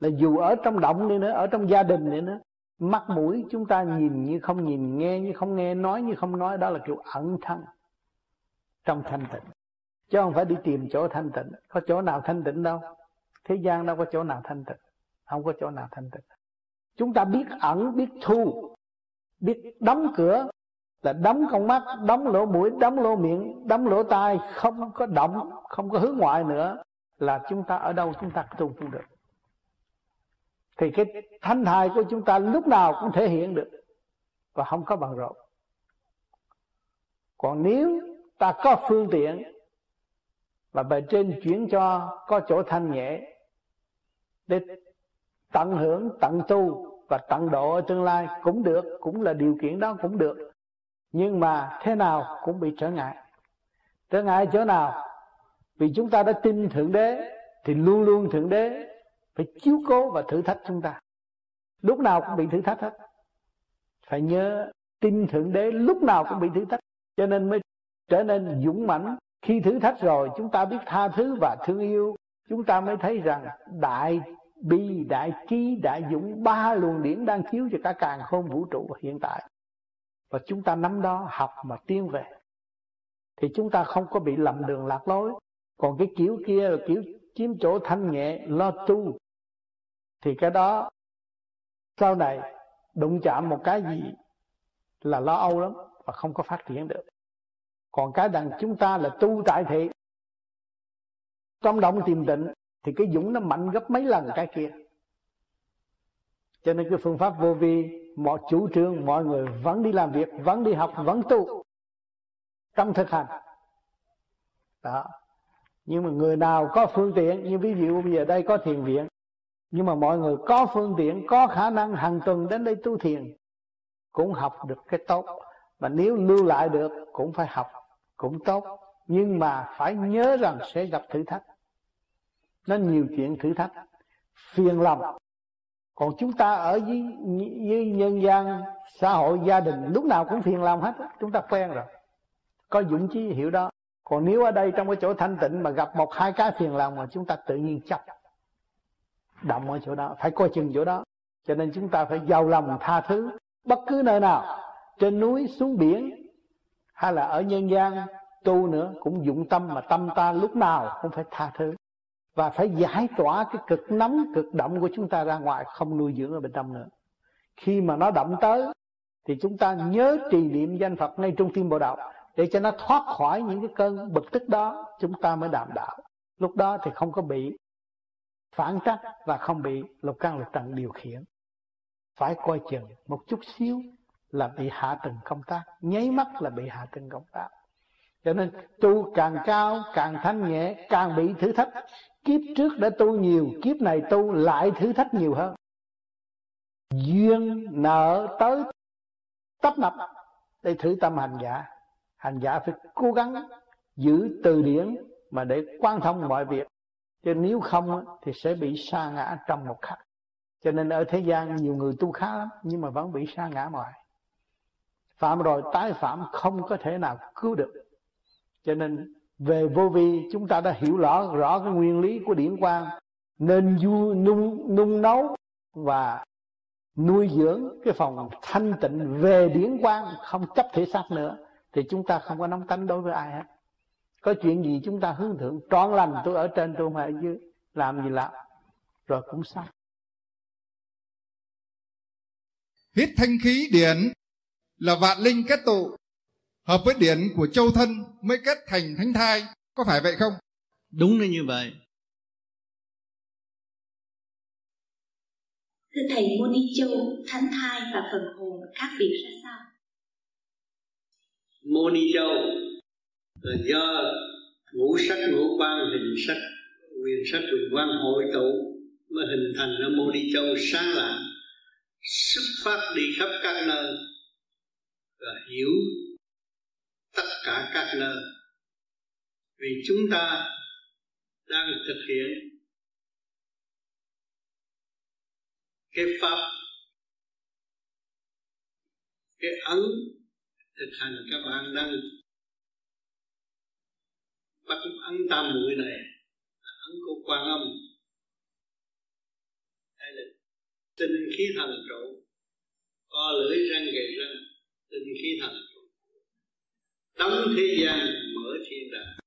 Là dù ở trong động đi nữa, ở trong gia đình đi nữa, mắt mũi chúng ta nhìn như không nhìn, nghe như không nghe, nói như không nói, đó là kiểu ẩn thân trong thanh tịnh. Chứ không phải đi tìm chỗ thanh tịnh. Có chỗ nào thanh tịnh đâu? Thế gian đâu có chỗ nào thanh tịnh. Không có chỗ nào thanh tịnh. Chúng ta biết ẩn, biết thu, biết đóng cửa. Là đóng con mắt, đóng lỗ mũi, đóng lỗ miệng, đóng lỗ tai. Không có động, không có hướng ngoại nữa. Là chúng ta ở đâu chúng ta tu cũng được. Thì cái thanh thai của chúng ta lúc nào cũng thể hiện được. Và không có bằng rộn. Còn nếu ta có phương tiện và bề trên chuyển cho có chỗ thanh nhẹ để tận hưởng, tận tu và tận độ ở tương lai cũng được, cũng là điều kiện đó cũng được. Nhưng mà thế nào cũng bị trở ngại. Trở ngại chỗ nào? Vì chúng ta đã tin thượng đế thì luôn luôn thượng đế phải chiếu cố và thử thách chúng ta. Lúc nào cũng bị thử thách hết. Phải nhớ tin thượng đế lúc nào cũng bị thử thách. Cho nên mới trở nên dũng mãnh. Khi thử thách rồi, chúng ta biết tha thứ và thương yêu. Chúng ta mới thấy rằng đại bi, đại trí, đại dũng, ba luồng điển đang chiếu cho cả càng khôn vũ trụ hiện tại. Và chúng ta nắm đó, học mà tiến về. Thì chúng ta không có bị lầm đường lạc lối. Còn cái kiểu kia là kiểu chiếm chỗ thanh nhẹ, lo tu. Thì cái đó, sau này, đụng chạm một cái gì là lo âu lắm và không có phát triển được còn cái đằng chúng ta là tu tại thị. Trong động tìm định, thì cái dũng nó mạnh gấp mấy lần cái kia. Cho nên cái phương pháp vô vi, mọi chủ trương, mọi người vẫn đi làm việc, vẫn đi học, vẫn tu. Trong thực hành. Đó. Nhưng mà người nào có phương tiện, như ví dụ bây giờ đây có thiền viện, nhưng mà mọi người có phương tiện, có khả năng hàng tuần đến đây tu thiền, cũng học được cái tốt. Và nếu lưu lại được, cũng phải học cũng tốt nhưng mà phải nhớ rằng sẽ gặp thử thách. Nó nhiều chuyện thử thách phiền lòng. Còn chúng ta ở với, với nhân gian xã hội gia đình lúc nào cũng phiền lòng hết chúng ta quen rồi. Có dũng chí hiểu đó. Còn nếu ở đây trong cái chỗ thanh tịnh mà gặp một hai cái phiền lòng mà chúng ta tự nhiên chấp động ở chỗ đó phải coi chừng chỗ đó. Cho nên chúng ta phải giàu lòng tha thứ bất cứ nơi nào trên núi xuống biển hay là ở nhân gian, tu nữa, cũng dụng tâm mà tâm ta lúc nào cũng phải tha thứ. Và phải giải tỏa cái cực nóng, cực động của chúng ta ra ngoài, không nuôi dưỡng ở bên trong nữa. Khi mà nó động tới, thì chúng ta nhớ trì niệm danh Phật ngay trong tim bộ đạo, để cho nó thoát khỏi những cái cơn bực tức đó, chúng ta mới đảm đạo. Lúc đó thì không có bị phản trắc và không bị lục căn lục trần điều khiển. Phải coi chừng một chút xíu là bị hạ tầng công tác, nháy mắt là bị hạ tầng công tác. Cho nên tu càng cao, càng thanh nhẹ, càng bị thử thách. Kiếp trước đã tu nhiều, kiếp này tu lại thử thách nhiều hơn. Duyên nợ tới tấp nập để thử tâm hành giả. Hành giả phải cố gắng giữ từ điển mà để quan thông mọi việc. Chứ nếu không thì sẽ bị sa ngã trong một khắc. Cho nên ở thế gian nhiều người tu khá lắm, nhưng mà vẫn bị sa ngã mọi phạm rồi, tái phạm không có thể nào cứu được. Cho nên, về vô vi, chúng ta đã hiểu rõ rõ cái nguyên lý của điển quang. Nên du, nung nung nấu và nuôi dưỡng cái phòng thanh tịnh về điển quang, không chấp thể xác nữa, thì chúng ta không có nóng tánh đối với ai hết. Có chuyện gì chúng ta hướng thượng, trọn lành, tôi ở trên, tôi không ở dưới, làm gì làm, rồi cũng xong. Hít thanh khí điển là vạn linh kết tụ hợp với điển của châu thân mới kết thành thánh thai. Có phải vậy không? Đúng là như vậy. Thưa thầy môn đi châu thánh thai và phần hồn khác biệt ra sao? Môn đi châu là do ngũ sắc ngũ quan hình sắc quyền sắc quyền quan hội tụ mới hình thành ra môn đi châu sáng lạng xuất phát đi khắp các nơi và hiểu tất cả các nơi. Vì chúng ta đang thực hiện cái pháp, cái ấn thực hành các bạn đang bắt ấn tam muội này, ấn của quan âm, hay là tinh khí thần trụ co lưỡi răng gầy răng tinh khí thần tấm thế gian mở thiên đàng.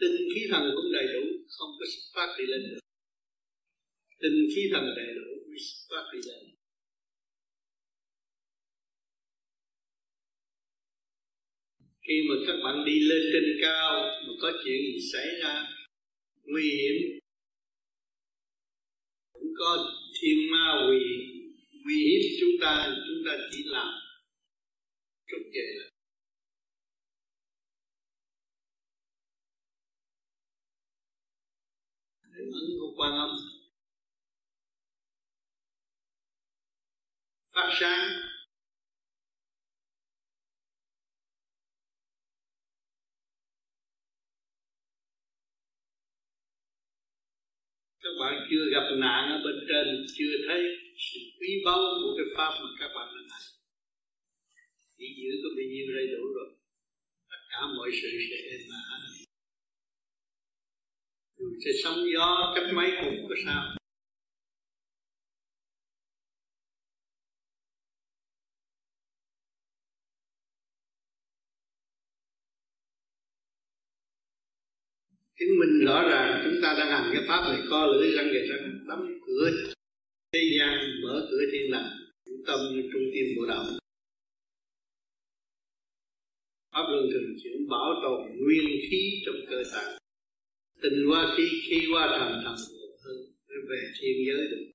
Tinh khí thần cũng đầy đủ, không có xuất phát đi lên được. Tinh khí thần đầy đủ, mới xuất phát đi lên. Khi mà các bạn đi lên trên cao, mà có chuyện gì xảy ra, nguy hiểm, cũng có thiên ma quỷ nguy hiếp chúng ta chúng ta chỉ làm trục kệ là ấn của quan âm. Phát sáng. Các bạn chưa gặp nạn ở bên trên, chưa thấy quý báu của cái pháp mà các bạn đang hành chỉ giữ có bao nhiêu đây đủ rồi. Tất cả mọi sự sẽ êm ả. Dù sẽ sóng gió cách mấy cũng có sao. Chứng minh rõ ràng chúng ta đang hành cái pháp này co lưỡi răng gầy răng đóng cửa thế gian mở cửa thiên lành tâm như trung tâm bộ đạo. Pháp luân thường chuyển bảo tồn nguyên khí trong cơ tạng tình qua khí khi qua thần thần hơn về thiên giới. Được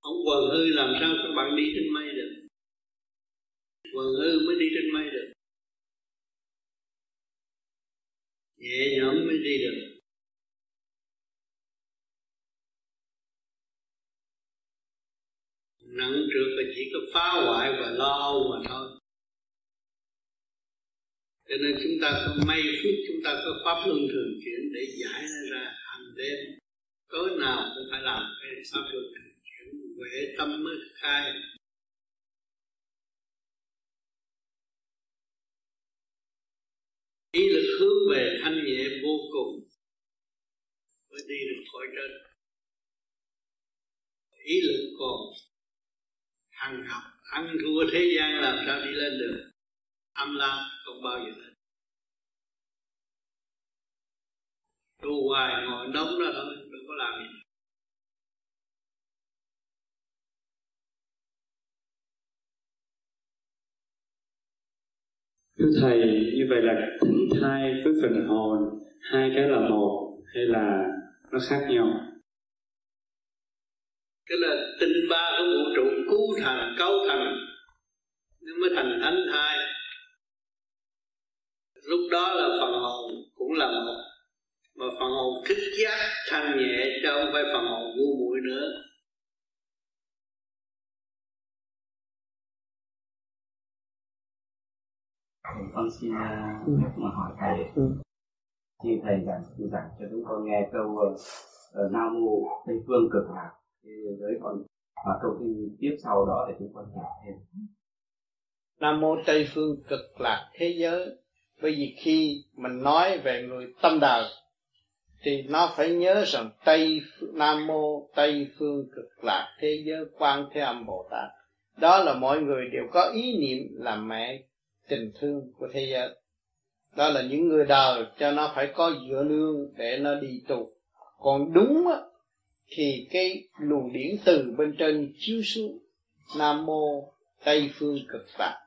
ông quần hư làm sao các bạn đi trên mây được? Quần hư mới đi trên mây được. Nhẹ nhõm mới đi được. Nặng trượt là chỉ có phá hoại và lo âu mà thôi. Cho nên chúng ta có may phút chúng ta có pháp luân thường chuyển để giải nó ra hàng đêm. Tối nào cũng phải làm cái pháp luân thường chuyển, huệ tâm mới khai. Ý lực hướng về thanh nhẹ vô cùng. Mới đi được khỏi trên. Ý lực còn hằng học. Ăn thua thế gian làm sao đi lên được? Âm lam không bao giờ lên tu hoài ngồi đóng đó thôi đừng có làm gì. Thưa Thầy, như vậy là thỉnh thai với phần hồn, hai cái là một hay là nó khác nhau? Cái là tinh ba của vũ trụ cứu thành, cấu thành. Nó mới thành thánh thai. Lúc đó là phần hồn cũng là một mà phần hồn thức giác thanh nhẹ chứ không phải phần hồn ngu muội nữa. Con xin uh, mà hỏi thầy. Ừ. xin thầy giảng giảng cho chúng con nghe câu uh, nam mô tây phương cực lạc giới còn và câu kinh tiếp sau đó để chúng con hiểu thêm. Nam mô tây phương cực lạc thế giới. Bởi vì khi mình nói về người tâm đời thì nó phải nhớ rằng tây nam mô tây phương cực lạc thế giới quan thế âm bồ tát. Đó là mọi người đều có ý niệm là mẹ tình thương của thế giới. Đó là những người đời cho nó phải có dựa nương để nó đi tu. Còn đúng á, thì cái luồng điển từ bên trên chiếu xuống, nam mô tây phương cực lạc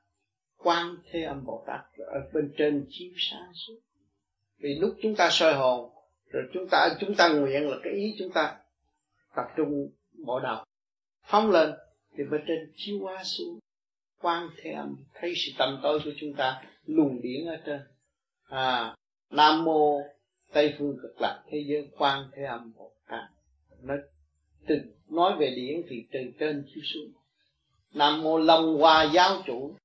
quan thế âm bồ tát, ở bên trên chiếu sáng xuống. Vì lúc chúng ta soi hồn, rồi chúng ta chúng ta nguyện là cái ý chúng ta tập trung bộ đầu phóng lên, thì bên trên chiếu qua xuống. Quan thế âm, thấy sự tầm tối của chúng ta, luồng điển ở trên. À nam mô tây phương cực lạc thế giới quan thế âm bồ tát nó từ nói về điển thì từ trên chiếu xuống. Nam mô long hoa giáo chủ,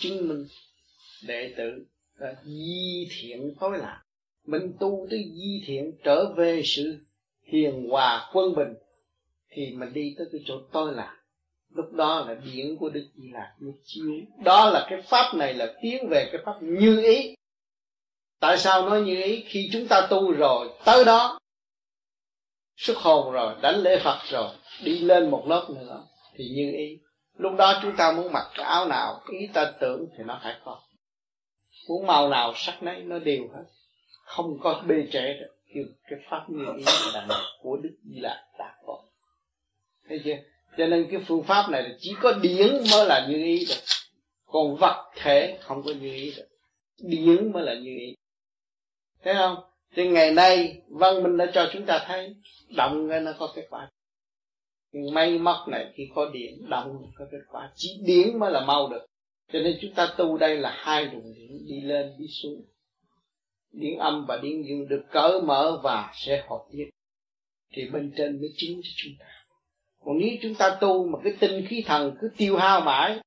chứng minh đệ tử là di thiện tối lạc. Mình tu tới di thiện trở về sự hiền hòa quân bình, thì mình đi tới cái chỗ tôi lạc lúc đó là điển của đức di lạc nó chiếu. Đó là cái pháp này là tiến về cái pháp như ý. Tại sao nói như ý? Khi chúng ta tu rồi, tới đó xuất hồn rồi, đánh lễ phật rồi, đi lên một lớp nữa. Thì như ý, lúc đó chúng ta muốn mặc cái áo nào, ý ta tưởng thì nó phải có. Muốn màu nào, sắc nấy, nó đều hết. Không có bê trễ được. Kêu cái pháp như ý là của đức di lạc đã có thấy chưa? Cho nên cái phương pháp này là chỉ có điển mới là như ý được. Còn vật thể không có như ý được. Điển mới là như ý. Thấy không? Thì ngày nay, văn minh đã cho chúng ta thấy, động nó có kết quả. May móc này khi có điện, động có kết quả. Chỉ điện mới là mau được. Cho nên chúng ta tu đây là hai luồng điện đi lên, đi xuống. Điện âm và điện dương được cởi mở và sẽ hợp nhất. Thì bên trên mới chứng cho chúng ta. Còn nếu chúng ta tu mà cái tinh khí thần cứ tiêu hao mãi,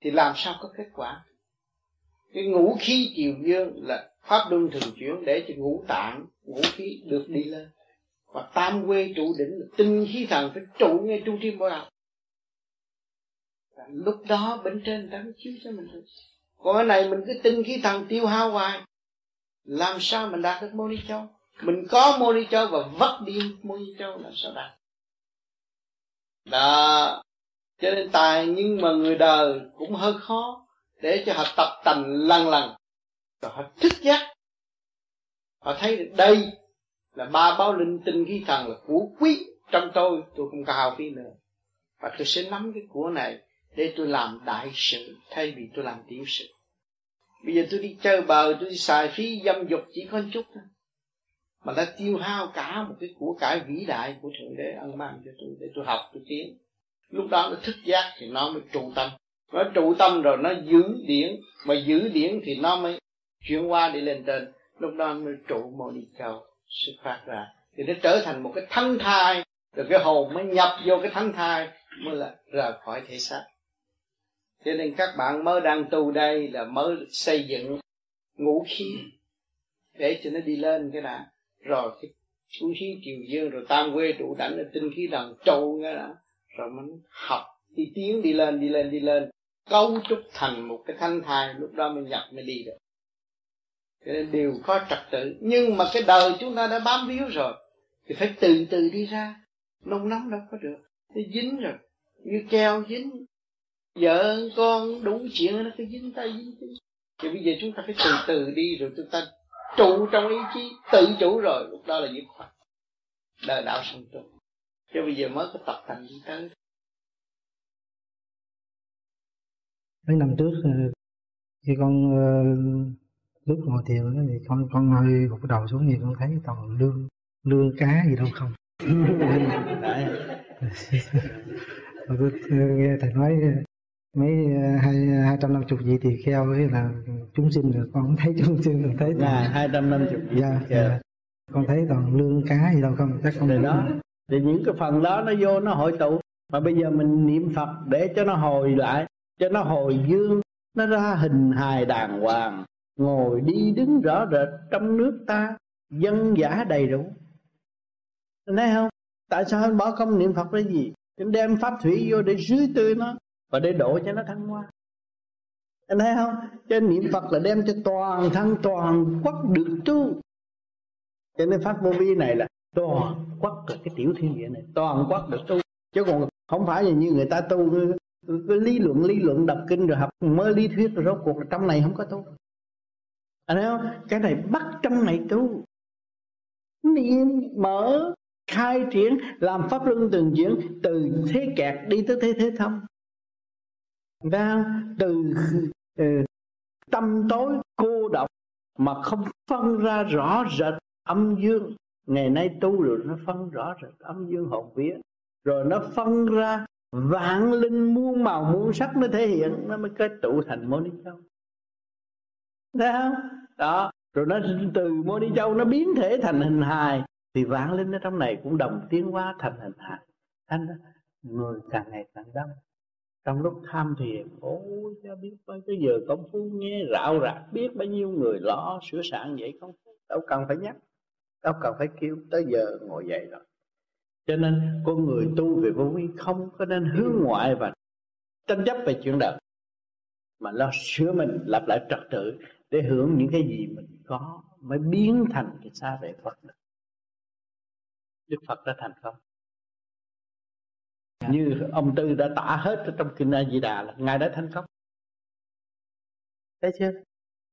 thì làm sao có kết quả? Cái ngũ khí chiều dương là pháp luân thường chuyển để cho ngũ tạng, ngũ khí được đi lên. Và tam quê trụ đỉnh là tinh khí thần phải trụ ngay trung tim bộ đạo. Lúc đó bên trên ta mới chiếu cho mình thôi. Còn cái này mình cứ tinh khí thần tiêu hao hoài. Làm sao mình đạt được mô ni châu? Mình có mô ni châu và vất đi mô ni châu làm sao đạt? Đó. Cho nên tài nhưng mà người đời cũng hơi khó để cho họ tập tành lần lần rồi họ thức giác. Họ thấy được đây là ba báo linh tinh khí thần là của quý. Trong tôi tôi không cao phí nữa. Và tôi sẽ nắm cái của này để tôi làm đại sự, thay vì tôi làm tiểu sự. Bây giờ tôi đi chơi bờ, tôi đi xài phí dâm dục chỉ có một chút thôi. Mà đã tiêu hao cả một cái của cải vĩ đại của thượng đế ăn mang cho tôi để tôi học, tôi tiến. Lúc đó nó thức giác thì nó mới trụ tâm. Nó trụ tâm rồi nó giữ điển. Mà giữ điển thì nó mới chuyển qua đi lên trên. Lúc đó mới trụ mô ni châu xuất phát ra. Thì nó trở thành một cái thân thai. Rồi cái hồn mới nhập vô cái thân thai, mới là rời khỏi thể xác. Cho nên các bạn mới đang tu đây là mới xây dựng ngũ khí để cho nó đi lên cái đã. Rồi cái ngũ khí triều dương, rồi tam quê trụ đảnh là tinh khí đằng trâu cái đã. Rồi mình học, đi tiến, đi lên đi lên đi lên. Cấu trúc thành một cái thanh thai, lúc đó mới nhập, mới đi được cho nên đều có trật tự. Nhưng mà cái đời chúng ta đã bám víu rồi, thì phải từ từ đi ra. Nông nóng đâu có được. Nó dính rồi. Như keo dính. Vợ con đủ chuyện nó cứ dính tay dính chân. Thì bây giờ chúng ta phải từ từ đi rồi chúng ta trụ trong ý chí, tự chủ rồi. Lúc đó là dứt khoát đời đạo sanh tu chứ bây giờ mới có tập thành đi tới. Mấy năm trước thì khi con ờ, lúc ngồi thiền thì con con hơi gục đầu xuống thì con thấy toàn lương lương cá gì đâu không? (laughs) Tôi nghe thầy nói mấy hai hai trăm năm chục gì thì kheo ấy là chúng sinh rồi con không thấy chúng sinh rồi thấy là hai trăm năm chục dạ, dạ. con thấy toàn lương cá gì đâu không chắc không thì đó thì những cái phần đó nó vô nó hội tụ. Mà bây giờ mình niệm phật để cho nó hồi lại cho nó hồi dương nó ra hình hài đàng hoàng ngồi đi đứng rõ rệt trong nước ta, dân giả đầy đủ. Anh thấy không? Tại sao anh bỏ công niệm phật cái gì? Anh đem pháp thủy vô để rưới tươi nó và để độ cho nó thăng hoa. Anh thấy không? Cho niệm phật là đem cho toàn thân, toàn quốc được tu. Cho nên pháp vô vi này là toàn quốc là cái tiểu thiên địa này, toàn quốc được tu. Chứ còn không phải là như người ta tu cái lý luận lý luận, đọc kinh rồi học mới lý thuyết rồi rốt cuộc là trong này không có tu thấy không? Cái này bắt trong này tu. Niệm mở, khai triển, làm pháp luân từng chuyển từ thế kẹt đi tới thế thế thông ra từ ừ, tâm tối cô độc mà không phân ra rõ rệt âm dương. Ngày nay tu rồi nó phân rõ rệt âm dương hồn vía. Rồi nó phân ra vạn linh muôn màu muôn sắc mới thể hiện, nó mới kết tụ thành mô ni châu thấy không? Đó. Rồi nó từ mô ni châu nó biến thể thành hình hài thì vạn linh ở trong này cũng đồng tiến hóa thành hình hài. Thành người càng ngày càng đông. Trong lúc tham thiền ôi cha biết bao cái giờ công phu nghe rạo rạc biết bao nhiêu người lo sửa soạn vậy không đâu cần phải nhắc đâu cần phải kêu tới giờ ngồi dậy rồi. Cho nên con người tu về vô vi không có nên hướng ngoại và tranh chấp về chuyện đời mà lo sửa mình lập lại trật tự để hưởng những cái gì mình có mới biến thành cái xa về Phật được. Đức Phật đã thành công. Như ông Tư đã tả hết trong kinh A Di Đà là ngài đã thành công. Thấy chưa?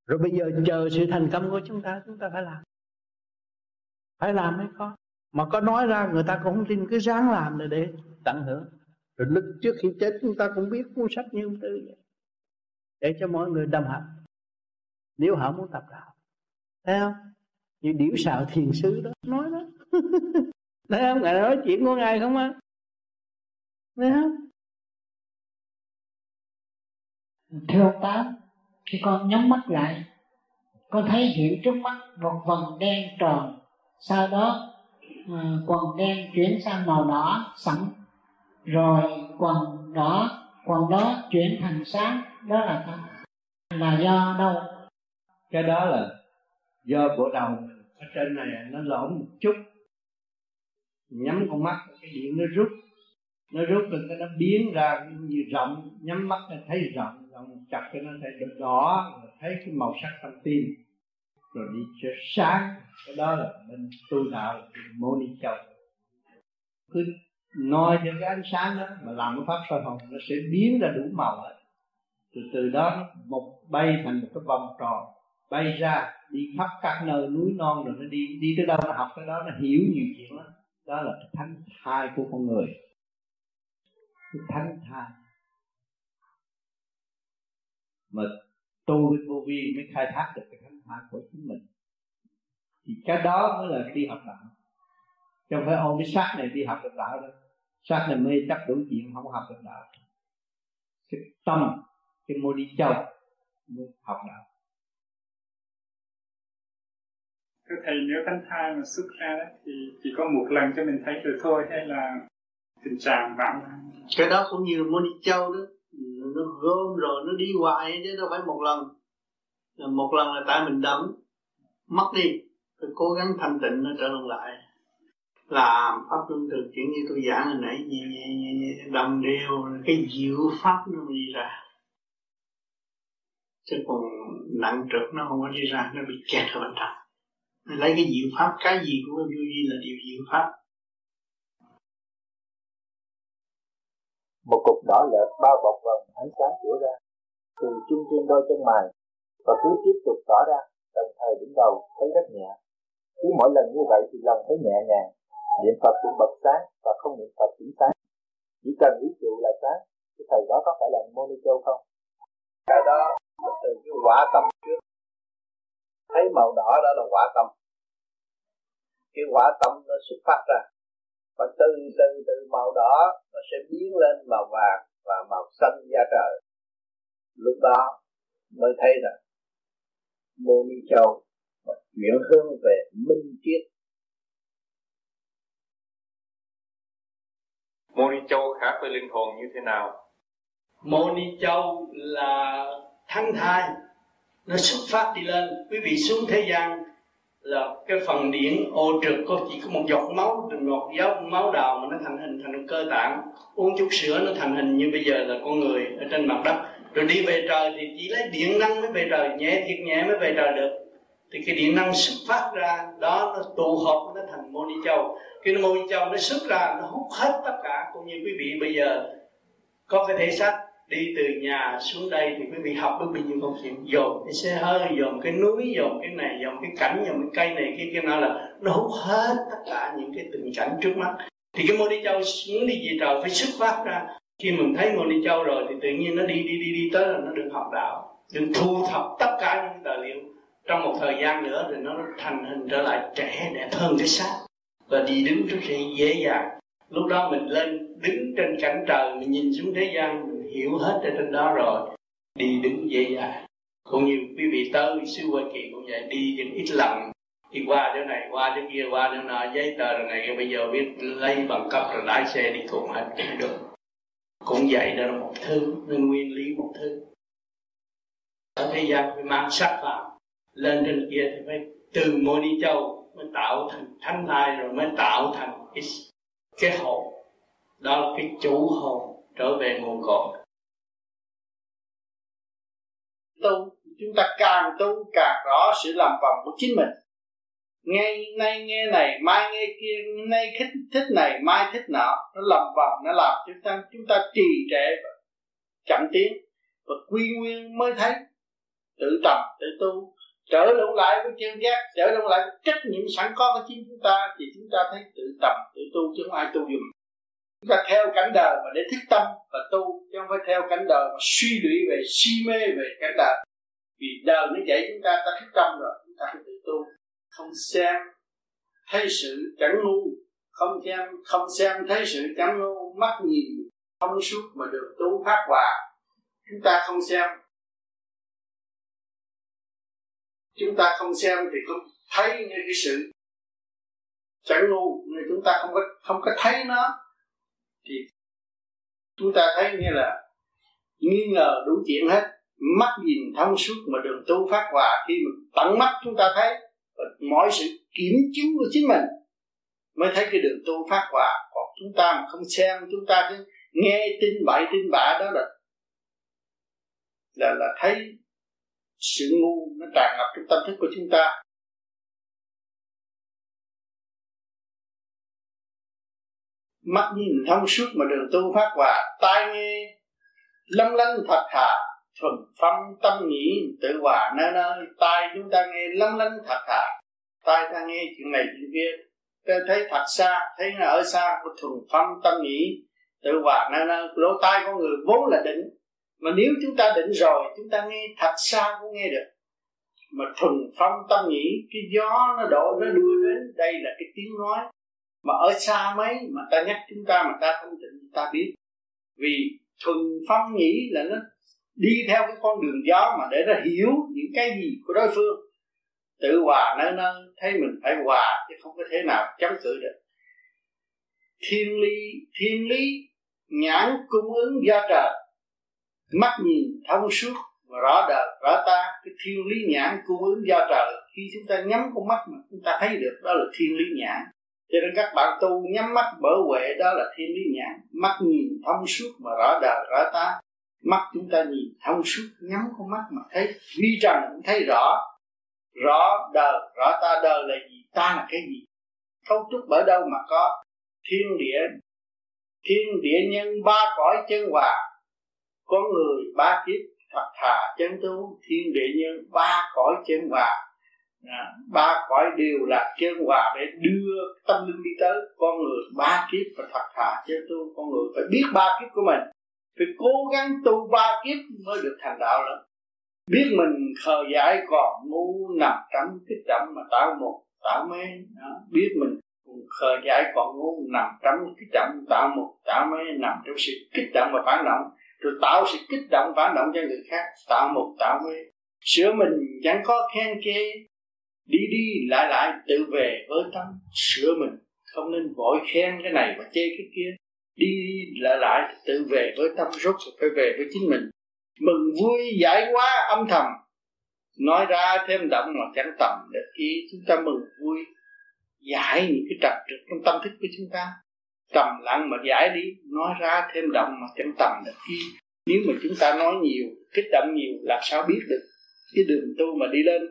Rồi bây giờ chờ sự thành công của chúng ta chúng ta phải làm. Phải làm mới có. Mà có nói ra người ta cũng không tin, cứ ráng làm để để tận hưởng. Rồi lúc trước khi chết chúng ta cũng biết cuốn sách như ông Tư vậy. Để cho mọi người đâm hạnh nếu họ muốn tập đạo thấy không? Như điểu xào thiền sư đó nói đó. (laughs) Thấy không? Ngài nói chuyện của ngài không á? Thấy không? Thưa ông tám khi con nhắm mắt lại con thấy hiện trước mắt một vầng đen tròn. Sau đó ờ, à, quần đen chuyển sang màu đỏ sẫm. Rồi quần đỏ quần đó chuyển thành sáng. Đó là ta. là do đâu? Cái đó là do bộ đầu ở trên này nó lõm một chút. Nhắm con mắt, cái điện nó rút. Nó rút rồi cái nó biến ra như rộng. Nhắm mắt là thấy rộng rộng chặt cái nó thấy được đỏ, rồi thấy cái màu sắc trong tim. Rồi đi cho sáng. Cái đó là bên tu đạo mô ni châu. Cứ noi cho cái ánh sáng đó mà làm cái pháp soi hồn, nó sẽ biến ra đủ màu hết. Từ từ đó một bay thành một cái vòng tròn bay ra, đi khắp các nơi, núi non rồi nó đi. Đi tới đâu nó học tới đó, nó hiểu nhiều chuyện lắm. Đó là cái thánh thai của con người. Cái thánh thai. Mà tu với vô vi mới khai thác được cái thánh thai của chính mình. Thì cái đó mới là đi học đạo. Chứ không phải ôm cái xác này đi học được đạo đâu. Xác này mê chắc đủ chuyện, không học được đạo. Cái tâm, cái mô đi châu mới học đạo. Thưa thầy nếu thánh thai mà xuất ra đó, thì chỉ có một lần cho mình thấy rồi thôi hay là tình trạng vạn cái đó cũng như Moni Châu đó. Nó gom rồi nó đi hoài chứ đâu phải một lần. Một lần là tại mình đấm mất đi phải cố gắng thanh tịnh nó trở lại. Làm pháp luân thường chuyển như tôi giảng hồi nãy gì, đồng đều cái diệu pháp nó đi ra. Chứ còn nặng trược nó không có đi ra nó bị kẹt ở bên trong lấy cái diệu pháp cái gì cũng có vô vi là điều diệu pháp. Một cục đỏ lợt bao bọc vầng ánh sáng của ra từ chung trên đôi chân mày và cứ tiếp tục tỏ ra đồng thời đỉnh đầu thấy rất nhẹ. Cứ mỗi lần như vậy thì lòng thấy nhẹ nhàng niệm phật cũng bật sáng và không niệm phật cũng sáng. Chỉ cần ý trụ là sáng cái thầy đó có phải là châu không? Cái đó từ cái quả tâm trước thấy màu đỏ đó là quả tâm. Cái quả tâm nó xuất phát ra. Và từ từ từ màu đỏ nó sẽ biến lên màu vàng và màu xanh da trời. Lúc đó mới thấy rằng mô ni châu mà chuyển hướng về minh triết. Mô ni châu khác với linh hồn như thế nào? Mô ni châu là thánh thai nó xuất phát đi lên. Quý vị xuống thế gian là cái phần điển ô trực có chỉ có một giọt máu một giọt máu đào mà nó thành hình, thành cơ tạng. Uống chút sữa nó thành hình như bây giờ là con người ở trên mặt đất. Rồi đi về trời thì chỉ lấy điện năng mới về trời, nhẹ thiệt nhẹ mới về trời được. Thì cái điện năng xuất phát ra, đó nó tụ hợp, nó thành mô ni châu. Cái mô ni châu nó xuất ra, nó hút hết tất cả. Cũng như quý vị bây giờ có cái thể xác đi từ nhà xuống đây thì quý vị học được bao nhiêu công chuyện. Dồn cái xe hơi, dồn cái núi, dồn cái này, dồn cái cảnh, dồn cái cây này kia kia nọ là nó hút hết tất cả những cái tình cảnh trước mắt. Thì cái mô đi châu muốn đi về trời phải xuất phát ra. Khi mình thấy mô đi châu rồi thì tự nhiên nó đi đi đi đi tới là nó được học đạo, được thu thập tất cả những tài liệu. Trong một thời gian nữa thì nó thành hình trở lại trẻ, đẹp hơn cái xác và đi đứng rất dễ dàng. Lúc đó mình lên đứng trên cảnh trời, mình nhìn xuống thế gian hiểu hết ở trên đó rồi đi đứng dễ dàng cũng như quý vị tới sư Hoa Kỳ cũng vậy đi những ít lần. Đi qua chỗ này qua chỗ kia qua chỗ nọ giấy tờ rồi này bây giờ biết lấy bằng cấp rồi lái xe đi thuận hết được. Cũng vậy đó là một thứ nên nguyên lý một thứ. Ở thế gian phải mang sắc vào. Lên trên kia thì phải từ mô ni châu mới tạo thành thánh thai rồi mới tạo thành cái, cái hồn. Đó là cái chủ hồn trở về nguồn cội. Chúng ta càng tu càng rõ sự làm vòng của chính mình. Ngay nay nghe này, mai nghe kia, nay thích thích này, mai thích nọ, nó làm vòng, nó làm chúng ta chúng ta trì trệ chậm tiến và quy nguyên mới thấy. Tự tập tự tu, trở lộn lại với chân giác, trở lộn lại với trách nhiệm sẵn có của chính chúng ta, thì chúng ta thấy tự tập tự tu chứ không ai tu dùm. Chúng ta theo cảnh đời mà để thức tâm và tu, chứ không phải theo cảnh đời mà suy lụy về, si mê về cảnh đời vì đời nó dạy chúng ta ta thức tâm rồi, chúng ta phải tự tu. Không xem thấy sự chẳng ngu, không xem không xem thấy sự chẳng ngu, mắt nhìn thông suốt mà được tu phát hòa. Chúng ta không xem. Chúng ta không xem thì không thấy như cái sự chẳng ngu, nên chúng ta không có không có thấy nó. Thì chúng ta thấy như là nghi ngờ đủ chuyện hết mắt nhìn thông suốt mà đường tu phát hòa khi mà tận mắt chúng ta thấy mọi sự kiểm chứng của chính mình mới thấy cái đường tu phát hòa. Còn chúng ta mà không xem chúng ta cứ nghe tin bậy tin bạ đó là là là thấy sự ngu nó tràn ngập trong tâm thức của chúng ta. Mắt nhìn thông suốt mà đường tu phát hòa, tai nghe lâm lanh thật thà thuần phong tâm nhĩ tự hòa nơi nơi. Tai chúng ta nghe lâm lanh thật thà. Tai ta nghe chuyện này chuyện kia. Ta thấy thật xa, thấy là ở xa có thuần phong tâm nhĩ tự hòa nơi nơi. Lỗ tai con người vốn là định mà nếu chúng ta định rồi, chúng ta nghe thật xa cũng nghe được. Mà thuần phong tâm nhĩ cái gió nó đổ, nó đưa đến, đây là cái tiếng nói. Mà ở xa mấy, mà ta nhắc chúng ta mà ta không định ta biết. Vì thuần phong nhĩ là nó đi theo cái con đường gió mà để nó hiểu những cái gì của đối phương. Tự hòa nơi nơi thấy mình phải hòa chứ không có thể nào chống cự được. Thiên lý thiên lý, nhãn cung ứng do trời. Mắt nhìn thông suốt và rõ đời, rõ ta. Cái thiên lý nhãn cung ứng do trời, khi chúng ta nhắm con mắt mà chúng ta thấy được, đó là thiên lý nhãn. Cho nên các bạn tu nhắm mắt bởi huệ, đó là thiên lý nhãn. Mắt nhìn thông suốt mà rõ đời, rõ ta mắt chúng ta nhìn thông suốt nhắm con mắt mà thấy. Vi trần cũng thấy rõ. Rõ đời rõ ta đời là gì? Ta là cái gì? Cấu trúc bởi đâu mà có. Thiên địa thiên địa nhân ba cõi chân hòa. Con người ba kiếp thật thà chân tu thiên địa nhân ba cõi chân hòa. À, ba cõi đều là chân hòa để đưa tâm linh đi tới. Con người ba kiếp và thật thà chân tu con người phải biết ba kiếp của mình phải cố gắng tu ba kiếp mới được thành đạo lắm. Biết mình khờ dại còn ngu, nằm trong cái chậm mà tạo một tạo mê. Đó. biết mình khờ dại còn ngu, nằm trong cái chậm tạo một tạo mê. Nằm trong sự kích động và phản động. Rồi tạo sự kích động, phản động cho người khác tạo một tạo mê. Sửa mình chẳng có khen chê đi đi lại lại tự về với tâm. Sửa mình, không nên vội khen cái này và chê cái kia đi lại lại, tự về với tâm rốt phải về với chính mình. Mừng vui, giải quá, âm thầm. Nói ra thêm động mà chẳng tầm được ý chúng ta mừng vui, giải những cái trật trực trong tâm thức của chúng ta. Trầm lặng mà giải đi, nói ra thêm động mà chẳng tầm được ý. Nếu mà chúng ta nói nhiều, kích động nhiều, làm sao biết được? Cái đường tu mà đi lên,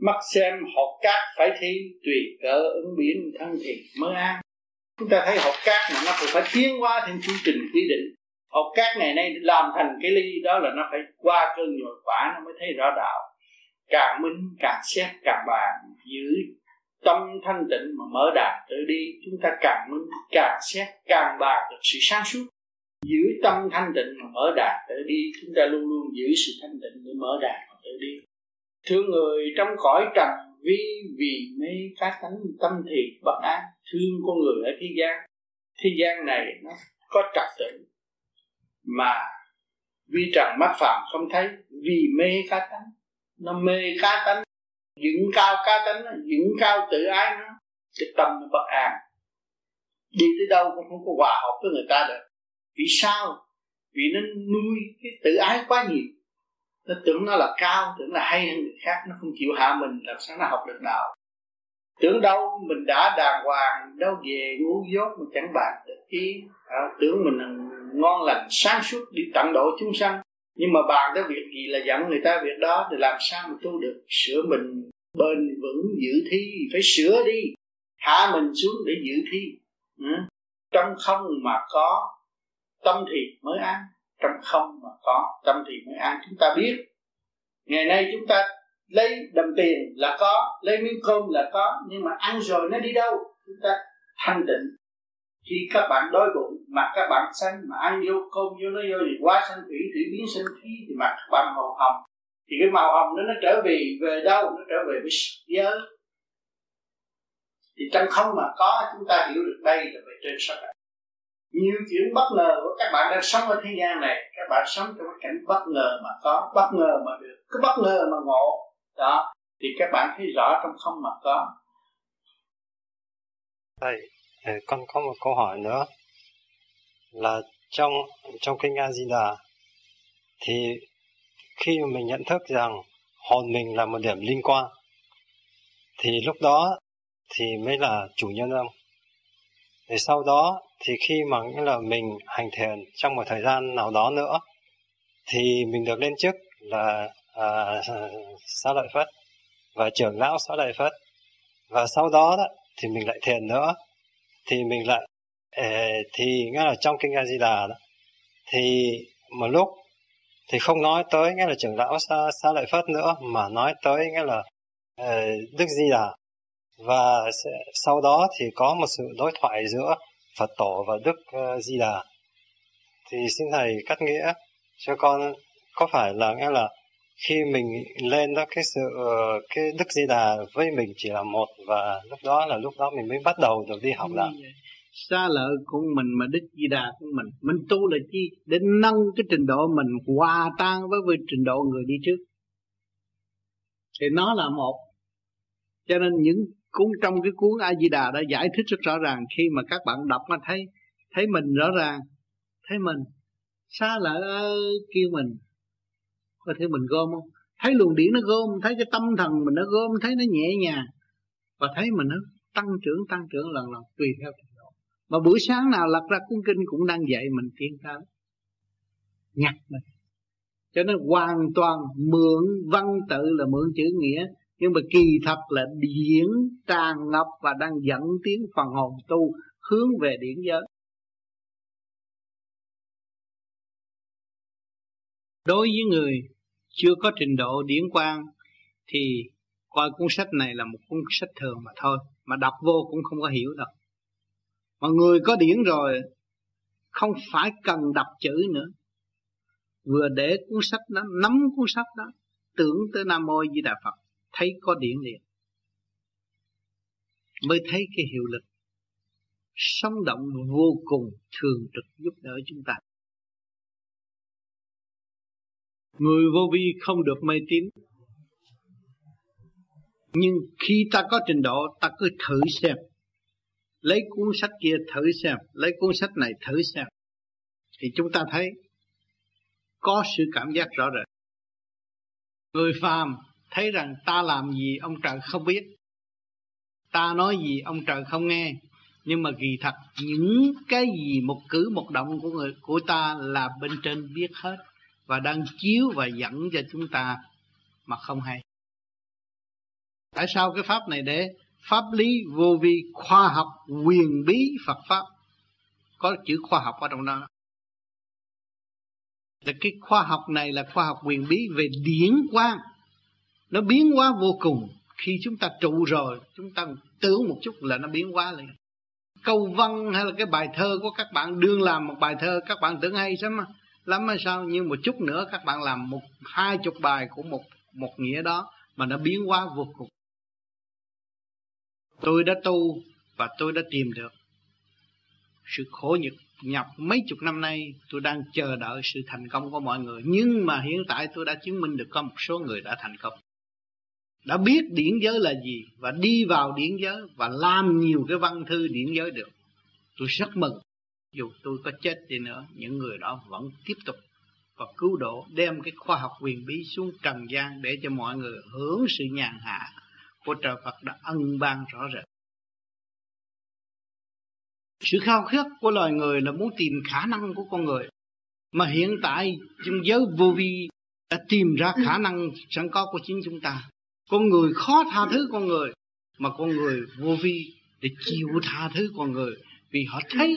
mắt xem học cát phải thi, tùy cỡ ứng biến thân thì mới an chúng ta thấy học cát mà nó cũng phải tiến qua thêm chương trình, quy định. Học cát ngày nay làm thành cái ly đó là nó phải qua cơn nhồi quả, nó mới thấy rõ đạo. Càng minh, càng xét, càng bàn, giữ tâm thanh tịnh mà mở đạt tự đi. Chúng ta càng minh, càng xét, càng bàn được sự sáng suốt. Giữ tâm thanh tịnh mà mở đạt tự đi. Chúng ta luôn luôn giữ sự thanh tịnh để mở đạt mà tự đi. Thương người trong cõi trần vi vì mê cá tánh tâm thiệt bất an thương con người ở thế gian. Thế gian này nó có trật tự mà vi trần mắt phạm không thấy, vì mê cá tánh. Nó mê cá tánh, dựng cao cá tánh nó, dựng cao tự ái nó. Cái tâm nó bất an. Đi tới đâu cũng không có hòa hợp với người ta được. Vì sao? Vì nó nuôi cái tự ái quá nhiều. Nó tưởng nó là cao, tưởng là hay hơn người khác, nó không chịu hạ mình, làm sao nó học được đạo tưởng đâu mình đã đàng hoàng đâu về ngu dốt mà chẳng bàn được ý. À, tưởng mình ngon lành sáng suốt đi tận độ chúng sanh. Nhưng mà bàn tới việc gì là dẫn người ta việc đó thì làm sao mà tu được? Sửa mình bền vững giữ thi phải sửa đi. Hạ mình xuống để giữ thi. Ừ. trong không mà có tâm thì mới an. Trong không mà có tâm thì mới an. Chúng ta biết ngày nay chúng ta lấy đồng tiền là có, lấy miếng cơm là có, nhưng mà ăn rồi nó đi đâu? Chúng ta thanh định khi các bạn đói bụng, mặt các bạn xanh, mà ăn vô cơm vô nó vô thì quá xanh thủy thủy biến sinh khí thì mặt các bạn màu hồng. Thì cái màu hồng đó nó trở về về đâu? Nó trở về với giới thì trong không mà có, chúng ta hiểu được đây là về trên sắc nhiều chuyện bất ngờ của các bạn đang sống ở thế gian này, các bạn sống trong cái cảnh bất ngờ mà có, bất ngờ mà được. Cứ bất ngờ mà ngộ đó thì các bạn thấy rõ trong không mà có Thầy, con có một câu hỏi nữa là trong trong kinh A Di Đà thì khi mà mình nhận thức rằng hồn mình là một điểm linh quan thì lúc đó thì mới là chủ nhân ông. Thì sau đó thì khi mà nghĩa là mình hành thiền trong một thời gian nào đó nữa thì mình được lên chức là à, xá lợi phất và trưởng lão xá lợi phất. Và sau đó, đó thì mình lại thiền nữa. Thì mình lại ờ, thì nghĩa là trong kinh A Di Đà đó thì một lúc thì không nói tới nghĩa là trưởng lão xá, xá lợi phất nữa mà nói tới nghĩa là ờ, đức Di Đà. Và sau đó thì có một sự đối thoại giữa Phật tổ và Đức uh, Di Đà. Thì xin thầy cắt nghĩa cho con có phải là nghĩa là khi mình lên đó cái sự uh, cái Đức Di Đà với mình chỉ là một và lúc đó là lúc đó mình mới bắt đầu được đi học đạo xa lợi của mình mà Đức Di Đà của mình. Mình tu là chi? Để nâng cái trình độ mình hòa tan với, với trình độ người đi trước. Thì nó là một. Cho nên những cuốn trong cái cuốn A Di Đà đã giải thích rất rõ ràng khi mà các bạn đọc mà thấy thấy mình rõ ràng thấy mình xa lạ kêu mình có thể mình gom không? Thấy luồng điển nó gom, thấy cái tâm thần mình nó gom, thấy nó nhẹ nhàng. Và thấy mình nó tăng trưởng tăng trưởng lần lần, tùy theo trình độ. Mà buổi sáng nào lật ra cuốn kinh cũng đang dạy mình tiến tới nhặt mình. Cho nên hoàn toàn mượn văn tự là mượn chữ nghĩa, nhưng mà kỳ thật là điển, tràn ngập và đang dẫn tiến phần hồn tu hướng về điển giới. Đối với người chưa có trình độ điển quang, thì coi cuốn sách này là một cuốn sách thường mà thôi, mà đọc vô cũng không có hiểu đâu. Mà người có điển rồi, không phải cần đọc chữ nữa. Vừa để cuốn sách đó, nắm cuốn sách đó, tưởng tới nam mô di đà phật, thấy có điển liền. Mới thấy cái hiệu lực sống động vô cùng thường trực giúp đỡ chúng ta. Người vô vi không được mê tín nhưng khi ta có trình độ, ta cứ thử xem. Lấy cuốn sách kia thử xem. Lấy cuốn sách này thử xem. Thì chúng ta thấy có sự cảm giác rõ rệt. Người phàm thấy rằng ta làm gì, ông trời không biết. Ta nói gì, ông trời không nghe. Nhưng mà kỳ thật, những cái gì một cử một động của người, của ta là bên trên biết hết và đang chiếu và dẫn cho chúng ta mà không hay. Tại sao cái pháp này để pháp lý vô vi khoa học quyền bí Phật pháp? Có chữ khoa học ở trong đó. Là cái khoa học này là khoa học quyền bí về điển quang. Nó biến hóa vô cùng. Khi chúng ta trụ rồi, chúng ta tưởng một chút là nó biến hóa liền. Câu văn hay là cái bài thơ của các bạn, đương làm một bài thơ, các bạn tưởng hay lắm lắm hay sao? Nhưng một chút nữa các bạn làm một, hai chục bài của một một nghĩa đó mà nó biến hóa vô cùng tôi đã tu và tôi đã tìm được sự khổ nhục. Nhập mấy chục năm nay, tôi đang chờ đợi sự thành công của mọi người. Nhưng mà hiện tại tôi đã chứng minh được có một số người đã thành công. Đã biết điển giới là gì và đi vào điển giới và làm nhiều cái văn thư điển giới được. Tôi rất mừng dù tôi có chết đi nữa, những người đó vẫn tiếp tục và cứu độ, đem cái khoa học quyền bí xuống trần gian để cho mọi người hưởng sự nhàn hạ của trời Phật đã ân ban rõ rệt. Sự khao khát của loài người là muốn tìm khả năng của con người. Mà hiện tại trong giới vô vi đã tìm ra khả năng sẵn có của chính chúng ta. Con người khó tha thứ con người, mà con người vô vi để chịu tha thứ con người vì họ thấy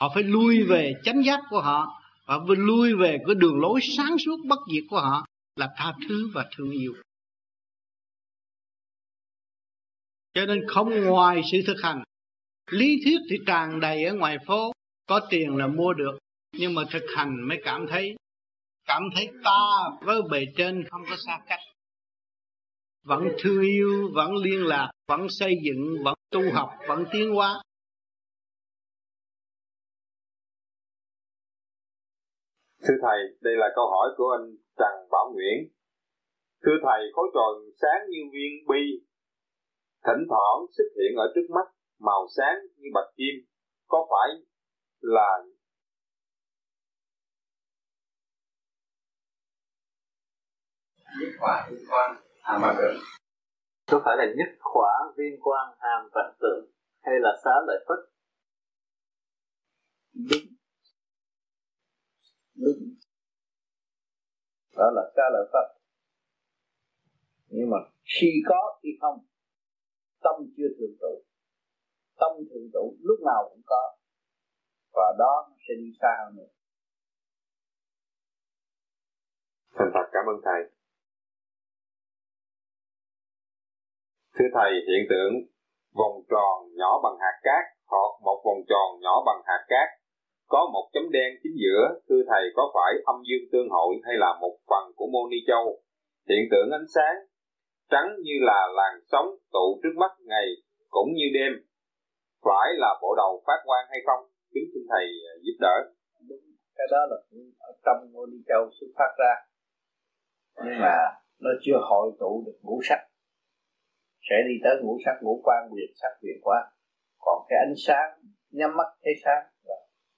họ phải lui về chánh giác của họ. Và phải lui về cái đường lối sáng suốt bất diệt của họ, là tha thứ và thương yêu. Cho nên không ngoài sự thực hành. Lý thuyết thì tràn đầy ở ngoài phố, có tiền là mua được, nhưng mà thực hành mới cảm thấy cảm thấy ta với bề trên không có xa cách. Vẫn thương yêu, vẫn liên lạc, vẫn xây dựng, vẫn tu học, vẫn tiến hóa. Thưa Thầy, đây là câu hỏi của anh Trần Bảo Nguyễn. Thưa Thầy, khối tròn sáng như viên bi, thỉnh thoảng xuất hiện ở trước mắt, màu sáng như bạch kim, có phải là nhất khỏa viên quang hàm vạn tượng. Có phải là nhất khỏa viên quang hàm vạn tượng hay là xá lợi phất? Đúng đúng. Đó là ca lợi phật. Nhưng mà khi có khi không. Tâm chưa thường trụ. Tâm thường trụ lúc nào cũng có. Và đó nó sẽ đi xa hơn nữa. Thành thật cảm ơn Thầy. Thưa Thầy, hiện tượng vòng tròn nhỏ bằng hạt cát hoặc một vòng tròn nhỏ bằng hạt cát có một chấm đen chính giữa, thưa Thầy có phải âm dương tương hội hay là một phần của mô ni châu? Hiện tượng ánh sáng trắng như là làn sóng tụ trước mắt ngày cũng như đêm, phải là bộ đầu phát quang hay không? Kính xin Thầy à, giúp đỡ. Cái đó là ở trong mô ni châu xuất phát ra, nhưng mà nó chưa hội tụ được ngũ sắc sẽ đi tới ngũ sắc ngũ quan quyền sắc quyền quan còn cái ánh sáng nhắm mắt thấy sáng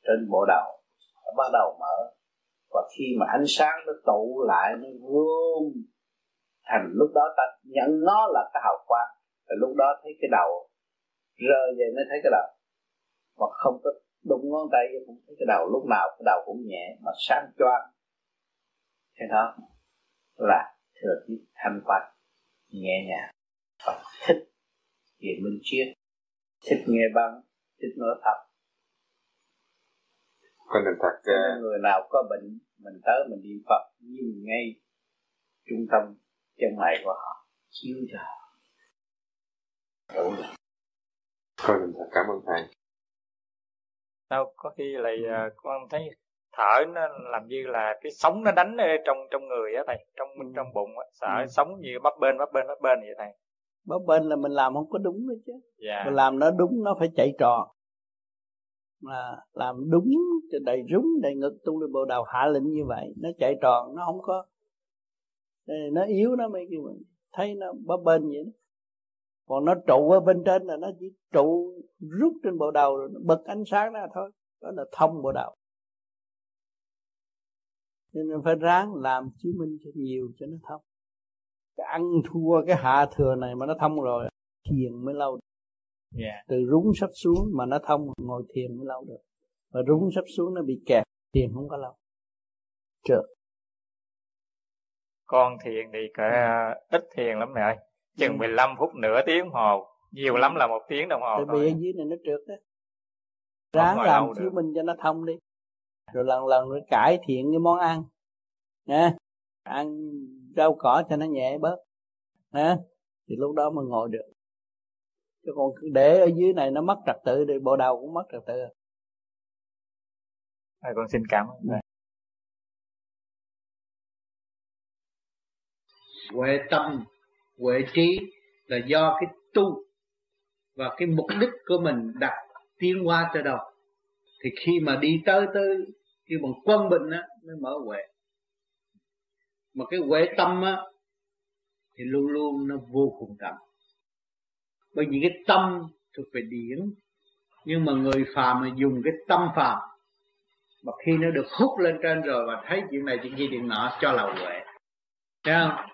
trên bộ đầu. Nó bắt đầu mở. Và khi mà ánh sáng nó tụ lại, nó gom thành lúc đó ta nhận nó là cái hào quang. Thì lúc đó thấy cái đầu rơi về mới thấy cái đầu. Mà không có đụng ngón tay cũng thấy cái đầu. Lúc nào cái đầu cũng nhẹ mà sáng choang. Thế đó là thừa tiếp thanh quan nhẹ nhàng. Và thích hiện minh triết. Thích nghe băng thích nói thật con nên thật uh... người nào có bệnh mình tới mình niệm Phật nhìn ngay trung tâm chân mày của họ chiếu cho đủ rồi. Con nên thật cảm ơn thầy. Đâu có khi lại uh, con thấy thở nó làm như là cái sống nó đánh ở trong trong người á thầy trong ừ. trong bụng á sợ ừ. sống như bắp bên bắp bên bắp bên vậy thầy. Bắp bên là mình làm không có đúng đấy chứ. Dạ. mình làm nó đúng nó phải chạy tròn là làm đúng cho đầy rúng, đầy ngực tung lên bộ đầu hạ lệnh như vậy, nó chạy tròn, nó không có nó yếu, nó mới kêu mình thấy nó bấp bên vậy đó. còn nó trụ ở bên trên là nó chỉ trụ rút trên bộ đầu rồi nó bật ánh sáng ra thôi, đó là thông bộ đầu nên phải ráng làm chứng minh cho nhiều cho nó thông. Cái ăn thua, cái hạ thừa này mà nó thông rồi, thiền mới lâu yeah. Dạ. từ rúng sắp xuống mà nó thông ngồi thiền mới lâu được. Và rúng sắp xuống nó bị kẹt thiền không có lâu. Trượt con thiền thì cỡ ít thiền lắm mẹ ơi. Chừng ừ. 15 phút nửa tiếng hồ. Nhiều lắm là một tiếng đồng hồ Tại vì ở dưới này nó trượt đó ráng làm chứng minh cho nó thông đi. Rồi lần lần rồi cải thiện cái món ăn. Nha. Ăn rau cỏ cho nó nhẹ bớt. Nha. Thì lúc đó mới ngồi được chứ còn để ở dưới này nó mất trật tự thì bộ đầu cũng mất trật tự. À, con xin cảm ơn thầy. Huệ tâm huệ trí là do cái tu và cái mục đích của mình đặt tiến qua tới đâu thì khi mà đi tới tới khi bằng quân bình á mới mở huệ. Mà cái huệ tâm á thì luôn luôn nó vô cùng tận bởi vì cái tâm thuộc về điển. Nhưng mà người phàm mà dùng cái tâm phàm mà khi nó được hút lên trên rồi và thấy chuyện này chuyện kia chuyện nọ cho là huệ. Thấy không?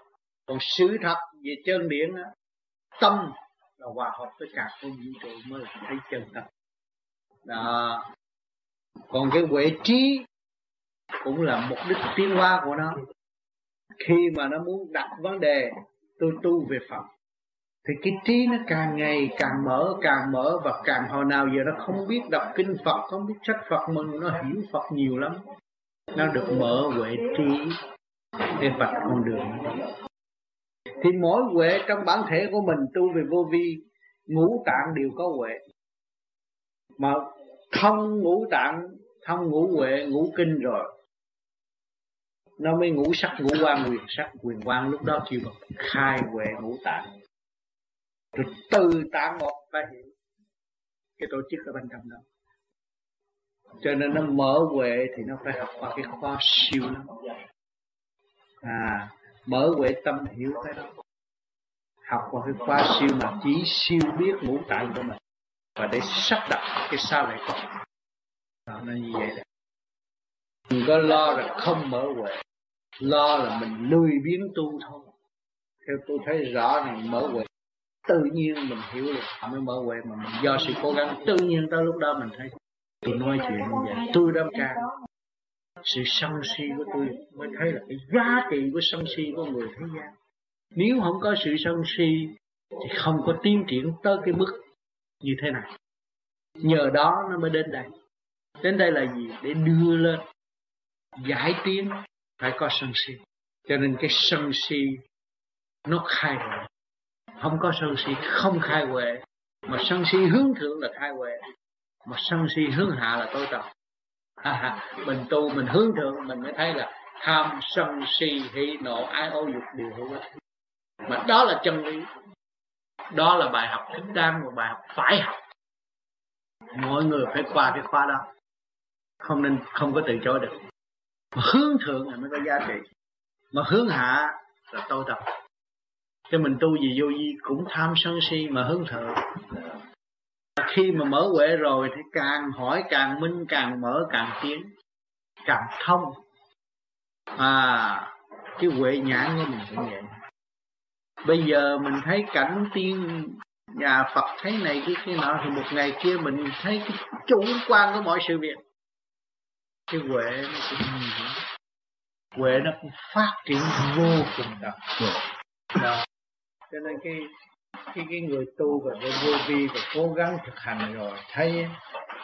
Còn sự thật về chân điển đó, tâm là hòa hợp với cả không vũ trụ mới thấy chân thật. đó. Còn cái huệ trí cũng là mục đích tiến hóa của nó. Khi mà nó muốn đặt vấn đề tôi tu về Phật thì cái trí nó càng ngày càng mở càng mở và càng hồi nào giờ nó không biết đọc kinh Phật, không biết sách Phật, mà nó hiểu Phật nhiều lắm. Nó được mở huệ trí để vạch con đường. Thì mỗi huệ trong bản thể của mình, tu về vô vi, ngũ tạng đều có huệ. Mà thông ngũ tạng thông ngũ huệ, ngũ kinh rồi, nó mới ngũ sắc, ngũ quan quyền sắc quyền quan lúc đó kêu bằng khai huệ ngũ tạng rồi từ tạng một ta hiểu cái tổ chức ở bên trong đó. Cho nên nó mở huệ thì nó phải học qua cái khoa siêu lắm. À mở huệ tâm hiểu cái đó. Học qua cái khoa siêu mà chỉ siêu biết ngũ tạng của mình. Và để sắp đặt cái sao lại có. Đó, nó như vậy đó. Đừng có lo là không mở huệ. Lo là mình lười biến tu thôi. Theo tôi thấy rõ là mở huệ tự nhiên mình hiểu được mới mở huệ mà mình do sự cố gắng tự nhiên tới lúc đó mình thấy tôi nói chuyện như vậy, tôi đam ca sự sân si của tôi mới thấy là cái giá trị của sân si của người thế gian. Nếu không có sự sân si thì không có tiến triển tới cái mức như thế này. Nhờ đó nó mới đến đây. Đến đây là gì? Để đưa lên, giải tiến phải có sân si. Cho nên cái sân si nó khai huệ không có sân si không khai huệ. Mà sân si hướng thượng là khai huệ. Mà sân si hướng hạ là tối trọng à, mình tu mình hướng thượng mình mới thấy là tham sân si hỉ nộ ái ô dục đều hữu ích. Mà đó là chân lý. Đó là bài học thích đáng và bài học phải học. Mọi người phải qua cái khóa đó. Không nên không có từ chối được. Mà hướng thượng là mới có giá trị. Mà hướng hạ là tối tập cho mình tu gì vô vi cũng tham sân si mà hướng thượng khi mà mở huệ rồi thì càng hỏi càng minh, càng mở, càng tiến, càng thông. À cái huệ nhãn của mình cũng vậy. Bây giờ mình thấy cảnh tiên nhà Phật thấy này cái kia nọ, thì một ngày kia mình thấy cái chủ quan của mọi sự việc. Cái huệ nó cũng huệ nó cũng phát triển vô cùng đặc biệt cho nên cái cái cái người tu và cái vô vi và cố gắng thực hành rồi thấy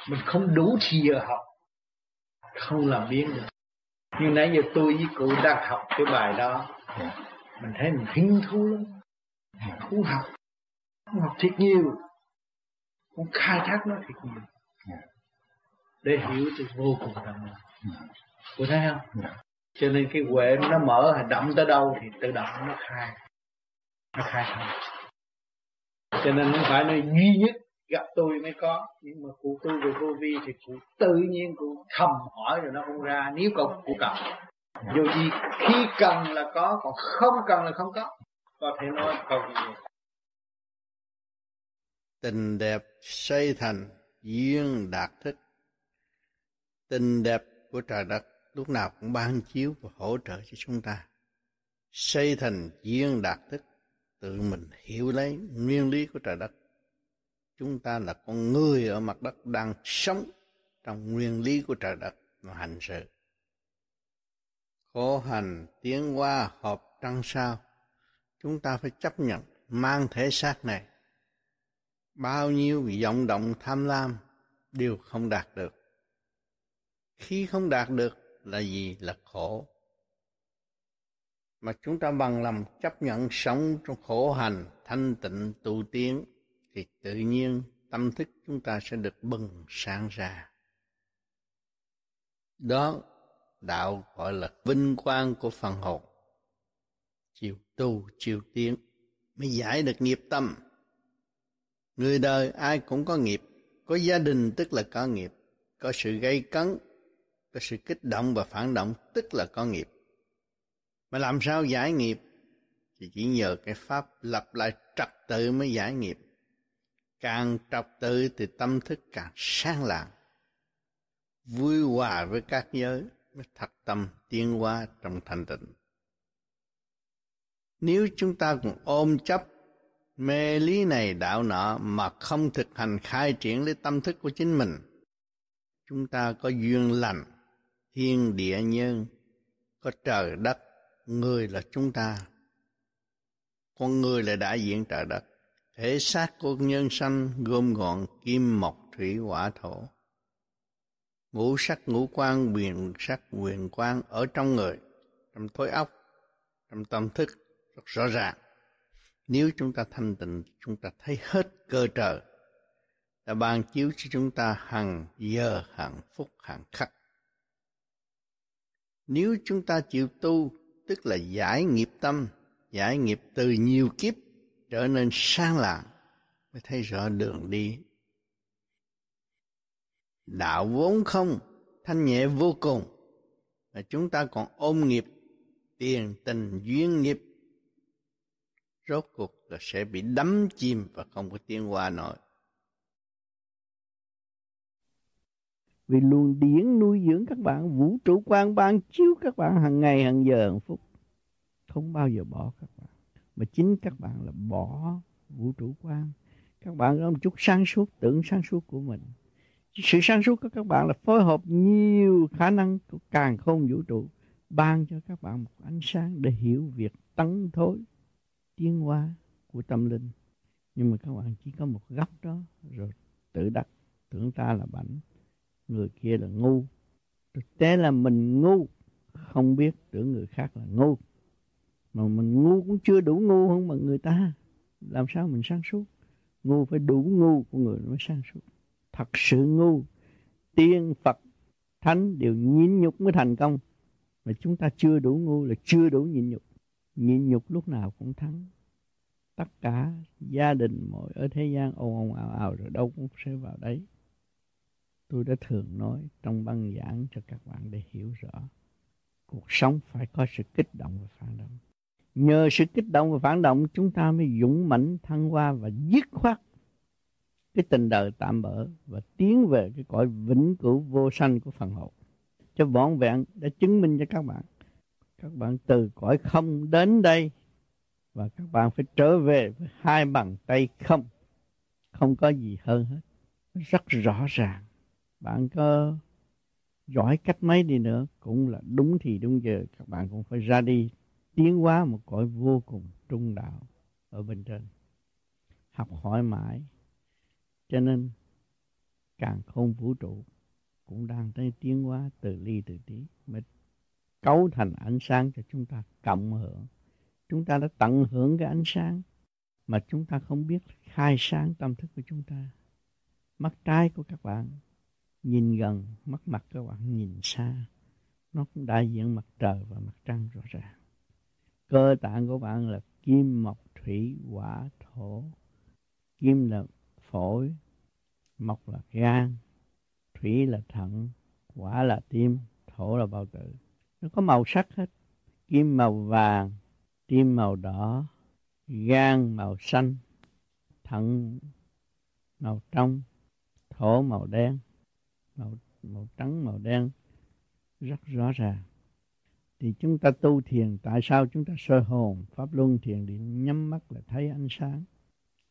mình không đủ thì giờ học không làm biến được. Nhưng nãy giờ tôi với cụ đang học cái bài đó mình thấy mình hứng thú lắm. Thú học học thiệt nhiều. Cũng khai thác nó thiệt nhiều để hiểu thì vô cùng đậm cô thấy không? Cho nên cái huệ nó mở đậm tới đâu thì tự động nó khai nó khai thông cho nên không phải nơi duy nhất gặp tôi mới có. Nhưng mà cụ tu về vô vi thì cụ tự nhiên cụ thầm hỏi rồi nó không ra. Nếu cậu cụ cần dù gì khi cần là có, còn không cần là không có. Có thể nói câu gì tình đẹp xây thành, duyên đạt thích. Tình đẹp của trời đất lúc nào cũng ban chiếu và hỗ trợ cho chúng ta. Xây thành duyên đạt thích tự mình hiểu lấy nguyên lý của trời đất. Chúng ta là con người ở mặt đất đang sống trong nguyên lý của trời đất mà hành sự. Khổ hành, tiến qua hợp, trăng sao. Chúng ta phải chấp nhận mang thể xác này. Bao nhiêu vọng động, tham lam đều không đạt được. Khi không đạt được là gì? Là khổ mà chúng ta bằng lòng chấp nhận sống trong khổ hành thanh tịnh, tu tiến, thì tự nhiên tâm thức chúng ta sẽ được bừng sáng ra. Đó, đạo gọi là vinh quang của phần hồn. Chiều tu, chiều tiến mới giải được nghiệp tâm. Người đời ai cũng có nghiệp, có gia đình tức là có nghiệp, có sự gây cấn, có sự kích động và phản động tức là có nghiệp mà làm sao giải nghiệp? Thì chỉ nhờ cái pháp lập lại trật tự mới giải nghiệp. Càng trật tự thì tâm thức càng sáng lạng. Vui hòa với các giới mới thật tâm tiến hóa trong thành tịnh. Nếu chúng ta còn ôm chấp, mê lý này đạo nọ mà không thực hành khai triển lấy tâm thức của chính mình, chúng ta có duyên lành, thiên địa nhân, có trời đất người là chúng ta. Con người là đại diện trời đất. Thể xác của nhân sanh gồm gọn kim mộc thủy hỏa thổ. Ngũ sắc, ngũ quan quyền sắc quyền quan ở trong người. Trong thối óc, trong tâm thức, rất rõ ràng. Nếu chúng ta thanh tịnh, chúng ta thấy hết cơ trời. Đã ban chiếu cho chúng ta hàng giờ, hàng phút, hàng khắc. Nếu chúng ta chịu tu tức là giải nghiệp tâm, giải nghiệp từ nhiều kiếp trở nên sang lạng mới thấy rõ đường đi. Đạo vốn không, thanh nhẹ vô cùng. Mà chúng ta còn ôm nghiệp, tiền tình duyên nghiệp. Rốt cuộc là sẽ bị đắm chìm và không có tiến qua nổi. Vì luồng điển nuôi dưỡng các bạn, vũ trụ quan ban chiếu các bạn hàng ngày, hàng giờ, hàng phút. Không bao giờ bỏ các bạn. Mà chính các bạn là bỏ vũ trụ quan. Các bạn có một chút sáng suốt, tưởng sáng suốt của mình. Sự sáng suốt của các bạn là phối hợp nhiều khả năng của càng không vũ trụ, ban cho các bạn một ánh sáng để hiểu việc tấn thối, tiến hóa của tâm linh. Nhưng mà các bạn chỉ có một góc đó rồi tự đặt tưởng ta là bảnh người kia là ngu. Thực tế là mình ngu, không biết tưởng người khác là ngu. Mà mình ngu cũng chưa đủ ngu hơn mà người ta làm sao mình sáng suốt? Ngu phải đủ ngu của người mới sáng suốt. Thật sự ngu. Tiên phật, thánh đều nhịn nhục mới thành công. Mà chúng ta chưa đủ ngu là chưa đủ nhịn nhục. Nhịn nhục lúc nào cũng thắng. Tất cả gia đình mọi ở thế gian ồn ồn ào ào rồi đâu cũng sẽ vào đấy tôi đã thường nói trong băng giảng cho các bạn để hiểu rõ. Cuộc sống phải có sự kích động và phản động. Nhờ sự kích động và phản động, chúng ta mới dũng mãnh, thăng hoa và dứt khoát cái tình đời tạm bỡ và tiến về cái cõi vĩnh cửu vô sanh của phần hồn. Cho vọn vẹn đã chứng minh cho các bạn. Các bạn từ cõi không đến đây và các bạn phải trở về với hai bàn tay không. Không có gì hơn hết. Rất rõ ràng bạn có giỏi cách mấy đi nữa, cũng là đúng thì đúng giờ. Các bạn cũng phải ra đi, tiến hóa một cõi vô cùng trung đạo ở bên trên. Học hỏi mãi, cho nên càng không vũ trụ, cũng đang tới tiến hóa từ ly từ tí, mới cấu thành ánh sáng cho chúng ta cộng hưởng. Chúng ta đã tận hưởng cái ánh sáng mà chúng ta không biết khai sáng tâm thức của chúng ta. Mắt trái của các bạn nhìn gần, mắt mặt các bạn, nhìn xa. Nó cũng đại diện mặt trời và mặt trăng rõ ràng. Cơ tạng của bạn là kim, mộc, thủy, hỏa, thổ. Kim là phổi, mộc là gan, thủy là thận, hỏa là tim, thổ là bao tử. Nó có màu sắc hết. Kim màu vàng, tim màu đỏ, gan màu xanh, thận màu trong, thổ màu đen màu màu trắng, màu đen, rất rõ ràng. Thì chúng ta tu thiền, tại sao chúng ta soi hồn? Pháp luân thiền điện nhắm mắt là thấy ánh sáng,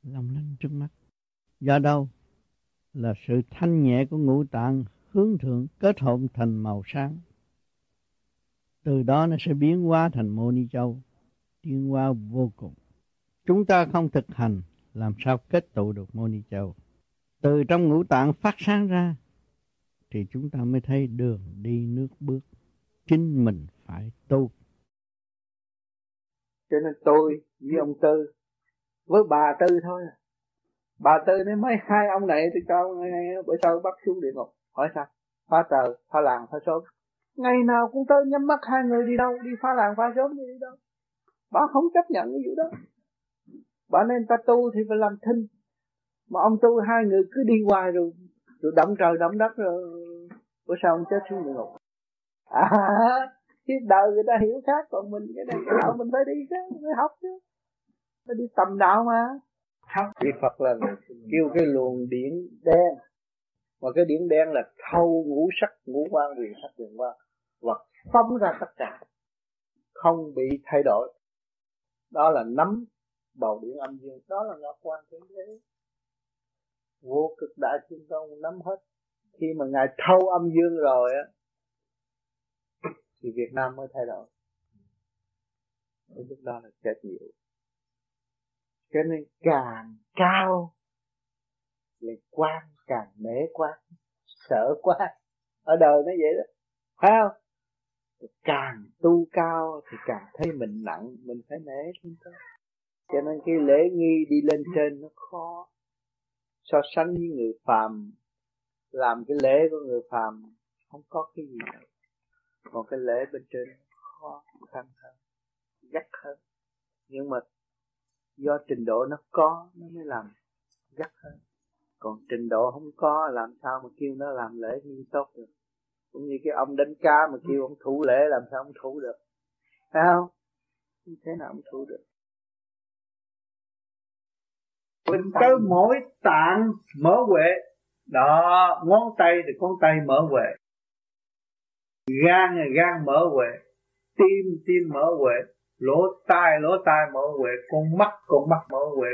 long lanh trước mắt. Do đâu? Là sự thanh nhẹ của ngũ tạng hướng thượng kết hợp thành màu sáng. Từ đó nó sẽ biến hóa thành mô ni châu, tiến hóa vô cùng. Chúng ta không thực hành, làm sao kết tụ được mô ni châu? Từ trong ngũ tạng phát sáng ra thì chúng ta mới thấy đường đi nước bước. Chính mình phải tu. Cho nên tôi với ông tư, với bà tư thôi. Bà tư nói, mấy hai ông này thì cho bữa sau bắt xuống địa ngục. Hỏi sao? Phá trời phá làng, phá sớm ngày nào cũng tới nhắm mắt hai người đi đâu, đi phá làng, phá sớm đi đâu. Bà không chấp nhận cái vụ đó. Bà nên ta tu thì phải làm thinh, mà ông tu hai người cứ đi hoài rồi tôi đấm trời đấm đất rồi bữa sau ông chết xuống địa ngục. À cái đời người ta hiểu khác, còn mình cái này, cái đạo mình phải đi chứ phải học chứ. Phải đi tầm đạo mà. Học thì Phật là kêu cái luồng điển đen. Mà cái điển đen là thâu ngũ sắc, ngũ quan quyền sắc quyền quan và phóng ra tất cả. Không bị thay đổi. Đó là nắm bầu điện âm dương, đó là ngọc quan thế giới vô cực đại thiên tôn nắm hết. Khi mà ngài thâu âm dương rồi á, thì Việt Nam mới thay đổi. Đến lúc đó là chết nhiều cho nên càng cao là quan, càng nể quan, sợ quan. Ở đời nó vậy đó. Phải không? Càng tu cao thì càng thấy mình nặng, mình phải nể chúng ta. Cho nên cái lễ nghi đi lên trên nó khó so sánh với người phàm, làm cái lễ của người phàm, không có cái gì đâu. Còn cái lễ bên trên khó khăn hơn, gắt hơn. Nhưng mà do trình độ nó có, nó mới làm gắt hơn. Còn trình độ không có, làm sao mà kêu nó làm lễ nghiêm tốt được? Cũng như cái ông đánh cá mà kêu ông thủ lễ, làm sao ông thủ được? Phải không? Không thế nào ông thủ được mình tới mỗi tạng mở huệ. Đó ngón tay thì ngón tay mở huệ. Gan là gan mở huệ. Tim tim mở huệ. Lỗ tai lỗ tai mở huệ. Con mắt con mắt mở huệ.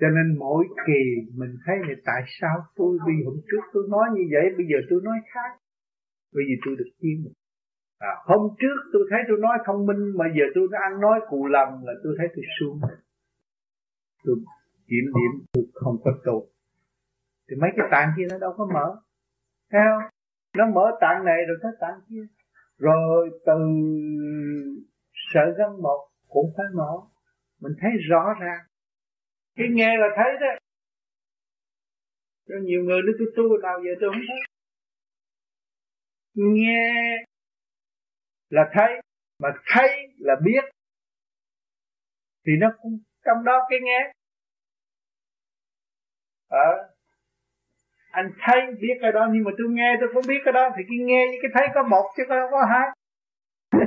Cho nên mỗi kỳ mình thấy là tại sao tôi vì hôm trước tôi nói như vậy bây giờ tôi nói khác. Bởi vì tôi được chiêm à, hôm trước tôi thấy tôi nói thông minh mà giờ tôi đã ăn nói cụ lầm là tôi thấy tôi xuống tôi kiểm điểm, tôi không có tốt thì mấy cái tạng kia nó đâu có mở. Thấy không? Nó mở tạng này rồi tới tạng kia. Rồi từ sợ gân một cũng phải mở mình thấy rõ ràng. Cái nghe là thấy đó. Rồi nhiều người nó cứ tu nào giờ tôi không thấy. Nghe là thấy, mà thấy là biết. Thì nó cũng trong đó cái nghe. Ờ. Anh thấy biết cái đó nhưng mà tôi nghe tôi không biết cái đó. Thì cái nghe với cái thấy có một chứ không có hai. (laughs)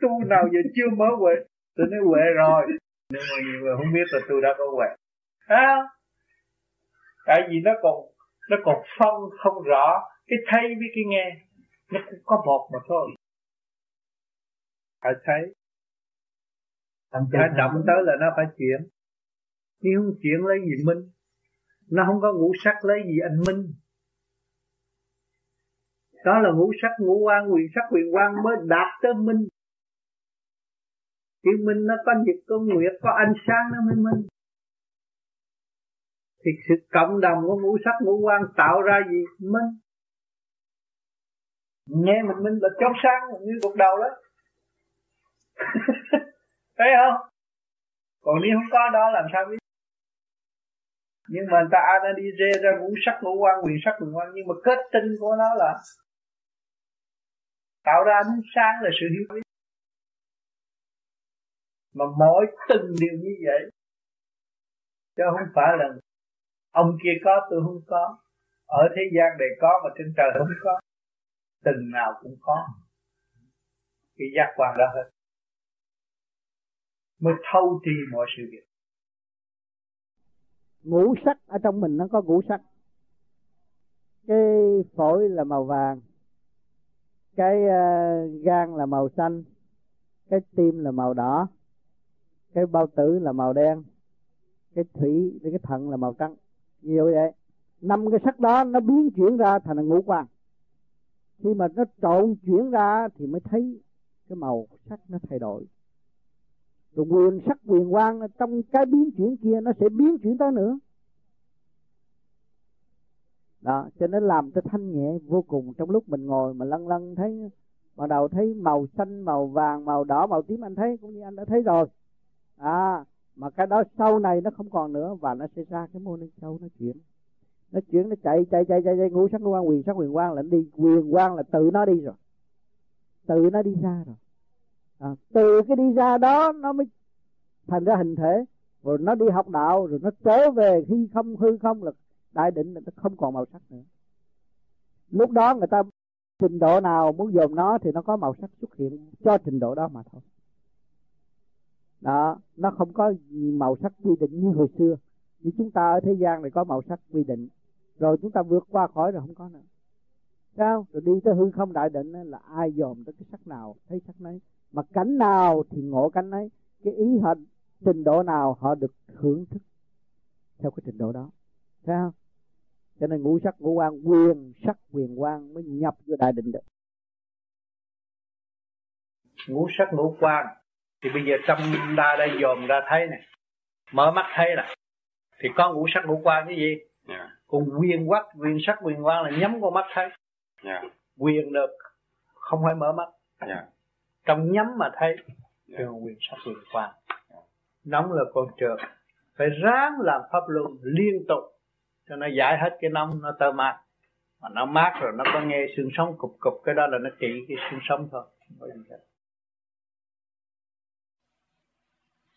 Tu nào giờ chưa mở huệ. Tôi nói huệ rồi. Nhưng mà nhiều người không biết là tôi đã có huệ. À, tại vì nó còn nó còn phân không rõ. Cái thấy với cái nghe nó cũng có một mà thôi. Phải thấy phải động tới là nó phải chuyển. Nếu không chuyển lấy gì minh? Nó không có ngũ sắc lấy gì anh minh. Đó là ngũ sắc ngũ quan quyền sắc quyền quan mới đạt tới minh. Chữ minh nó có nhật có nguyệt có ánh sáng nó mới minh. Thì sự cộng đồng của ngũ sắc ngũ quan tạo ra gì? Minh. Nghe mình minh là chót sáng như gục đầu đó (laughs) thấy không? Còn nếu không có đó, làm sao biết? Nhưng mà người ta đã đi, rê ra ngũ sắc ngũ quan quyền sắc quyền quan, nhưng mà kết tinh của nó là tạo ra ánh sáng là sự hiểu biết. Mà mỗi từng điều như vậy, chứ không phải là ông kia có, tôi không có. Ở thế gian này có mà trên trời không có, từng nào cũng có. Cái giác quan đó hết mới thâu tri mọi sự việc. Ngũ sắc ở trong mình nó có ngũ sắc. Cái phổi là màu vàng cái uh, gan là màu xanh cái tim là màu đỏ cái bao tử là màu đen cái thủy cái thận là màu trắng. Nhiều vậy. Năm cái sắc đó nó biến chuyển ra thành là ngũ quan. Khi mà nó trộn chuyển ra thì mới thấy cái màu sắc nó thay đổi rồi quyền sắc quyền quang trong cái biến chuyển kia nó sẽ biến chuyển tới nữa. Đó cho nên làm cho thanh nhẹ vô cùng. Trong lúc mình ngồi mà lăn lăn thấy bắt đầu thấy màu xanh màu vàng màu đỏ màu tím anh thấy cũng như anh đã thấy rồi. À mà cái đó sau này nó không còn nữa và nó sẽ ra cái môn lên châu nó chuyển. Nó chuyển nó chạy chạy chạy chạy, chạy ngũ sắc quan quyền sắc quyền quan là đi. Quyền quan là tự nó đi rồi. Tự nó đi ra rồi à, từ cái đi ra đó nó mới thành ra hình thể. Rồi nó đi học đạo rồi nó trở về khi không hư không là đại định là nó không còn màu sắc nữa. Lúc đó người ta trình độ nào muốn dồn nó thì nó có màu sắc xuất hiện cho trình độ đó mà thôi. Đó nó không có màu sắc quy định như hồi xưa. Như chúng ta ở thế gian này có màu sắc quy định. Rồi chúng ta vượt qua khỏi rồi không có nữa. Sao? Rồi đi tới hư không đại định là ai dòm tới cái sắc nào thấy sắc nấy mà cảnh nào thì ngộ cảnh ấy cái ý họ trình độ nào họ được hưởng thức theo cái trình độ đó sao cho nên ngũ sắc ngũ quan quyền sắc quyền quan mới nhập vô đại định được ngũ sắc ngũ quan thì bây giờ trong đa đây dòm ra thấy này mở mắt thấy là thì có ngũ sắc ngũ quan cái gì yeah. Dạ. còn quyền quắc quyền sắc quyền quan là nhắm con mắt thấy yeah. Dạ. quyền được không phải mở mắt yeah. Trong nhắm mà thấy trường quyền sắc quyền quang nóng là con trượt phải ráng làm pháp luân liên tục, cho nó giải hết cái nóng, nó tơ mát. Mà nó mát rồi, nó có nghe xương sống cục cục, cái đó là nó trị cái xương sống thôi.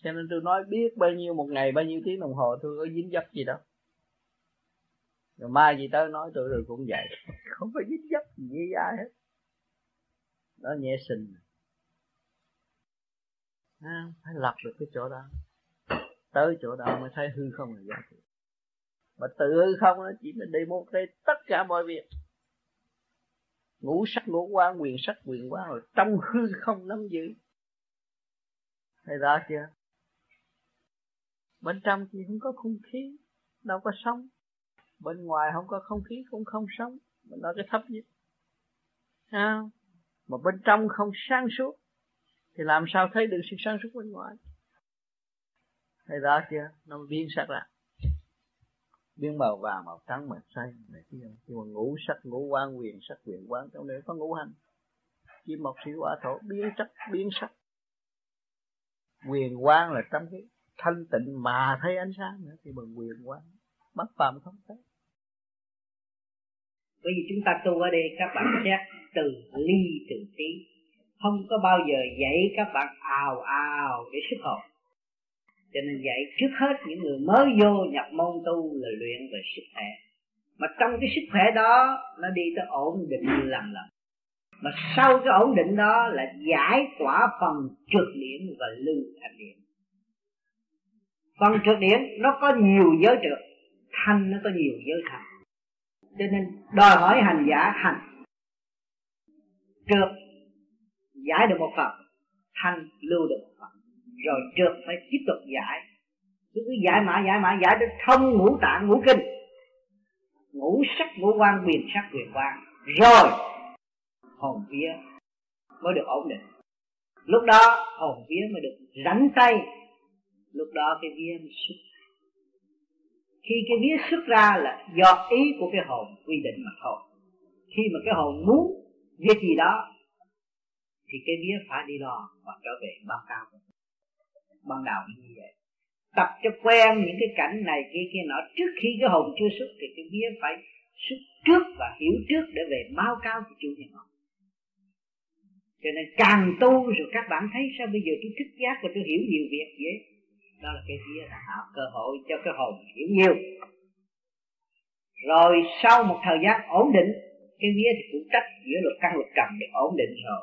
Cho nên tôi nói biết bao nhiêu một ngày, bao nhiêu tiếng đồng hồ, tôi có dính dấp gì đâu. Rồi mai gì tới nói tôi rồi cũng vậy. (laughs) Không có dính dấp gì với ai hết. Đó nhẹ sinh à, phải lọc được cái chỗ đó. Tới chỗ đó mới thấy hư không là giá trị mà tự hư không nó chỉ mình đi một đây tất cả mọi việc. Ngũ sắc ngũ quan quyền sắc quyền quan rồi trong hư không nắm giữ. Thấy rõ chưa? Bên trong thì không có không khí đâu có sống bên ngoài không có không khí cũng không sống mình nói cái thấp nhất. Sao mà bên trong không sáng suốt thì làm sao thấy được sự sáng suốt bên ngoài? Thấy rõ chưa? Nó biến sắc ra. Biến màu vàng màu trắng màu xanh này kia. Nhưng mà ngũ sắc ngũ quan quyền sắc quyền quan trong này có ngũ hành. Kim mộc thủy hỏa thổ biến sắc biến sắc. Quyền quan là trong cái thanh tịnh mà thấy ánh sáng nữa thì bằng quyền quan mắt phàm không thấy. Bởi vì chúng ta tu ở đây các bạn xét từ ly từ tí không có bao giờ dạy các bạn ào ào để sức hồn cho nên dạy trước hết những người mới vô nhập môn tu là luyện về sức khỏe. Mà trong cái sức khỏe đó, nó đi tới ổn định lần lần mà sau cái ổn định đó là giải tỏa phần trượt điển và lưu thành điển phần trượt điển nó có nhiều giới trượt. Thanh nó có nhiều giới thanh. Cho nên đòi hỏi hành giả hành. Trượt giải được một phần, thanh lưu được một phần. Rồi trượt phải tiếp tục giải. Cứ giải mãi giải mãi, giải đến thông ngũ tạng, ngũ kinh. Ngũ sắc, ngũ quan, quyền sắc, quyền quan. Rồi, hồn vía mới được ổn định. Lúc đó, hồn vía mới được rảnh tay. Lúc đó cái vía mới xuất khi cái vía xuất ra là do ý của cái hồn quy định mà thôi. Khi mà cái hồn muốn việc gì đó thì cái vía phải đi lo và trở về báo cao ban đầu như vậy. Tập cho quen những cái cảnh này kia kia nọ, trước khi cái hồn chưa xuất thì cái vía phải xuất trước và hiểu trước để về báo cáo cho chủ nhân họ. Cho nên càng tu rồi các bạn thấy sao bây giờ tôi thức giác và tôi hiểu nhiều việc vậy? Đó là cái vía là tạo cơ hội cho cái hồn hiểu nhiều. Rồi sau một thời gian ổn định, cái vía thì cũng trách giữa luật căn luật trần được ổn định rồi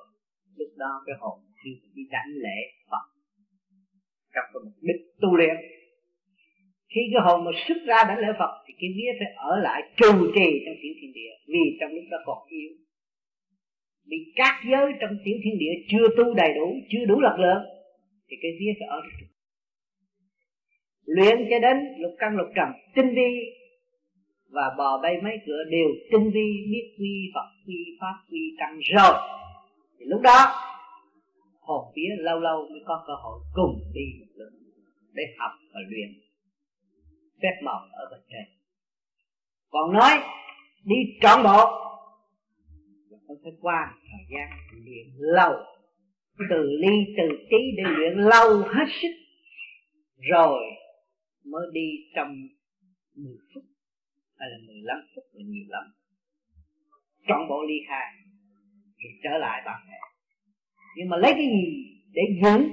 lúc đó cái hồn khi đi đảnh lễ Phật, trong cái mục đích tu luyện. Khi cái hồn mà xuất ra đảnh lễ Phật thì cái vía phải ở lại trù trì trong tiểu thiên địa, vì trong lúc đó còn yếu. Bị các giới trong tiểu thiên địa chưa tu đầy đủ, chưa đủ lực lượng, thì cái vía phải ở được luyện cho đến lục căn lục trần, tinh vi, và bò bay mấy cửa đều tinh vi, biết quy Phật, quy pháp, quy tăng rồi thì lúc đó hồn vía lâu lâu mới có cơ hội cùng đi một lượt để học và luyện phép màu ở bên trên còn nói, đi trọn bộ là không phải qua thời gian luyện lâu. Từ ly, từ tí để luyện lâu hết sức, rồi mới đi trong 10 phút hay là 15 phút là nhiều lắm. Trọn bộ ly khai thì trở lại bản thể nhưng mà lấy cái gì để giữ?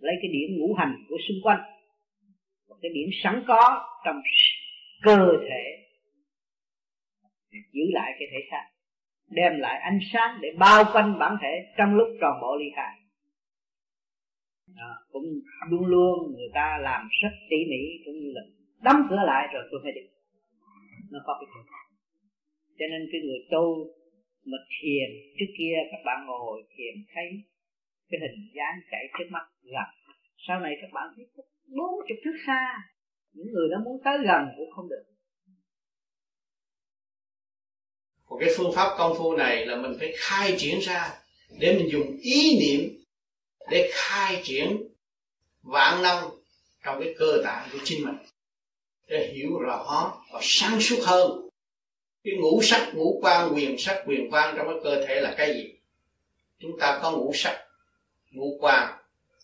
Lấy cái điểm ngũ hành của xung quanh. Một cái điểm sẵn có trong cơ thể. Giữ lại cái thể xác. Đem lại ánh sáng để bao quanh bản thể trong lúc tròn bộ ly khai. À, cũng luôn luôn người ta làm rất tỉ mỉ cũng như là đóng cửa lại rồi tôi phải đi. Nó có cái chuyện cho nên cái người tu mà thiền trước kia các bạn ngồi thiền thấy cái hình dáng chạy trước mắt gần. Sau này các bạn thấy bốn chục thước xa. Những người đó muốn tới gần cũng không được. Một cái phương pháp công phu này là mình phải khai triển ra để mình dùng ý niệm để khai triển vạn năng trong cái cơ tạng của chính mình, để hiểu rõ và sáng suốt hơn cái ngũ sắc, ngũ quan, quyền sắc, quyền quan trong cái cơ thể là cái gì? Chúng ta có ngũ sắc, ngũ quan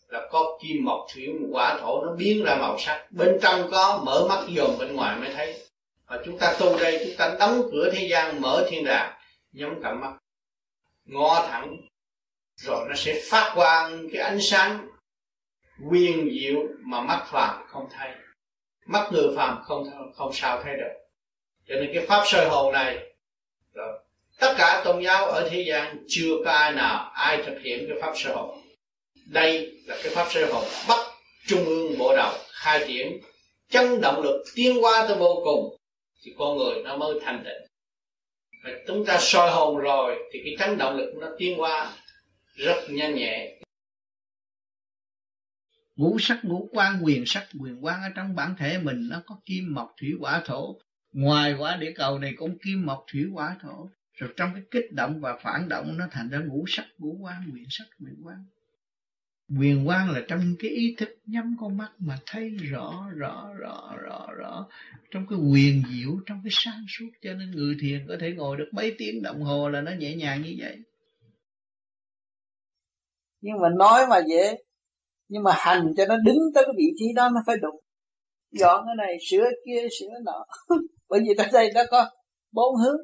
là có kim, mộc, thủy, hỏa, thổ, nó biến ra màu sắc. Bên trong có mở mắt dòm bên ngoài mới thấy. Và chúng ta tu đây, chúng ta đóng cửa thế gian, mở thiên đàng nhắm cặp mắt. Ngó thẳng, rồi nó sẽ phát quang cái ánh sáng quyền diệu mà mắt phàm không thấy. Mắt người phàm không không sao thấy được cho nên cái pháp soi hồn này, rồi, tất cả tôn giáo ở thế gian chưa có ai nào, ai thực hiện cái pháp soi hồn. Đây là cái pháp soi hồn bắt trung ương bộ đầu khai triển chân động lực tiến qua tới vô cùng, thì con người nó mới thành định và chúng ta soi hồn rồi, thì cái chấn động lực nó tiến qua rất nhanh nhẹ. Ngũ sắc ngũ quan quyền sắc quyền quan ở trong bản thể mình nó có kim, mộc, thủy, hỏa, thổ ngoài quả địa cầu này cũng kim mộc thủy hỏa thổ. Rồi trong cái kích động và phản động nó thành ra ngũ sắc, ngũ quan nguyện sắc, nguyện quan quyền quan là trong cái ý thức nhắm con mắt mà thấy rõ rõ rõ rõ rõ. Trong cái quyền diệu, trong cái sáng suốt. Cho nên người thiền có thể ngồi được mấy tiếng đồng hồ là nó nhẹ nhàng như vậy. Nhưng mà nói mà dễ. Nhưng mà hành cho nó đứng tới cái vị trí đó, nó phải đúng dọn cái này, sửa kia, sửa nọ. (laughs) bởi vì tới đây nó có bốn hướng,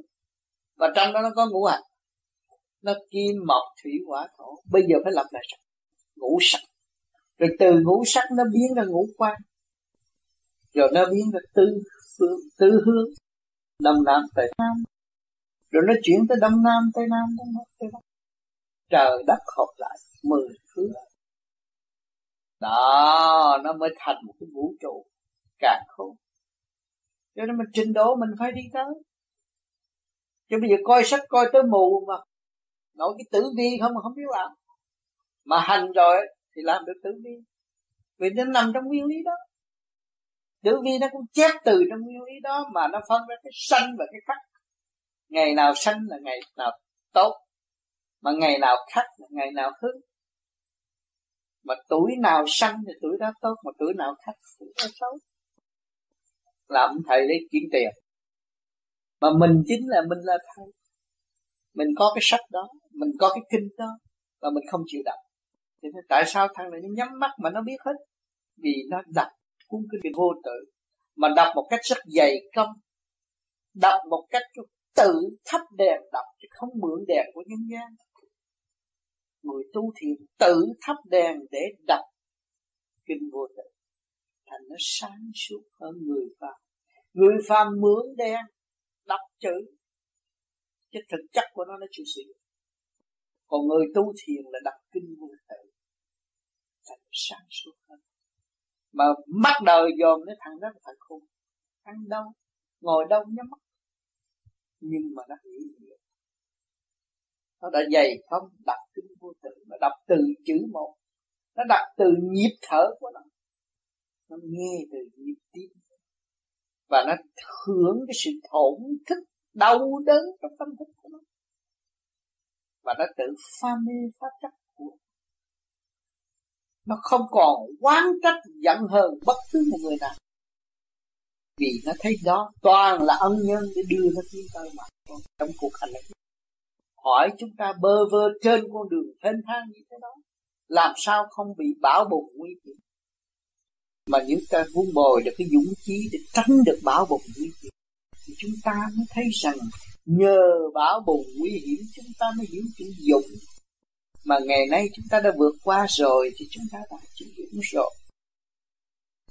và trong đó nó có ngũ hành. Nó kim, mộc, thủy, hỏa, thổ. Bây giờ phải lập lại ngũ sắc. Rồi từ ngũ sắc nó biến ra ngũ quan. Rồi nó biến ra tư phương, tư hướng. Đông nam tây nam. Rồi nó chuyển tới đông nam tây nam, đông bắc tây bắc. Trời đất hợp lại mười thứ. Đó, nó mới thành một cái vũ trụ càng khôn cho nên mình trình độ mình phải đi tới. Chứ bây giờ coi sách coi tới mù mà nổi cái tử vi không mà không biết làm. Mà hành rồi thì làm được tử vi. Vì nó nằm trong nguyên lý đó. Tử vi nó cũng chép từ trong nguyên lý đó mà nó phân ra cái sanh và cái khắc. Ngày nào sanh là ngày nào tốt, mà ngày nào khắc là ngày nào hư. Mà tuổi nào sanh thì tuổi đó tốt, mà tuổi nào khắc thì tuổi đó xấu làm thầy để kiếm tiền. Mà mình chính là mình là thầy mình có cái sách đó, mình có cái kinh đó, và mình không chịu đọc. Thì tại sao thằng này nó nhắm mắt mà nó biết hết? Vì nó đọc cuốn kinh vô tự, mà đọc một cách rất dày công, đọc một cách tự thắp đèn đọc, chứ không mượn đèn của nhân gian. Người tu thiền tự thắp đèn để đọc kinh vô tự thành nó sáng suốt hơn người phàm. Người phàm mướn đen đọc chữ chứ thực chất của nó nó chịu sử dụng còn người tu thiền là đọc kinh vô tự. Thành sáng suốt hơn. Mà mắt đời dòm nó thằng đó là thằng khôn. Ăn đâu? Ngồi đâu nhắm mắt? Nhưng mà nó hiểu nhiều nó đã dày không đọc kinh vô tự, mà đọc từ chữ một. Nó đọc từ nhịp thở của nó nó nghe từ nhịp tim. Và nó hưởng cái sự thổn thức, đau đớn trong tâm thức của nó. Và nó tự pha mê phá chấp của nó. Không còn oán trách, giận hờn bất cứ một người nào. Vì nó thấy đó toàn là ân nhân để đưa nó tiến tới mà trong cuộc hành này hỏi chúng ta bơ vơ trên con đường thênh thang như thế đó, làm sao không bị bão bùng nguy hiểm? Mà nếu ta vun bồi được cái dũng khí để tránh được bão bùng nguy hiểm, thì chúng ta mới thấy rằng nhờ bão bùng nguy hiểm, chúng ta mới hiểu chữ dũng. Mà ngày nay chúng ta đã vượt qua rồi, thì chúng ta đã chữ dũng rồi.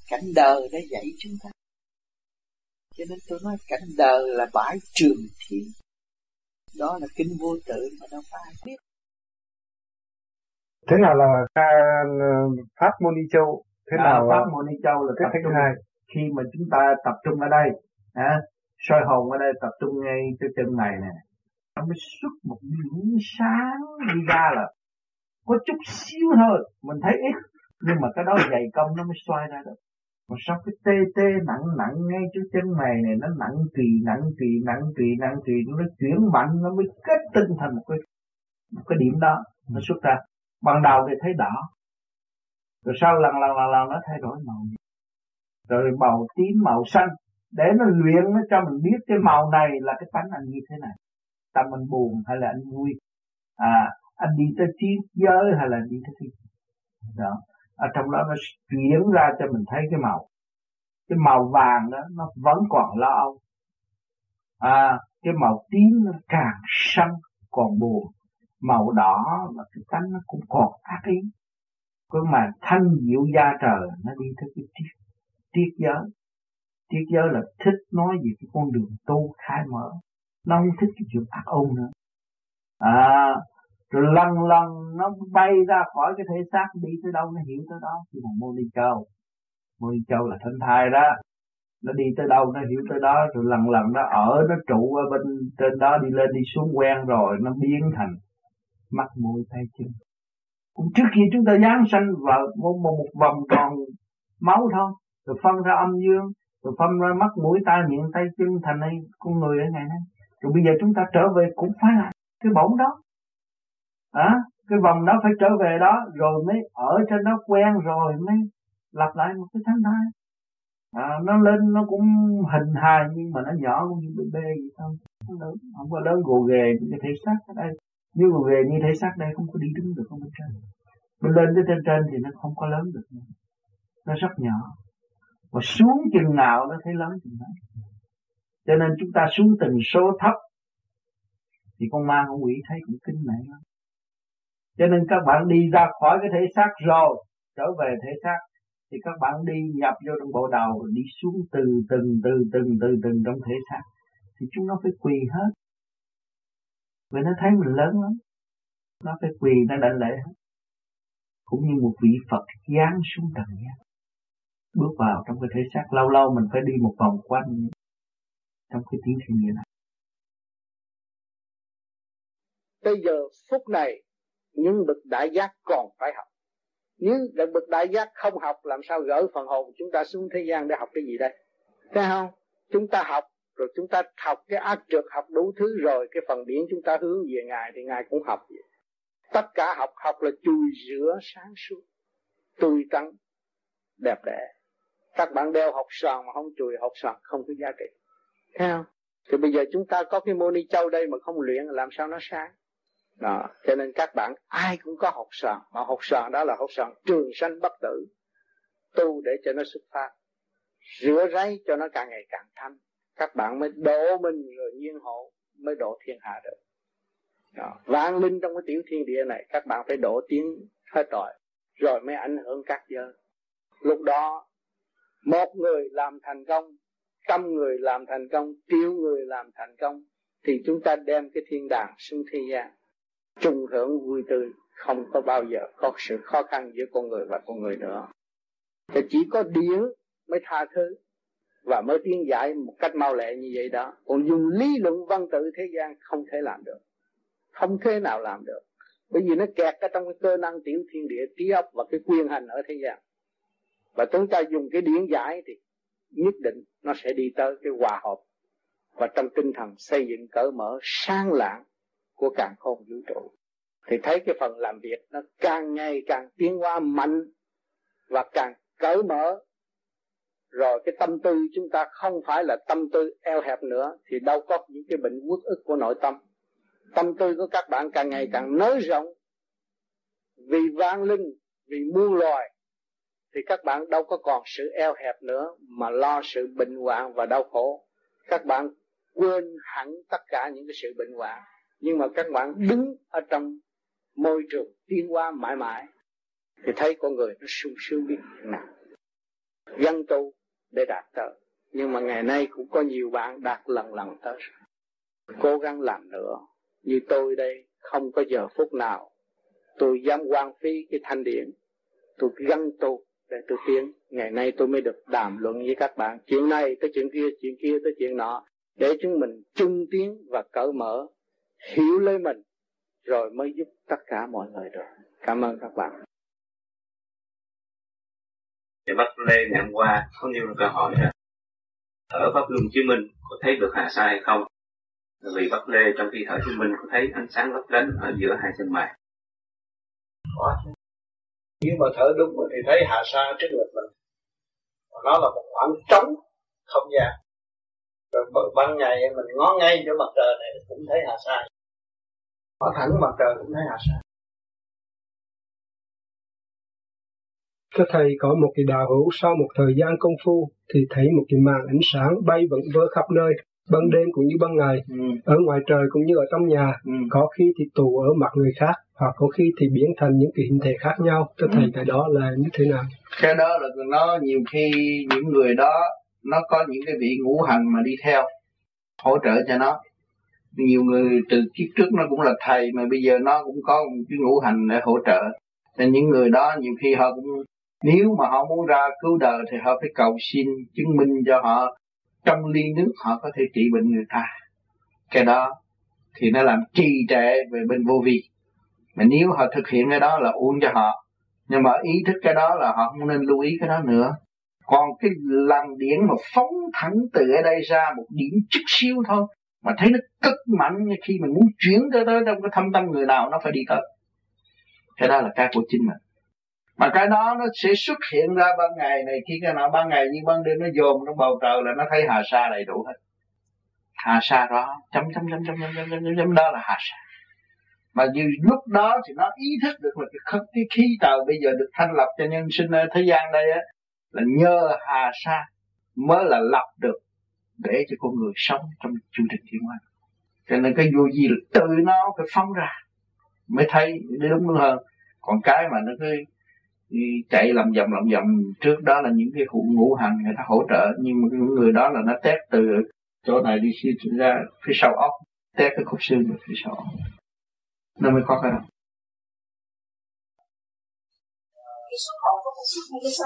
Cảnh đời đã dạy chúng ta. Cho nên tôi nói cảnh đời là bãi trường thiên. Đó là kinh vô tự mà đâu có ai biết. Thế nào là ờ, pháp môn y châu? Thế à, nào pháp môn đi châu là cái trung hai. khi mà chúng ta tập trung ở đây à, soi hồn ở đây tập trung ngay cái chân này nè. Nó mới xuất một điểm sáng đi ra là có chút xíu thôi mình thấy ít nhưng mà cái đó dày công nó mới xoay ra được. Mà sao cái tê tê nặng nặng ngay chỗ chân mày này nó nặng kỳ nặng kỳ nặng kỳ nặng kỳ nó chuyển mạnh nó mới kết tinh thành một cái một cái điểm đó nó xuất ra. Ban đầu thì thấy đỏ rồi sau lần lần lần lần nó thay đổi màu rồi màu tím, màu xanh. Để nó luyện nó cho mình biết cái màu này là cái tánh anh như thế này tâm anh buồn hay là anh vui? À anh đi tới trí giới hay là đi tới thiên đó. Ở trong đó nó chuyển ra cho mình thấy cái màu. Cái màu vàng đó, nó vẫn còn lo âu. À cái màu tím nó càng sân còn buồn. Màu đỏ là cái tánh nó cũng còn ác ý cái mà thanh diệu gia trời, nó đi theo cái triết triết giới. Triết giới là thích nói về cái con đường tu khai mở. Nó không thích cái chuyện ác ôn nữa. À rồi lần lần nó bay ra khỏi cái thể xác, đi tới đâu nó hiểu tới đó. Thì mà môn đi châu môn đi châu là thanh thai đó, nó đi tới đâu nó hiểu tới đó. Rồi lần lần nó ở, nó trụ ở bên trên đó, đi lên đi xuống quen rồi, nó biến thành mắt mũi tay chân trước khi chúng ta giáng sanh vào một, một, một vòng tròn máu thôi rồi phân ra âm dương rồi phân ra mắt mũi tai miệng tay chân thành này con người ở ngày nay. Rồi bây giờ chúng ta trở về cũng phải là cái bổng đó. À, cái vòng đó phải trở về đó rồi mới ở trên đó quen rồi mới lặp lại một cái thánh thai. À, nó lên nó cũng hình hài nhưng mà nó nhỏ cũng như bê bê vậy thôi. Không không có lớn gồ ghề như cái thể xác ở đây nếu mà về như thể xác đây không có đi đứng được, không bên trên. Mình lên tới trên trên thì nó không có lớn được. Nữa. nó rất nhỏ. Và xuống chừng nào nó thấy lớn chừng đấy. Cho nên chúng ta xuống từng số thấp, thì con ma con quỷ thấy cũng kinh mẹ lắm. Cho nên các bạn đi ra khỏi cái thể xác rồi, trở về thể xác, thì các bạn đi nhập vô trong bộ đầu, đi xuống từ từng từ từng từ từng trong thể xác, thì chúng nó phải quỳ hết vì nó thấy mình lớn lắm. Nó phải quỳ, nó đảnh lễ hết. Cũng như một vị Phật giáng xuống trần gian. Bước vào trong cái thể xác, lâu lâu mình phải đi một vòng quanh trong cái tiến thiên như này. Bây giờ phút này, những bậc đại giác còn phải học. Những bậc đại giác không học, làm sao gỡ phần hồn chúng ta xuống thế gian để học cái gì đây? Thấy không? Chúng ta học rồi chúng ta học cái ác trượt học đủ thứ rồi, cái phần điển chúng ta hướng về ngài thì ngài cũng học vậy. Tất cả học học là chùi rửa sáng suốt, tươi tắn, đẹp đẽ. Các bạn đeo học sòn mà không chùi học sòn không có giá trị. Thấy không? Thì bây giờ chúng ta có cái môn ni châu đây mà không luyện, làm sao nó sáng? Đó, cho nên các bạn, ai cũng có học sòn mà học sòn đó là học sòn trường sanh bất tử, tu để cho nó xuất phát, rửa ráy cho nó càng ngày càng thanh các bạn mới độ mình rồi nhiên hộ mới độ thiên hạ được. Đó. vạn linh trong cái tiểu thiên địa này, các bạn phải độ tiếng hết rồi rồi mới ảnh hưởng các giới. Lúc đó, một người làm thành công, trăm người làm thành công, triệu người làm thành công, thì chúng ta đem cái thiên đàng xuống thế gian, chung hưởng vui tươi, không có bao giờ có sự khó khăn giữa con người và con người nữa. Thì chỉ có điển mới tha thứ và mới tiến giải một cách mau lẹ như vậy đó. Còn dùng lý luận văn tự thế gian không thể làm được. Không thể nào làm được. Bởi vì nó kẹt ở trong cái cơ năng tiểu thiên địa, trí óc và cái quyền hành ở thế gian. Và chúng ta dùng cái điển giải thì nhất định nó sẽ đi tới cái hòa hợp và trong tinh thần xây dựng cởi mở sang lạng của càng khôn vũ trụ. Thì thấy cái phần làm việc nó càng ngày càng tiến hóa mạnh và càng cởi mở rồi cái tâm tư chúng ta không phải là tâm tư eo hẹp nữa, thì đâu có những cái bệnh uất ức của nội tâm. Tâm tư của các bạn càng ngày càng nới rộng. Vì vang linh, vì muôn loài, thì các bạn đâu có còn sự eo hẹp nữa mà lo sự bệnh hoạn và đau khổ. Các bạn quên hẳn tất cả những cái sự bệnh hoạn. Nhưng mà các bạn đứng ở trong môi trường tiến hóa mãi mãi, thì thấy con người nó sung sướng biết nào. Dân tu để đạt tới. Nhưng mà ngày nay cũng có nhiều bạn đạt lần lần tới. Cố gắng làm nữa. Như tôi đây, không có giờ phút nào tôi dám quan phí cái thanh điển. Tôi gắn tu để tôi tiến. Ngày nay tôi mới được đàm luận với các bạn. Chuyện này tới chuyện kia chuyện kia tới chuyện nọ. Để chúng mình chung tiến và cởi mở, hiểu lấy mình, rồi mới giúp tất cả mọi người được. Cảm ơn các bạn thì Bắc Lê ngày hôm qua có nhiều câu hỏi là ở Pháp Luân Chứng Minh, có thấy được hà sa hay không? Vì Bắc Lê trong khi thở chứng minh, có thấy ánh sáng lấp lánh ở giữa hai chân mày. Nếu mà thở đúng thì thấy hà sa trước ngực mình. Nó là một khoảng trống không gian. Rồi ban ngày mình ngó ngay chỗ mặt trời này cũng thấy hà sa. Ngó thẳng mặt trời cũng thấy hà sa. Các thầy có một cái đạo hữu sau một thời gian công phu thì thấy một cái màn ánh sáng bay vẩn vơ khắp nơi, ban đêm cũng như ban ngày, ừ. ở ngoài trời cũng như ở trong nhà, ừ. có khi thì tù ở mặt người khác, hoặc có khi thì biến thành những cái hình thể khác nhau. Các thầy ừ. cái đó là như thế nào? Cái đó là nó nhiều khi những người đó nó có những cái vị ngũ hành mà đi theo hỗ trợ cho nó nhiều người từ kiếp trước nó cũng là thầy mà bây giờ nó cũng có một cái ngũ hành để hỗ trợ nên những người đó nhiều khi họ cũng nếu mà họ muốn ra cứu đời thì họ phải cầu xin chứng minh cho họ trong ly nước họ có thể trị bệnh người ta. Cái đó thì nó làm trì trệ về bên vô vi. Mà nếu họ thực hiện cái đó là uống cho họ, nhưng mà ý thức cái đó là họ không nên lưu ý cái đó nữa. Còn cái làn điển mà phóng thẳng từ ở đây ra một điểm chút xíu thôi, mà thấy nó cực mạnh khi mình muốn chuyển tới tới trong cái thâm tâm người nào nó phải đi tới. Cái đó là cái của chính mình mà cái đó nó sẽ xuất hiện ra ban ngày này khi cái nào ban ngày như ban đêm nó dồn trong bầu trời là nó thấy hà sa đầy đủ hết. Hà sa đó chấm chấm chấm chấm chấm chấm chấm, chấm đó là hà sa. Mà như lúc đó thì nó ý thức được là cái, cái khí trời bây giờ được thanh lập cho nhân sinh thế gian đây á là nhờ hà sa mới là lập được để cho con người sống trong chương trình thiên hóa. Cho nên cái vô gì là tự nó phải phóng ra mới thấy đúng hơn. Còn cái mà nó cứ thì chạy làm vòng làm vòng trước đó là những cái cụ ngũ hành người ta hỗ trợ, nhưng mà cái người đó là nó tét từ chỗ này đi xuyên ra phía sau óc tét cái khúc xương phía sau óc nó mới có cái đó cái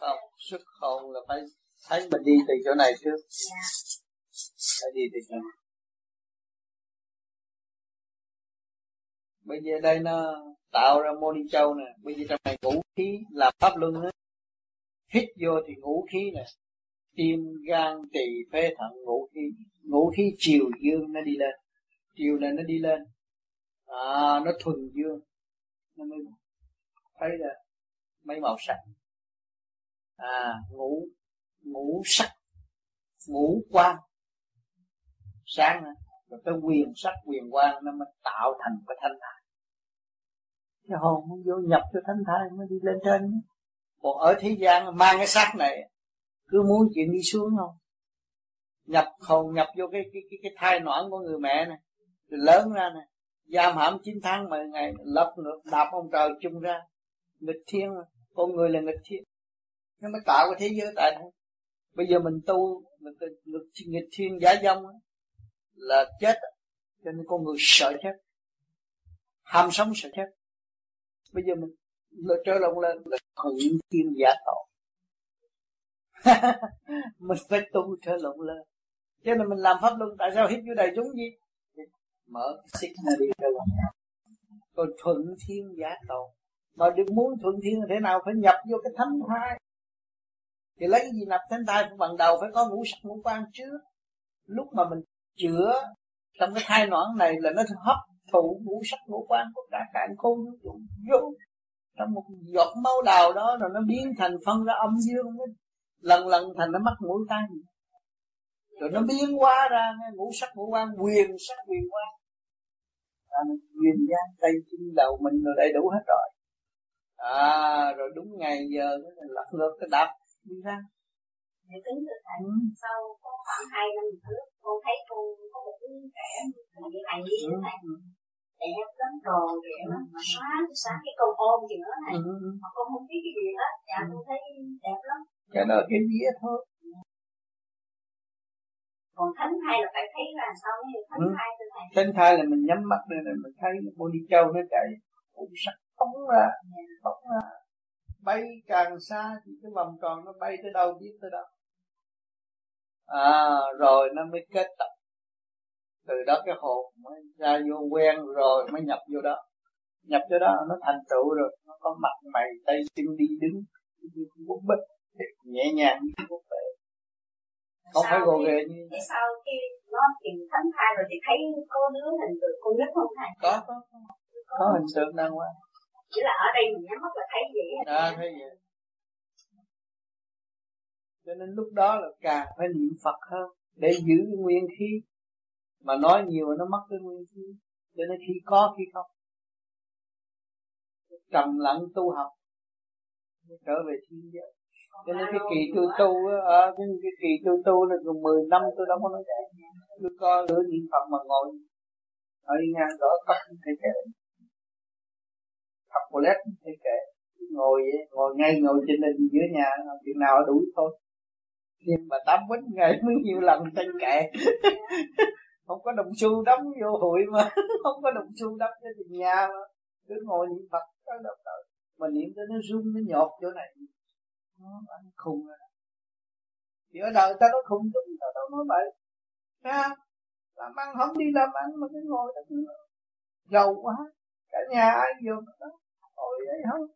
không? Xuất hồn là phải thấy mình đi từ chỗ này trước. Phải đi từ chỗ này. Bây giờ đây nó tạo ra mô đi châu nè. Bây giờ trong này ngũ khí là pháp luân á. Hít vô thì ngũ khí nè tim, gan, tỳ, phế, thận, ngũ khí. Ngũ khí chiều dương nó đi lên. Chiều này nó đi lên. À nó thuần dương. Nó mới thấy là mấy màu sắc. À ngũ ngũ sắc. Ngũ quan sáng nữa rồi cái quyền sắc, quyền quan nó mới tạo thành cái thanh thản cái hồn nó vô nhập cho thánh thai mới đi lên trên. Còn ở thế gian mang cái xác này cứ muốn chuyện đi xuống không? Nhập hồn nhập vô cái cái cái, cái thai noãn của người mẹ này rồi lớn ra này giam hãm 9 tháng 10 ngày lật ngược đạp ông trời chung ra nghịch thiên. Con người là nghịch thiên. Nó mới tạo cái thế giới tại đây. Bây giờ mình tu mình nghịch, nghịch thiên giả dâm là chết cho nên con người sợ chết. Ham sống sợ chết bây giờ mình là trở lộn lên là thuận thiên giả tội (laughs) mình phải tu trở lộn lên. Cho nên mình làm pháp luân, tại sao hít vô đầy chúng gì mở xích ra đi trở lộn còn thuận thiên giả tội mà được muốn thuận thiên thế nào, phải nhập vô cái thánh thai thì lấy cái gì nhập thánh thai bằng đầu, phải có ngũ sắc ngũ quan trước. Lúc mà mình chữa trong cái thai noãn này là nó hấp thụ ngũ sắc ngũ quan của cả cả khôn vũ vô. Trong một giọt máu đào đó rồi nó biến thành phân ra âm dương lần lần thành nó mắc mũi tai. Rồi nó biến hóa ra ngũ sắc ngũ quan quyền sắc quyền quan. À, quyền gian tay chân đầu mình rồi đầy đủ hết rồi. À rồi đúng ngày giờ nó lật ngược cái đạp đi ra. Để tính được thành ừ. sau có khoảng hai năm trước con thấy con có một đứa trẻ là như này như thế này đẹp lắm rồi đẹp lắm mà sáng sáng cái con ôm gì nữa này. Ừ. mà con không biết cái gì hết dạ con thấy đẹp lắm. Cái đó cái vía thôi. Còn thánh thai là phải thấy là sao như thánh ừ. thai thầy thánh thai là mình nhắm mắt lên là mình thấy con đi châu nó chạy cũng sắc phóng ra phóng ra. Bay càng xa thì cái vòng tròn nó bay tới đâu biết tới đâu à rồi nó mới kết tập từ đó cái hồn mới ra vô quen rồi mới nhập vô đó. Nhập vô đó nó thành tựu rồi nó có mặt mày tay chân đi đứng bút bích nhẹ nhàng như bút bệ không phải gồ ghề như thế sau khi nó tìm thánh thai rồi thì thấy cô đứa hình tượng cô nhất không thầy có có có, có hình tượng đàng hoàng chỉ là ở đây mình nhắm mắt là thấy vậy à thấy vậy. Cho nên lúc đó là càng phải niệm Phật hơn để giữ nguyên khí mà nói nhiều nó mất cái nguyên khí. Cho nên khi có khi không. Trầm lặng tu học trở về thiên giới. Cho nên cái kỳ tôi tu á à, cái, cái kỳ tôi tu là gần 10 năm tôi đâu có nói vậy. Tôi coi lửa niệm phật mà ngồi ở đi ngang đó bắt thấy kệ. Học một lét thể kệ. Ngồi vậy ngồi ngay ngồi trên đình giữa nhà chuyện nào đủ thôi. Nhưng mà tám quýnh ngày mới nhiều lần tranh kệ (laughs) không có đồng xu đóng vô hội mà. (laughs) Không có đồng xu đóng cho tiền nhà mà. Cứ ngồi niệm phật có đâu đâu mà niệm tới nó rung, nó nhột chỗ này. Nó ăn khùng rồi thì ở đời ta nó khùng chúng, ta đâu nói vậy. Ha làm ăn không đi làm ăn mà cứ ngồi đó cứ giàu quá. Cả nhà ai vừa đó? Ngồi đấy không?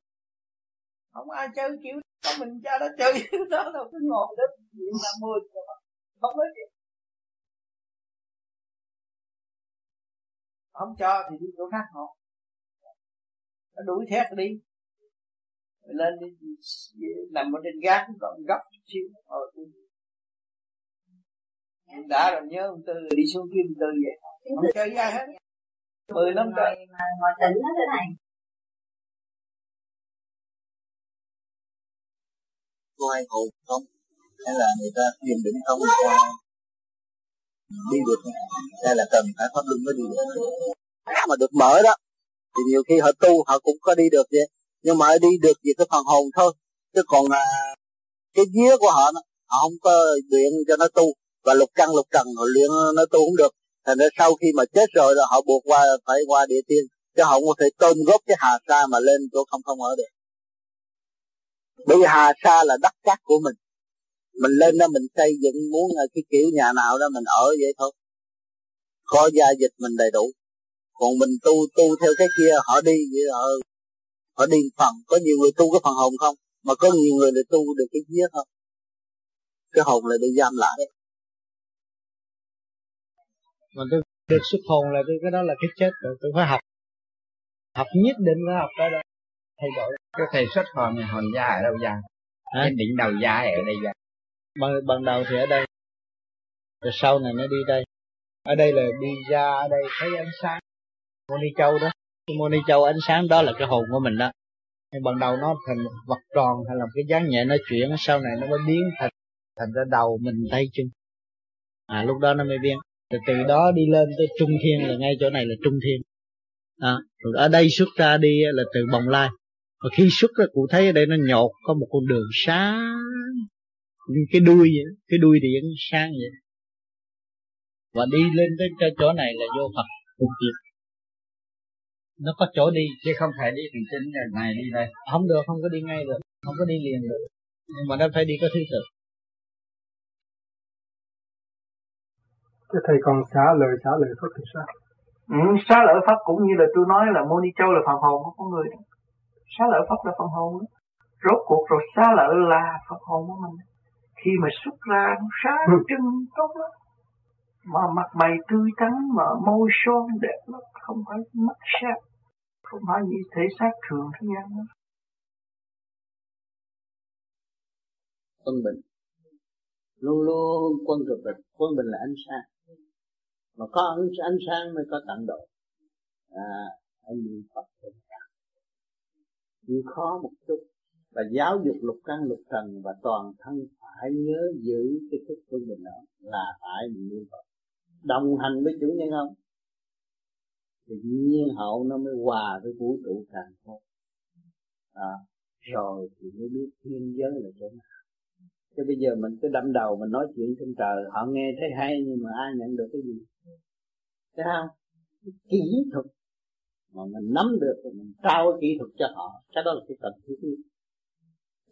Không ai chơi kiểu có mình cha đó chơi đó đâu. Cứ ngồi đó chuyện là mười không có gì. Không cho thì đi chỗ khác ngồi. Nó đuổi thét đi. Lên đi nằm ở trên gác còn gấp xíu ờ đã rồi nhớ ông tư đi xuống kim tư vậy. Không chơi ai hết. Mười năm trời. Mà ngồi tỉnh hết thế này. Có ai hồn không? Hay là người ta thiền định không qua đi được đây là cần phải pháp luân mới đi được mà được mở đó thì nhiều khi họ tu họ cũng có đi được vậy. Nhưng mà đi được vì cái phần hồn thôi. Chứ còn à, cái vía của họ họ không có luyện cho nó tu. Và lục căn lục trần họ luyện nó tu không được. Thành ra sau khi mà chết rồi là họ buộc qua phải qua địa tiên. Chứ họ không có thể tôn góp cái hà sa mà lên chỗ không không ở được. Bởi vì hà sa là đất cát của mình mình lên đó mình xây dựng muốn cái kiểu nhà nào đó mình ở vậy thôi. Có gia dịch mình đầy đủ. Còn mình tu tu theo cái kia họ đi vậy họ họ đi phần. Có nhiều người tu cái phần hồn không? Mà có nhiều người lại tu được cái kia không cái hồn lại bị giam lại. Mà tôi được xuất hồn là tôi cái đó là cái chết rồi tôi phải học. Học nhất định phải học cái đó. Thay đổi. Cái thầy xuất hồn thì hồn gia ở đâu ra? Cái đỉnh đầu gia ở đây ra ban, ban đầu thì ở đây rồi sau này nó đi đây. Ở đây là đi ra ở đây thấy ánh sáng. Moni châu đó. Cái moni châu ánh sáng đó là cái hồn của mình đó. Nhưng ban đầu nó thành một vật tròn hay là cái dáng nhẹ nó chuyển, sau này nó mới biến thành thành ra đầu mình tay chân. À lúc đó nó mới biến. Rồi từ đó đi lên tới trung thiên là ngay chỗ này là trung thiên. À, rồi ở đây xuất ra đi là từ bồng lai. Và khi xuất ra cụ thấy ở đây nó nhột có một con đường sáng như cái đuôi vậy cái đuôi điện sáng vậy và đi lên tới cái chỗ này là vô Phật cùng kịp nó có chỗ đi chứ không phải đi từ trên này đi đây không được không có đi ngay được không có đi liền được nhưng mà nó phải đi có thứ tự Thế thầy còn xả lời xả lời Phật thì sao? Ừ, xá lợi Pháp cũng như là tôi nói là Mô Ni Châu là phần hồn của con người đó. Xá lợi Pháp là phần hồn đó. Rốt cuộc rồi xá lợi là phần hồn của mình. Khi mà xuất ra nó sáng ừ. trưng tốt lắm. Mà mặt mày tươi tắn mà môi son đẹp lắm. Không phải mắt sát. Không phải như thể xác thường thế gian đó. Quân bình luôn luôn quân cực bình quân bình là ánh sáng mà có ánh, ánh sáng mới có tận độ à anh niệm phật chịu khó một chút và giáo dục lục căn lục trần và toàn thân phải nhớ giữ cái thức của mình đó là phải niệm phật. Đồng hành với chủ nhân không? Thì nhiên hậu nó mới hòa với vũ trụ càng khôn à, rồi thì mới biết thiên giới là chỗ nào. Chứ bây giờ mình cứ đâm đầu mình nói chuyện trên trời họ nghe thấy hay nhưng mà ai nhận được cái gì? Thấy không? Cái kỹ thuật mà mình nắm được thì mình trao cái kỹ thuật cho họ cái đó là cái cần thiết nhất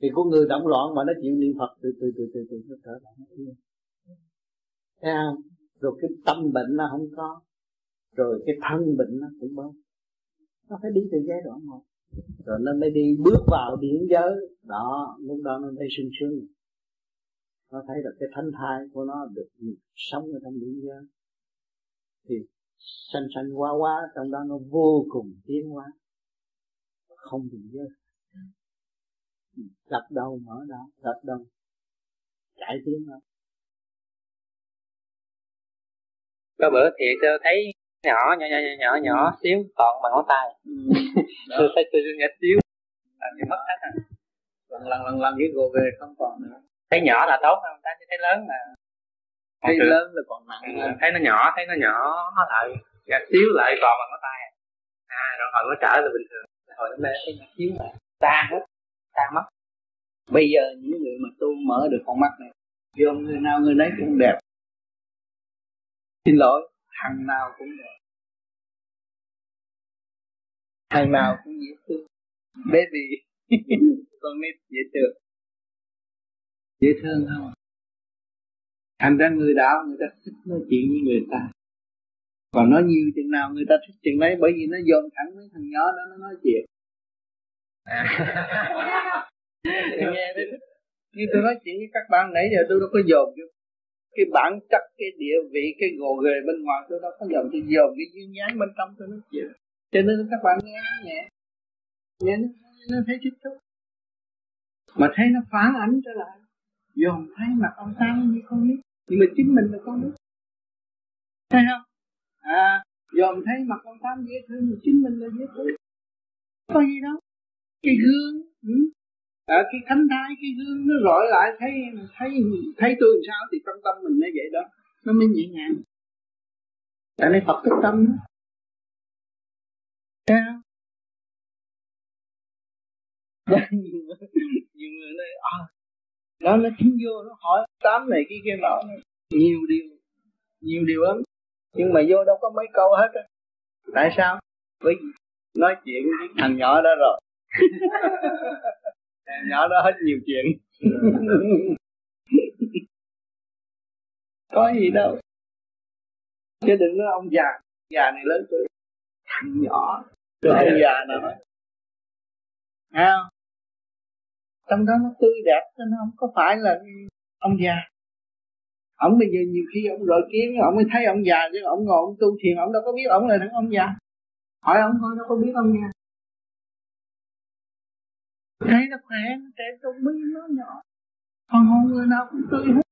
thì con người động loạn mà nó chịu niệm phật từ từ từ từ từ, nó trở lại nó yên. Thấy không? Rồi cái tâm bệnh nó không có. Rồi cái thân bệnh nó cũng bớt. Nó phải đi từ giai đoạn một. Rồi nó mới đi bước vào điển giới. Đó, lúc đó nó mới sung sướng. Nó thấy được cái thanh thai của nó được sống ở trong điển giới. Thì sanh sanh qua qua trong đó nó vô cùng tiến hóa. Không bị giới gặp đâu mở đâu gặp đâu. Chạy tiến đâu có bữa thì tôi thấy nhỏ nhỏ nhỏ nhỏ nhỏ, nhỏ ừ. xíu còn bằng ngón tay. Ừ. (laughs) tôi thấy tôi nhỏ xíu. Làm gì mất hết rồi lần lần lần lần với gồ về không còn nữa. Thấy nhỏ là tốt không ta thấy lớn là thấy lớn là còn nặng ừ, thấy nó nhỏ thấy nó nhỏ nó lại gạt xíu lại còn bằng ngón tay. À rồi hồi nó trở lại bình thường. Hồi nó lên thấy nhỏ xíu là tan hết tan mất bây giờ những người mà tu mở được con mắt này, vô người nào người nấy cũng đẹp. Xin lỗi thằng nào cũng đẹp. Thằng nào cũng dễ thương. Baby (laughs) con nít dễ thương. Dễ thương không thành ra người đạo, người ta thích nói chuyện với người ta. Còn nói nhiều chừng nào người ta thích chừng đấy, bởi vì nó dồn thẳng với thằng nhỏ đó, nó nói chuyện à. nghe đấy như tôi nói chuyện với các bạn nãy giờ tôi đâu có dồn cái, cái bản chất cái địa vị cái gồ ghề bên ngoài tôi đâu có dồn. Tôi dồn cái duyên dáng bên trong tôi nói chuyện. Cho nên các bạn nghe nó nhẹ. Nghe nó, nó thấy thích thú. Mà thấy nó phản ảnh trở lại. Dòm thấy mặt ông ta như con nít. Nhưng mà chính mình là con nít. Thấy không? À dòm thấy mặt ông Tám dễ thương mà chính mình là dễ thương có gì đâu cái gương ừ? Ờ, cái thánh thái cái gương nó rọi lại thấy thấy thấy tôi làm sao thì trong tâm mình nó vậy đó. Nó mới nhẹ nhàng. Tại nên Phật thức tâm đó. Thấy không? (laughs) nhiều người, nhiều người nói à, nó nó chính vô nó hỏi tám này cái kia nọ. Nhiều điều nhiều điều lắm. Nhưng mà vô đâu có mấy câu hết á. Tại sao? Bởi vì nói chuyện với thằng nhỏ đó rồi nhỏ đó hết nhiều chuyện. Có gì đâu. Chứ đừng nói ông già. Già này lớn tuổi. Thằng nhỏ. Rồi. ông già nào. À, trong đó nó tươi đẹp nên không có phải là ông già. Ông bây giờ nhiều khi ông gọi kiến ông mới thấy ông già chứ ông ngồi ông tu thiền ông đâu có biết ông là thằng ông già. Hỏi ông thôi đâu có biết ông già thấy nó khỏe, nó trẻ trung mi nó nhỏ. Còn hồn người nào cũng tươi hết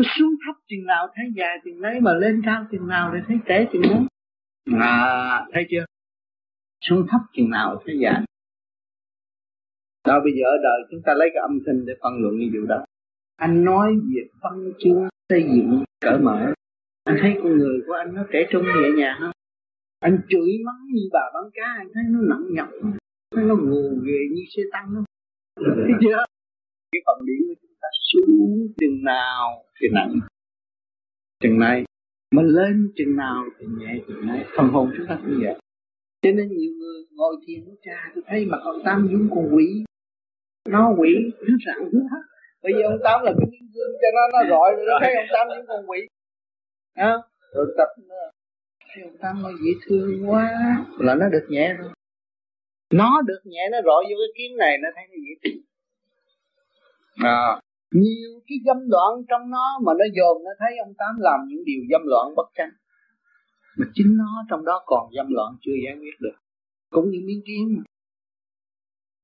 cứ xuống thấp chừng nào, thấy dài chừng đấy, mà lên cao chừng nào thì thấy trẻ chừng đấy. À thấy chưa? Xuống thấp chừng nào thấy dài. đó, bây giờ ở đời chúng ta lấy cái âm thanh để phân luận như vụ đó. Anh nói việc phân chương xây dựng, cởi mở. Anh thấy con người của anh nó trẻ trung, nhẹ nhàng không? Anh chửi mắng như bà bán cá, anh thấy nó nặng nhọc nó ngủ ghê như xe tăng đó. Thấy chưa cái phần điểm của chúng ta xuống chừng nào thì nặng. Chừng này mà lên chừng nào thì nhẹ chừng này. Phần hồn chúng ta cũng vậy. Cho nên nhiều người ngồi thiền nó cha tôi thấy mà ông tam dung con quỷ. Nó quỷ nó sẵn hết. Bây giờ ông tám là cái miếng gương cho nó nó gọi rồi nó thấy ông tám những con quỷ. À, rồi tập nữa. Thấy ông tám nó dễ thương quá. Là nó được nhẹ rồi nó được nhẹ nó rọi vô cái kiến này nó thấy nó dễ thương à, nhiều cái dâm loạn trong nó mà nó dồn nó thấy ông tám làm những điều dâm loạn bất chánh mà chính nó trong đó còn dâm loạn chưa giải quyết được. Cũng như miếng kiến mà.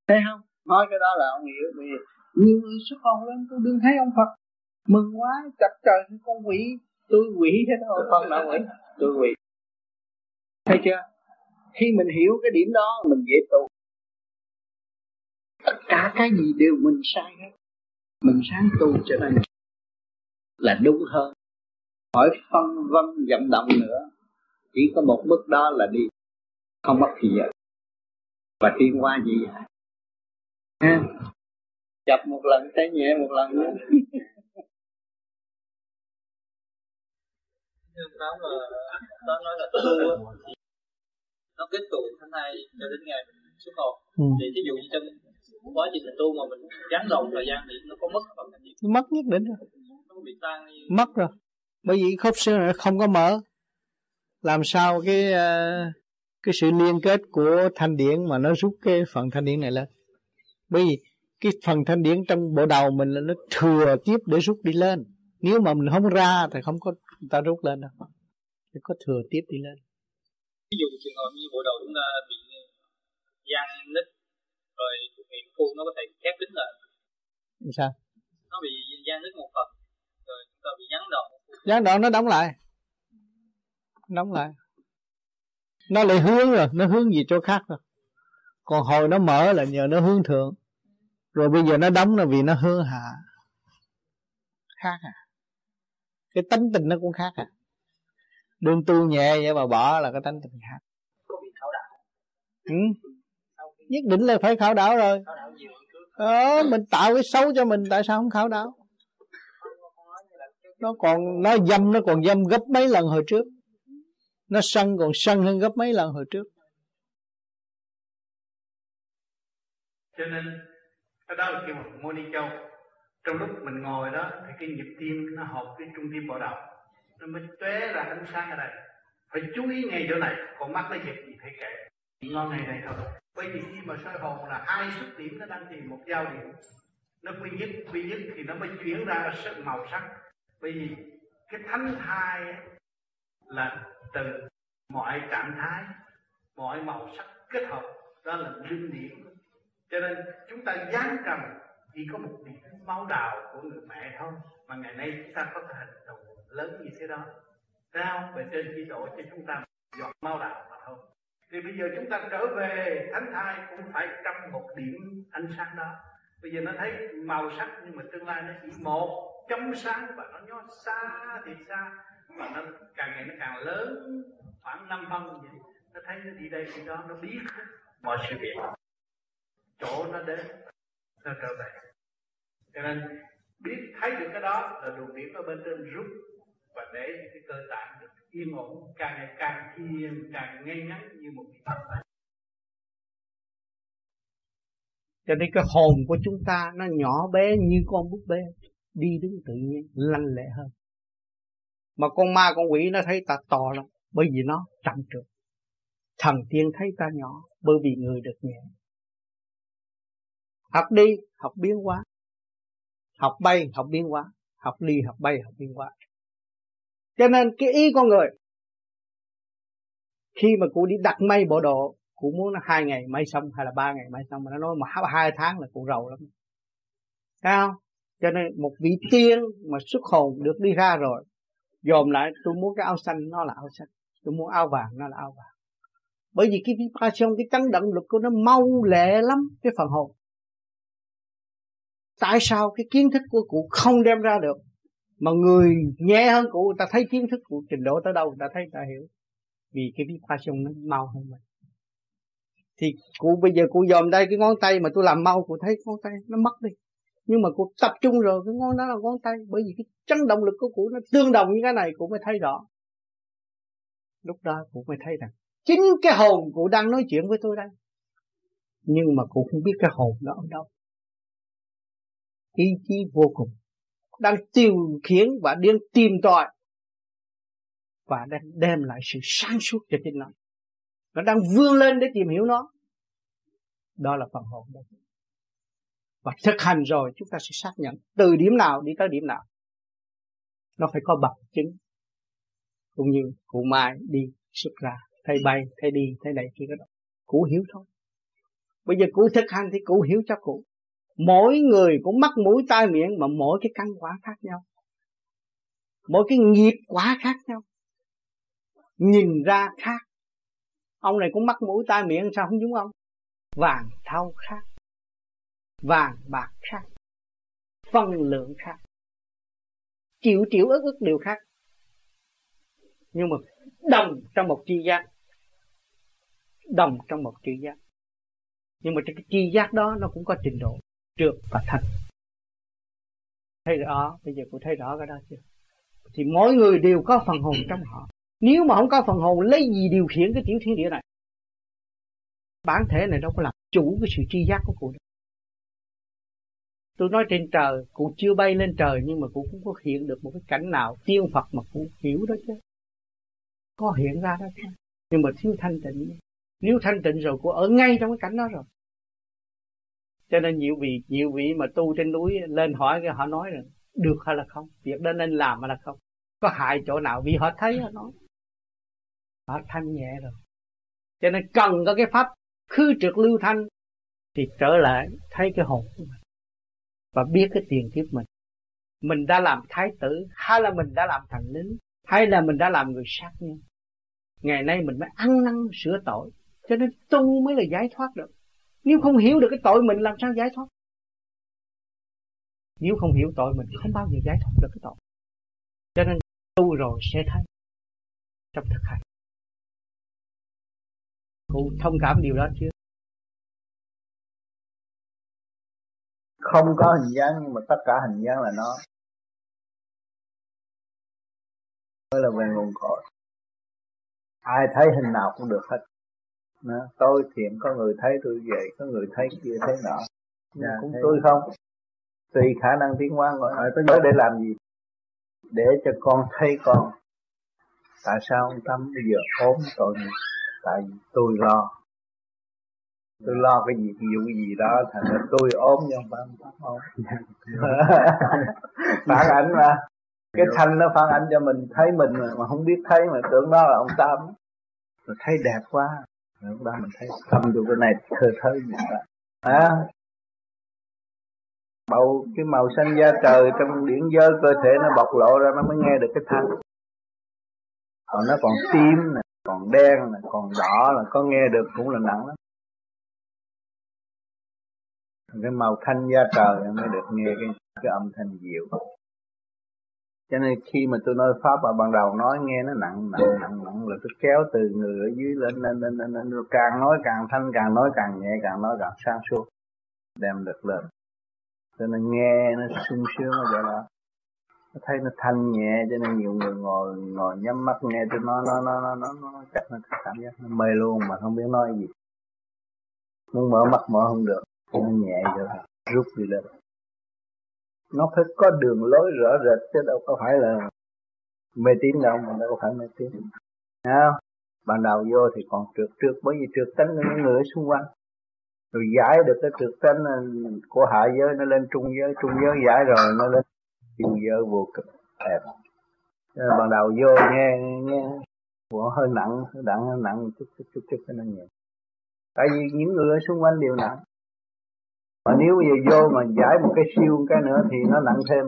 Thấy không? Nói cái đó là ông hiểu vì nhiều người xuất hồn lên tôi đừng thấy ông Phật. Mừng quá chặt trời con quỷ tôi quỷ thế thôi. Con là quỷ tôi quỷ. Thấy chưa khi mình hiểu cái điểm đó, mình dễ tu. Tất cả cái gì đều mình sai hết. Mình sáng tu cho nên là đúng hơn. Khỏi phân vân vận động nữa, chỉ có một bước đó là đi. Không mất gì giờ. Và tiên qua gì vậy ha? Chập một lần thấy nhẹ một lần nữa. Tám là đó nói là tu nó kết tụ tháng hai cho đến ngày mình xuất hồn ừ. thì ví dụ như trong quá trình mình tu mà mình gắn đầu thời gian thì nó có mất phần gì mất nhất định rồi. Nó bị tan như... mất rồi. Bởi vì khớp xương này không có mở. Làm sao cái ờ, cái sự liên kết của thanh điển mà nó rút cái phần thanh điển này lên? Bởi vì cái phần thanh điển trong bộ đầu mình là nó thừa tiếp để rút đi lên. Nếu mà mình không ra thì không có người ta rút lên đâu. Phải có thừa tiếp đi lên ví dụ trường hợp như bộ đầu chúng ta bị gian nứt rồi miệng phun nó có thể khép kín lại. Sao? Nó bị gian nứt một phần rồi chúng ta bị gián đoạn gián đoạn nó đóng lại. Đóng lại. Nó lại hướng rồi nó hướng gì chỗ khác rồi. Còn hồi nó mở là nhờ nó hướng thượng. Rồi bây giờ nó đóng là vì nó hướng hạ khác à. Cái tánh tình nó cũng khác à đương tu nhẹ vậy mà bỏ là cái tánh tình khác. Ừ. nhất định là phải khảo đảo rồi. Ờ, mình tạo cái xấu cho mình tại sao không khảo đảo? Nó còn nó dâm nó còn dâm gấp mấy lần hồi trước. Nó sân còn sân hơn gấp mấy lần hồi trước. Cho nên cái đó là kêu một châu. Trong lúc mình ngồi đó thì cái nhịp tim nó hợp với trung tim bộ đầu nó mới tuế ra ánh sáng ở đây. Phải chú ý ngay chỗ này còn mắt nó giật gì thấy kệ ngon ngày này thôi. Bởi vì khi mà soi hồn là hai xuất điểm nó đang tìm một giao điểm. Nó quy nhất quy nhất thì nó mới chuyển ra sắc màu sắc. Bởi vì cái thánh thai là từ mọi trạng thái, mọi màu sắc kết hợp, đó là linh điểm. Cho nên chúng ta dán cầm chỉ có một điểm máu đào của người mẹ thôi, mà ngày nay chúng ta có thể hành động lớn như thế đó, sao về trên chỉ độ cho chúng ta dọn mau đạo mà thôi? Thì bây giờ chúng ta trở về, thánh thai cũng phải trong một điểm ánh sáng đó. Bây giờ nó thấy màu sắc, nhưng mà tương lai nó chỉ một chấm sáng và nó nhó xa thì xa. Và nó càng ngày nó càng lớn, khoảng năm phân vậy. Nó thấy nó đi đây đi đó, nó biết mọi sự việc. Chỗ nó đến, nó trở về. Cho nên, biết thấy được cái đó là đường điểm ở bên trên rút và để cái cơ tạng được yên ổn, càng ngày càng thiền càng ngay ngắn như một cái thật cho nên cái hồn của chúng ta nó nhỏ bé như con búp bê, đi đứng tự nhiên, lanh lẹ hơn. Mà con ma, con quỷ nó thấy ta to lắm, bởi vì nó trầm trượt. Thần tiên thấy ta nhỏ, bởi vì người được nhẹ. Học đi, học biến hóa. Học bay, học biến hóa. Học đi, học bay, học biến hóa cho nên cái ý con người, khi mà cụ đi đặt mây bộ độ, cụ muốn nó hai ngày mây xong hay là ba ngày mây xong, mà nó nói mà hai tháng là cụ rầu lắm. Thấy không? Cho nên một vị tiên mà xuất hồn được đi ra rồi, dòm lại, tôi muốn cái áo xanh, nó là áo xanh, tôi muốn áo vàng, nó là áo vàng. Bởi vì cái vibration cái chấn động lực của nó mau lẹ lắm, cái phần hồn. Tại sao cái kiến thức của cụ không đem ra được? Mà người nhẹ hơn cụ ta thấy kiến thức của trình độ tới đâu ta thấy ta hiểu. Vì cái vibration nó mau hơn mình. Thì cụ, bây giờ cụ dòm đây cái ngón tay mà tôi làm mau, cụ thấy ngón tay nó mất đi. Nhưng mà cụ tập trung rồi, cái ngón đó là ngón tay. Bởi vì cái chấn động lực của cụ nó tương đồng như cái này, cụ mới thấy rõ. Lúc đó cụ mới thấy rằng, chính cái hồn cụ đang nói chuyện với tôi đây. Nhưng mà cụ không biết cái hồn nó ở đâu. Ý chí vô cùng đang tiêu khiển và điên tìm tòi và đang đem lại sự sáng suốt cho chính nó. Nó đang vươn lên để tìm hiểu nó. Đó là phần hồn đó. Và thực hành rồi, chúng ta sẽ xác nhận từ điểm nào đi tới điểm nào. Nó phải có bằng chứng. Cũng như cụ mai đi xuất ra, thấy bay, thấy đi, thấy này kia đó. Cụ hiểu thôi. Bây giờ cụ thực hành thì cụ hiểu cho cụ mỗi người cũng mắc mũi tai miệng mà mỗi cái căn quả khác nhau. Mỗi cái nghiệp quả khác nhau. Nhìn ra khác. Ông này cũng mắc mũi tai miệng, sao không giống ông? Vàng thau khác. Vàng bạc khác. Phân lượng khác. Triệu triệu ức ức đều khác. Nhưng mà đồng trong một chi giác. Đồng trong một chi giác. Nhưng mà cái chi giác đó nó cũng có trình độ trượt và thanh thấy rõ, bây giờ cô thấy rõ cái đó chưa? Thì mỗi người đều có phần hồn trong họ. Nếu mà không có phần hồn, lấy gì điều khiển cái tiểu thiên địa này? Bản thể này đâu có làm chủ cái sự tri giác của cụ đâu. Tôi nói trên trời cụ chưa bay lên trời nhưng mà cụ cũng có hiện được một cái cảnh nào tiên phật mà cụ hiểu đó chứ. Có hiện ra đó chứ. Nhưng mà thiếu thanh tịnh. Nếu thanh tịnh rồi cụ ở ngay trong cái cảnh đó rồi cho nên nhiều vị nhiều vị mà tu trên núi lên hỏi cái họ nói rằng được hay là không? Việc đó nên làm hay là không? Có hại chỗ nào? Vì họ thấy họ nói. Họ thanh nhẹ rồi. Cho nên cần có cái pháp khư trượt lưu thanh thì trở lại thấy cái hồn của mình và biết cái tiền kiếp mình. Mình đã làm thái tử, hay là mình đã làm thành lính, hay là mình đã làm người sát nhân, ngày nay mình mới ăn năn sửa tội. Cho nên tu mới là giải thoát được nếu không hiểu được cái tội mình làm sao giải thoát? Nếu không hiểu tội mình, không bao giờ giải thoát được cái tội. Cho nên, tu rồi sẽ thấy trong thực hành. Cụ thông cảm điều đó chưa? Không có hình dáng, nhưng mà tất cả hình dáng là nó. Mới là về nguồn cội. Ai thấy hình nào cũng được hết đó. tôi thiện có người thấy tôi vậy có người thấy kia thấy nọ. Dạ, cũng thấy tôi không. Tùy khả năng tiến hóa hỏi tôi nhớ để làm gì? Để cho con thấy con. Tại sao ông tâm bây giờ ốm tội tại vì tôi lo. Tôi lo cái gì cái gì đó thành ra tôi ốm nhưng phải ông tâm ốm. (laughs) Phản ảnh mà. Cái thanh nó phản ảnh cho mình thấy mình mà, mà không biết thấy mà tưởng đó là ông tâm. Rồi thấy đẹp quá lúc đó mình thấy tâm của cái này thơ thơ gì đó à, bầu cái màu xanh da trời trong điển giới cơ thể nó bộc lộ ra nó mới nghe được cái thanh. Còn nó còn tím nè còn đen nè còn đỏ là có nghe được cũng là nặng lắm. Cái màu thanh da trời mới được nghe cái cái âm thanh dịu cho nên khi mà tôi nói pháp ở ban đầu nói nghe nó nặng nặng nặng nặng là tôi kéo từ người ở dưới lên lên lên lên, lên. càng nói càng thanh càng nói càng nhẹ càng nói càng sáng suốt đem được lên. Cho nên nghe nó sung sướng vậy đó. Nó thấy nó thanh nhẹ cho nên nhiều người ngồi ngồi nhắm mắt nghe tôi nói nó nó nó nó, nó chắc nó cảm giác nó mê luôn mà không biết nói gì. Muốn mở mắt mở không được nó nhẹ rồi rút đi lên nó phải có đường lối rõ rệt, chứ đâu có phải là mê tín đâu, mà đâu có phải mê tín. Không? Ban đầu vô thì còn trượt trượt, bởi vì trượt tánh những người ở xung quanh. Rồi giải được cái trượt tánh ờ, của hạ giới, nó lên trung giới trung giới giải rồi, nó lên siêu giới vô cực, đẹp. Ờ, Ban đầu vô nghe nghe của hơi nặng hơi nặng hơi nặng chút chút chút chút cái nó nhẹ. Tại vì những người ở xung quanh đều nặng mà nếu bây giờ vô mà giải một cái siêu cái nữa thì nó nặng thêm.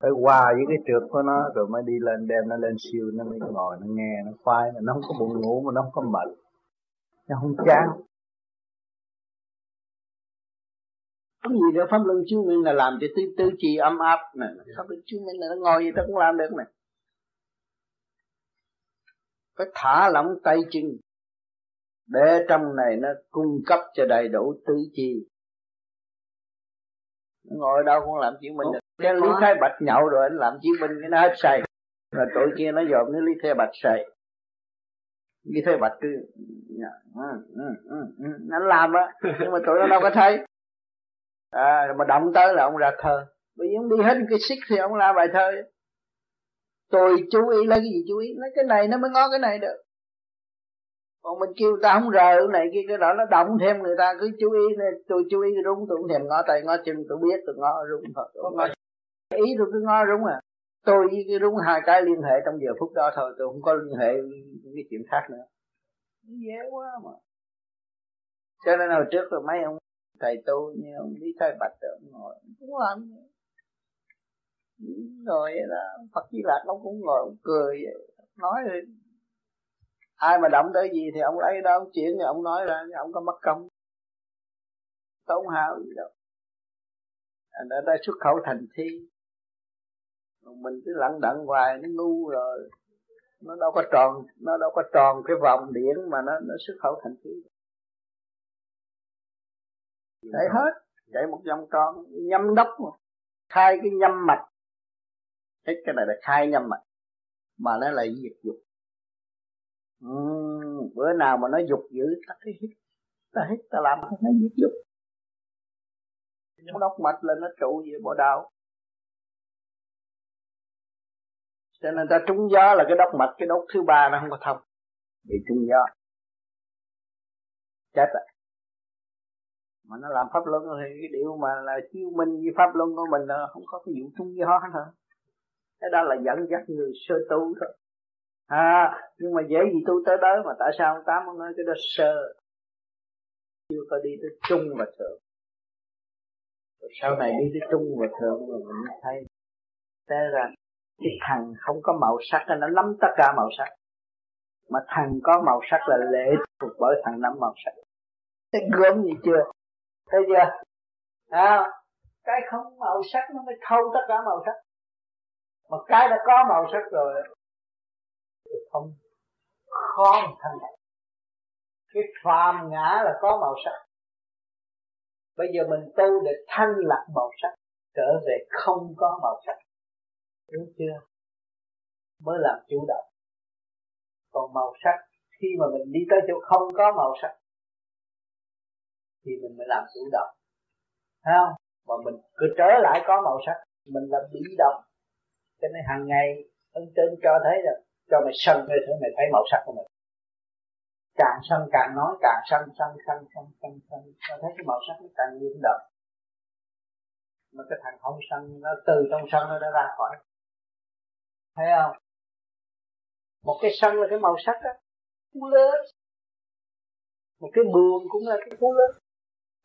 Phải qua với cái trượt của nó rồi mới đi lên đem nó lên siêu, nó mới ngồi, nó nghe, nó khoai nó không có buồn ngủ mà nó không có mệt. Nó không chán. Cái gì đó pháp luân chứng minh là làm cho tư tư chi âm áp này pháp luân chứng minh là nó ngồi gì ta cũng làm được này phải thả lỏng tay chân. Để trong này nó cung cấp cho đầy đủ tứ chi ngồi đâu cũng làm chứng minh được cái lý thái bạch nhậu rồi anh làm chứng minh cái nó hết say rồi tội kia nó dòm cái lý thái bạch say lý thái bạch cứ ừ, ừ, ừ, nó làm á nhưng mà tụi nó đâu có thấy. À, mà động tới là ông ra thơ. Bây giờ ông đi hết cái xích thì ông ra bài thơ. Tôi chú ý lấy cái gì chú ý? Lấy cái này nó mới ngó cái này được còn mình kêu ta không rờ này kia cái đó nó động thêm người ta cứ chú ý này tôi chú ý đúng tôi không thèm ngó tay ngó chân tôi biết tôi ngó đúng thôi tôi ngó ý tôi cứ ngó đúng à. Tôi với cái đúng hai cái liên hệ trong giờ phút đó thôi tôi không có liên hệ cái chuyện khác nữa. Dễ quá mà. Cho nên hồi trước là mấy ông thầy tu như ông lý thái bạch ông ngồi cũng làm ngồi vậy đó phật di lạc ông cũng ngồi ông cười vậy. nói rồi ai mà động tới gì thì ông lấy đó, ông chuyển thì ông nói ra ông có mất công. Tốn hao gì đâu. Anh đã ta xuất khẩu thành thi. Mình cứ lặng đặng hoài, nó ngu rồi. Nó đâu có tròn, nó đâu có tròn cái vòng điển mà nó nó xuất khẩu thành thi. Chạy hết, chạy một vòng tròn, nhâm đốc khai cái nhâm mạch. Hết cái này là khai nhâm mạch, mà nó lại diệt dục. Ừ, bữa nào mà nó dục dữ, ta cứ hít ta hít ta làm nó diệt dục. Nó đốc mạch lên nó trụ về bộ đạo. Cho nên ta trúng gió là cái đốc mạch, cái đốc thứ ba nó không có thông. Bị trúng gió. Chết rồi. Mà nó làm pháp luân thì cái điều mà là chiêu minh với pháp luân của mình là không có cái vụ trúng gió nữa. Cái đó là dẫn dắt người sơ tu thôi à nhưng mà dễ gì tu tới đó mà tại sao ông tám ông nói cái đó sơ? Chưa có đi tới trung và thượng. Rồi sau này đi tới trung và thượng rồi mình thấy té ra. Cái thằng không có màu sắc nó nắm tất cả màu sắc. Mà thằng có màu sắc là lệ thuộc bởi thằng nắm màu sắc. Thấy gớm gì chưa? Thấy chưa? À, cái không màu sắc nó mới thâu tất cả màu sắc. Mà cái đã có màu sắc rồi được không khó thanh lọc cái phàm ngã là có màu sắc. Bây giờ mình tu để thanh lọc màu sắc, trở về không có màu sắc. Đúng chưa? Mới làm chủ động. Còn màu sắc, khi mà mình đi tới chỗ không có màu sắc, thì mình mới làm chủ động. Thấy không? Mà mình cứ trở lại có màu sắc, mình là bị động. Cho nên hàng ngày ông trên cho thấy rằng cho mày sân mày thử mày thấy màu sắc của mình. Càng sân càng nói, càng sân sân sân sân sân sân. Nó thấy cái màu sắc nó càng nhiễm đậm mà cái thằng không sân, nó từ trong sân nó đã ra khỏi. Thấy không? Một cái sân là cái màu sắc đó cú lớn. Một cái buồn cũng là cái cú lớn.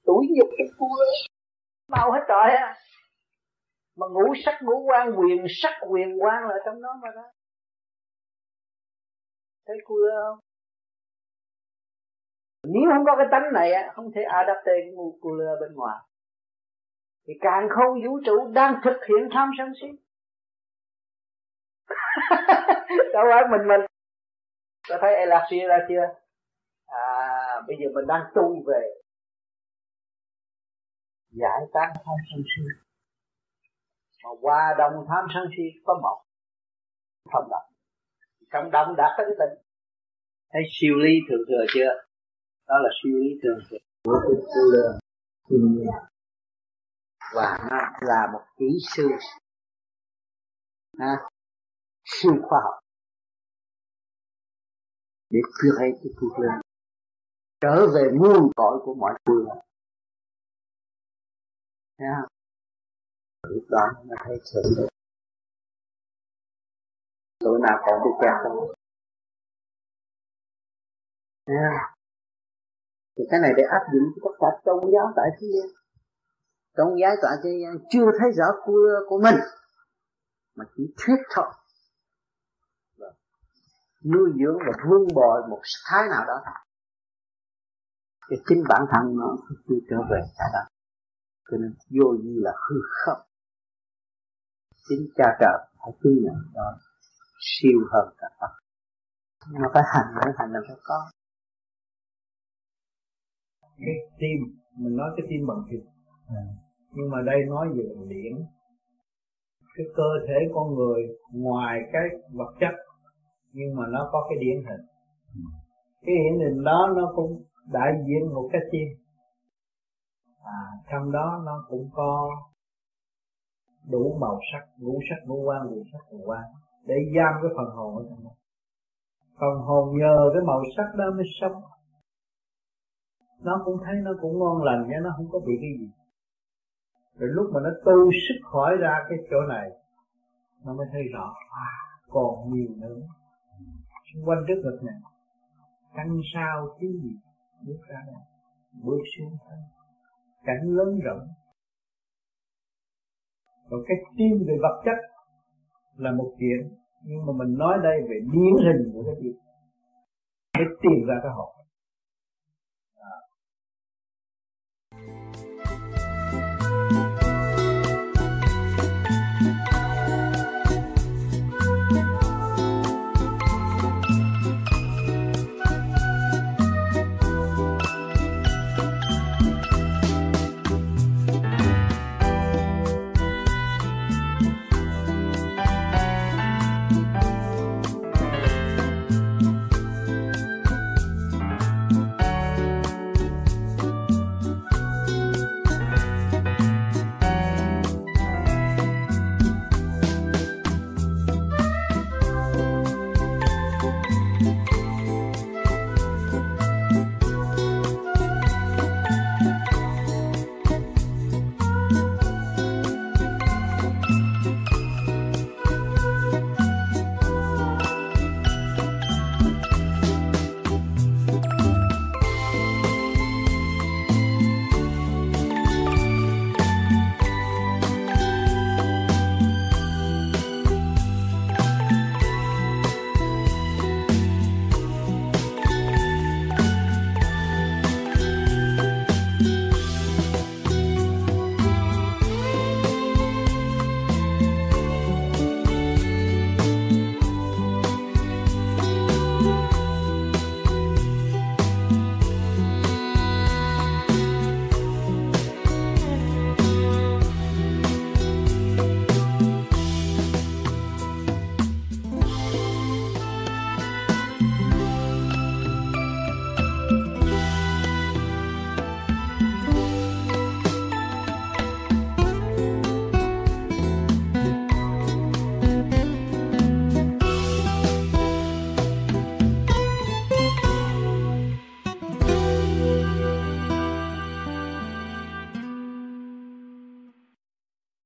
Tuổi nhục cái cú lớn. Mau hết trọi á mà ngũ sắc, ngũ quan, quyền sắc, quyền quan là trong đó mà đó thấy cua không? Nếu không có cái tánh này á, không thể adapte cái ngu cooler bên ngoài. Thì càng không vũ trụ đang thực hiện tham sân si. (laughs) Đâu phải mình mình. Ta thấy Elasia ra chưa? À bây giờ mình đang tu về. Giải tán tham sân si. Mà qua đồng tham sân si có một. Không động trong động đạt tới cái tình thấy siêu lý thường thừa chưa? Đó là siêu lý thường thừa. Của cái tu thiên nhiên và nó là một kỹ sư. Ha, siêu khoa học. Để create cái cuộc lên trở về nguồn cội của mọi người. Nha lúc đó nó thấy sự được tụi nào còn bị kẹt không? Nha thì cái này để áp dụng cho tất cả tôn giáo tại thế gian. Tôn giáo tại thế gian chưa thấy rõ của, của mình mà chỉ thuyết thôi. Nuôi dưỡng và vương bồi một thái nào đó thì chính bản thân nó chưa trở về cả đó. Cho nên vô như là hư không. Chính cha trời phải chứng nhận đó siêu hơn cả Phật. Nó phải hành mới hành là phải có. Cái tim mình nói cái tim bằng thịt. À. nhưng mà đây nói về bằng điển cái cơ thể con người ngoài cái vật chất nhưng mà nó có cái điển hình. Ừ. cái điển hình đó nó cũng đại diện một cái tim. À trong đó nó cũng có đủ màu sắc ngũ sắc ngũ quan ngũ sắc ngũ quan để giam cái phần hồn ở trong đó. Phần hồn nhờ cái màu sắc đó mới sống. Nó cũng thấy nó cũng ngon lành nhé nó không có bị cái gì. Rồi lúc mà nó tu sức khỏi ra cái chỗ này, nó mới thấy rõ à còn nhiều nữa. Xung quanh trước ngực này căn sao chứ gì, bước ra đây bước xuống thân, cảnh lớn rộng. Còn cái tim về vật chất là một chuyện. Nhưng mà mình nói đây về biến hình của cái chuyện. Để tìm ra cái hồn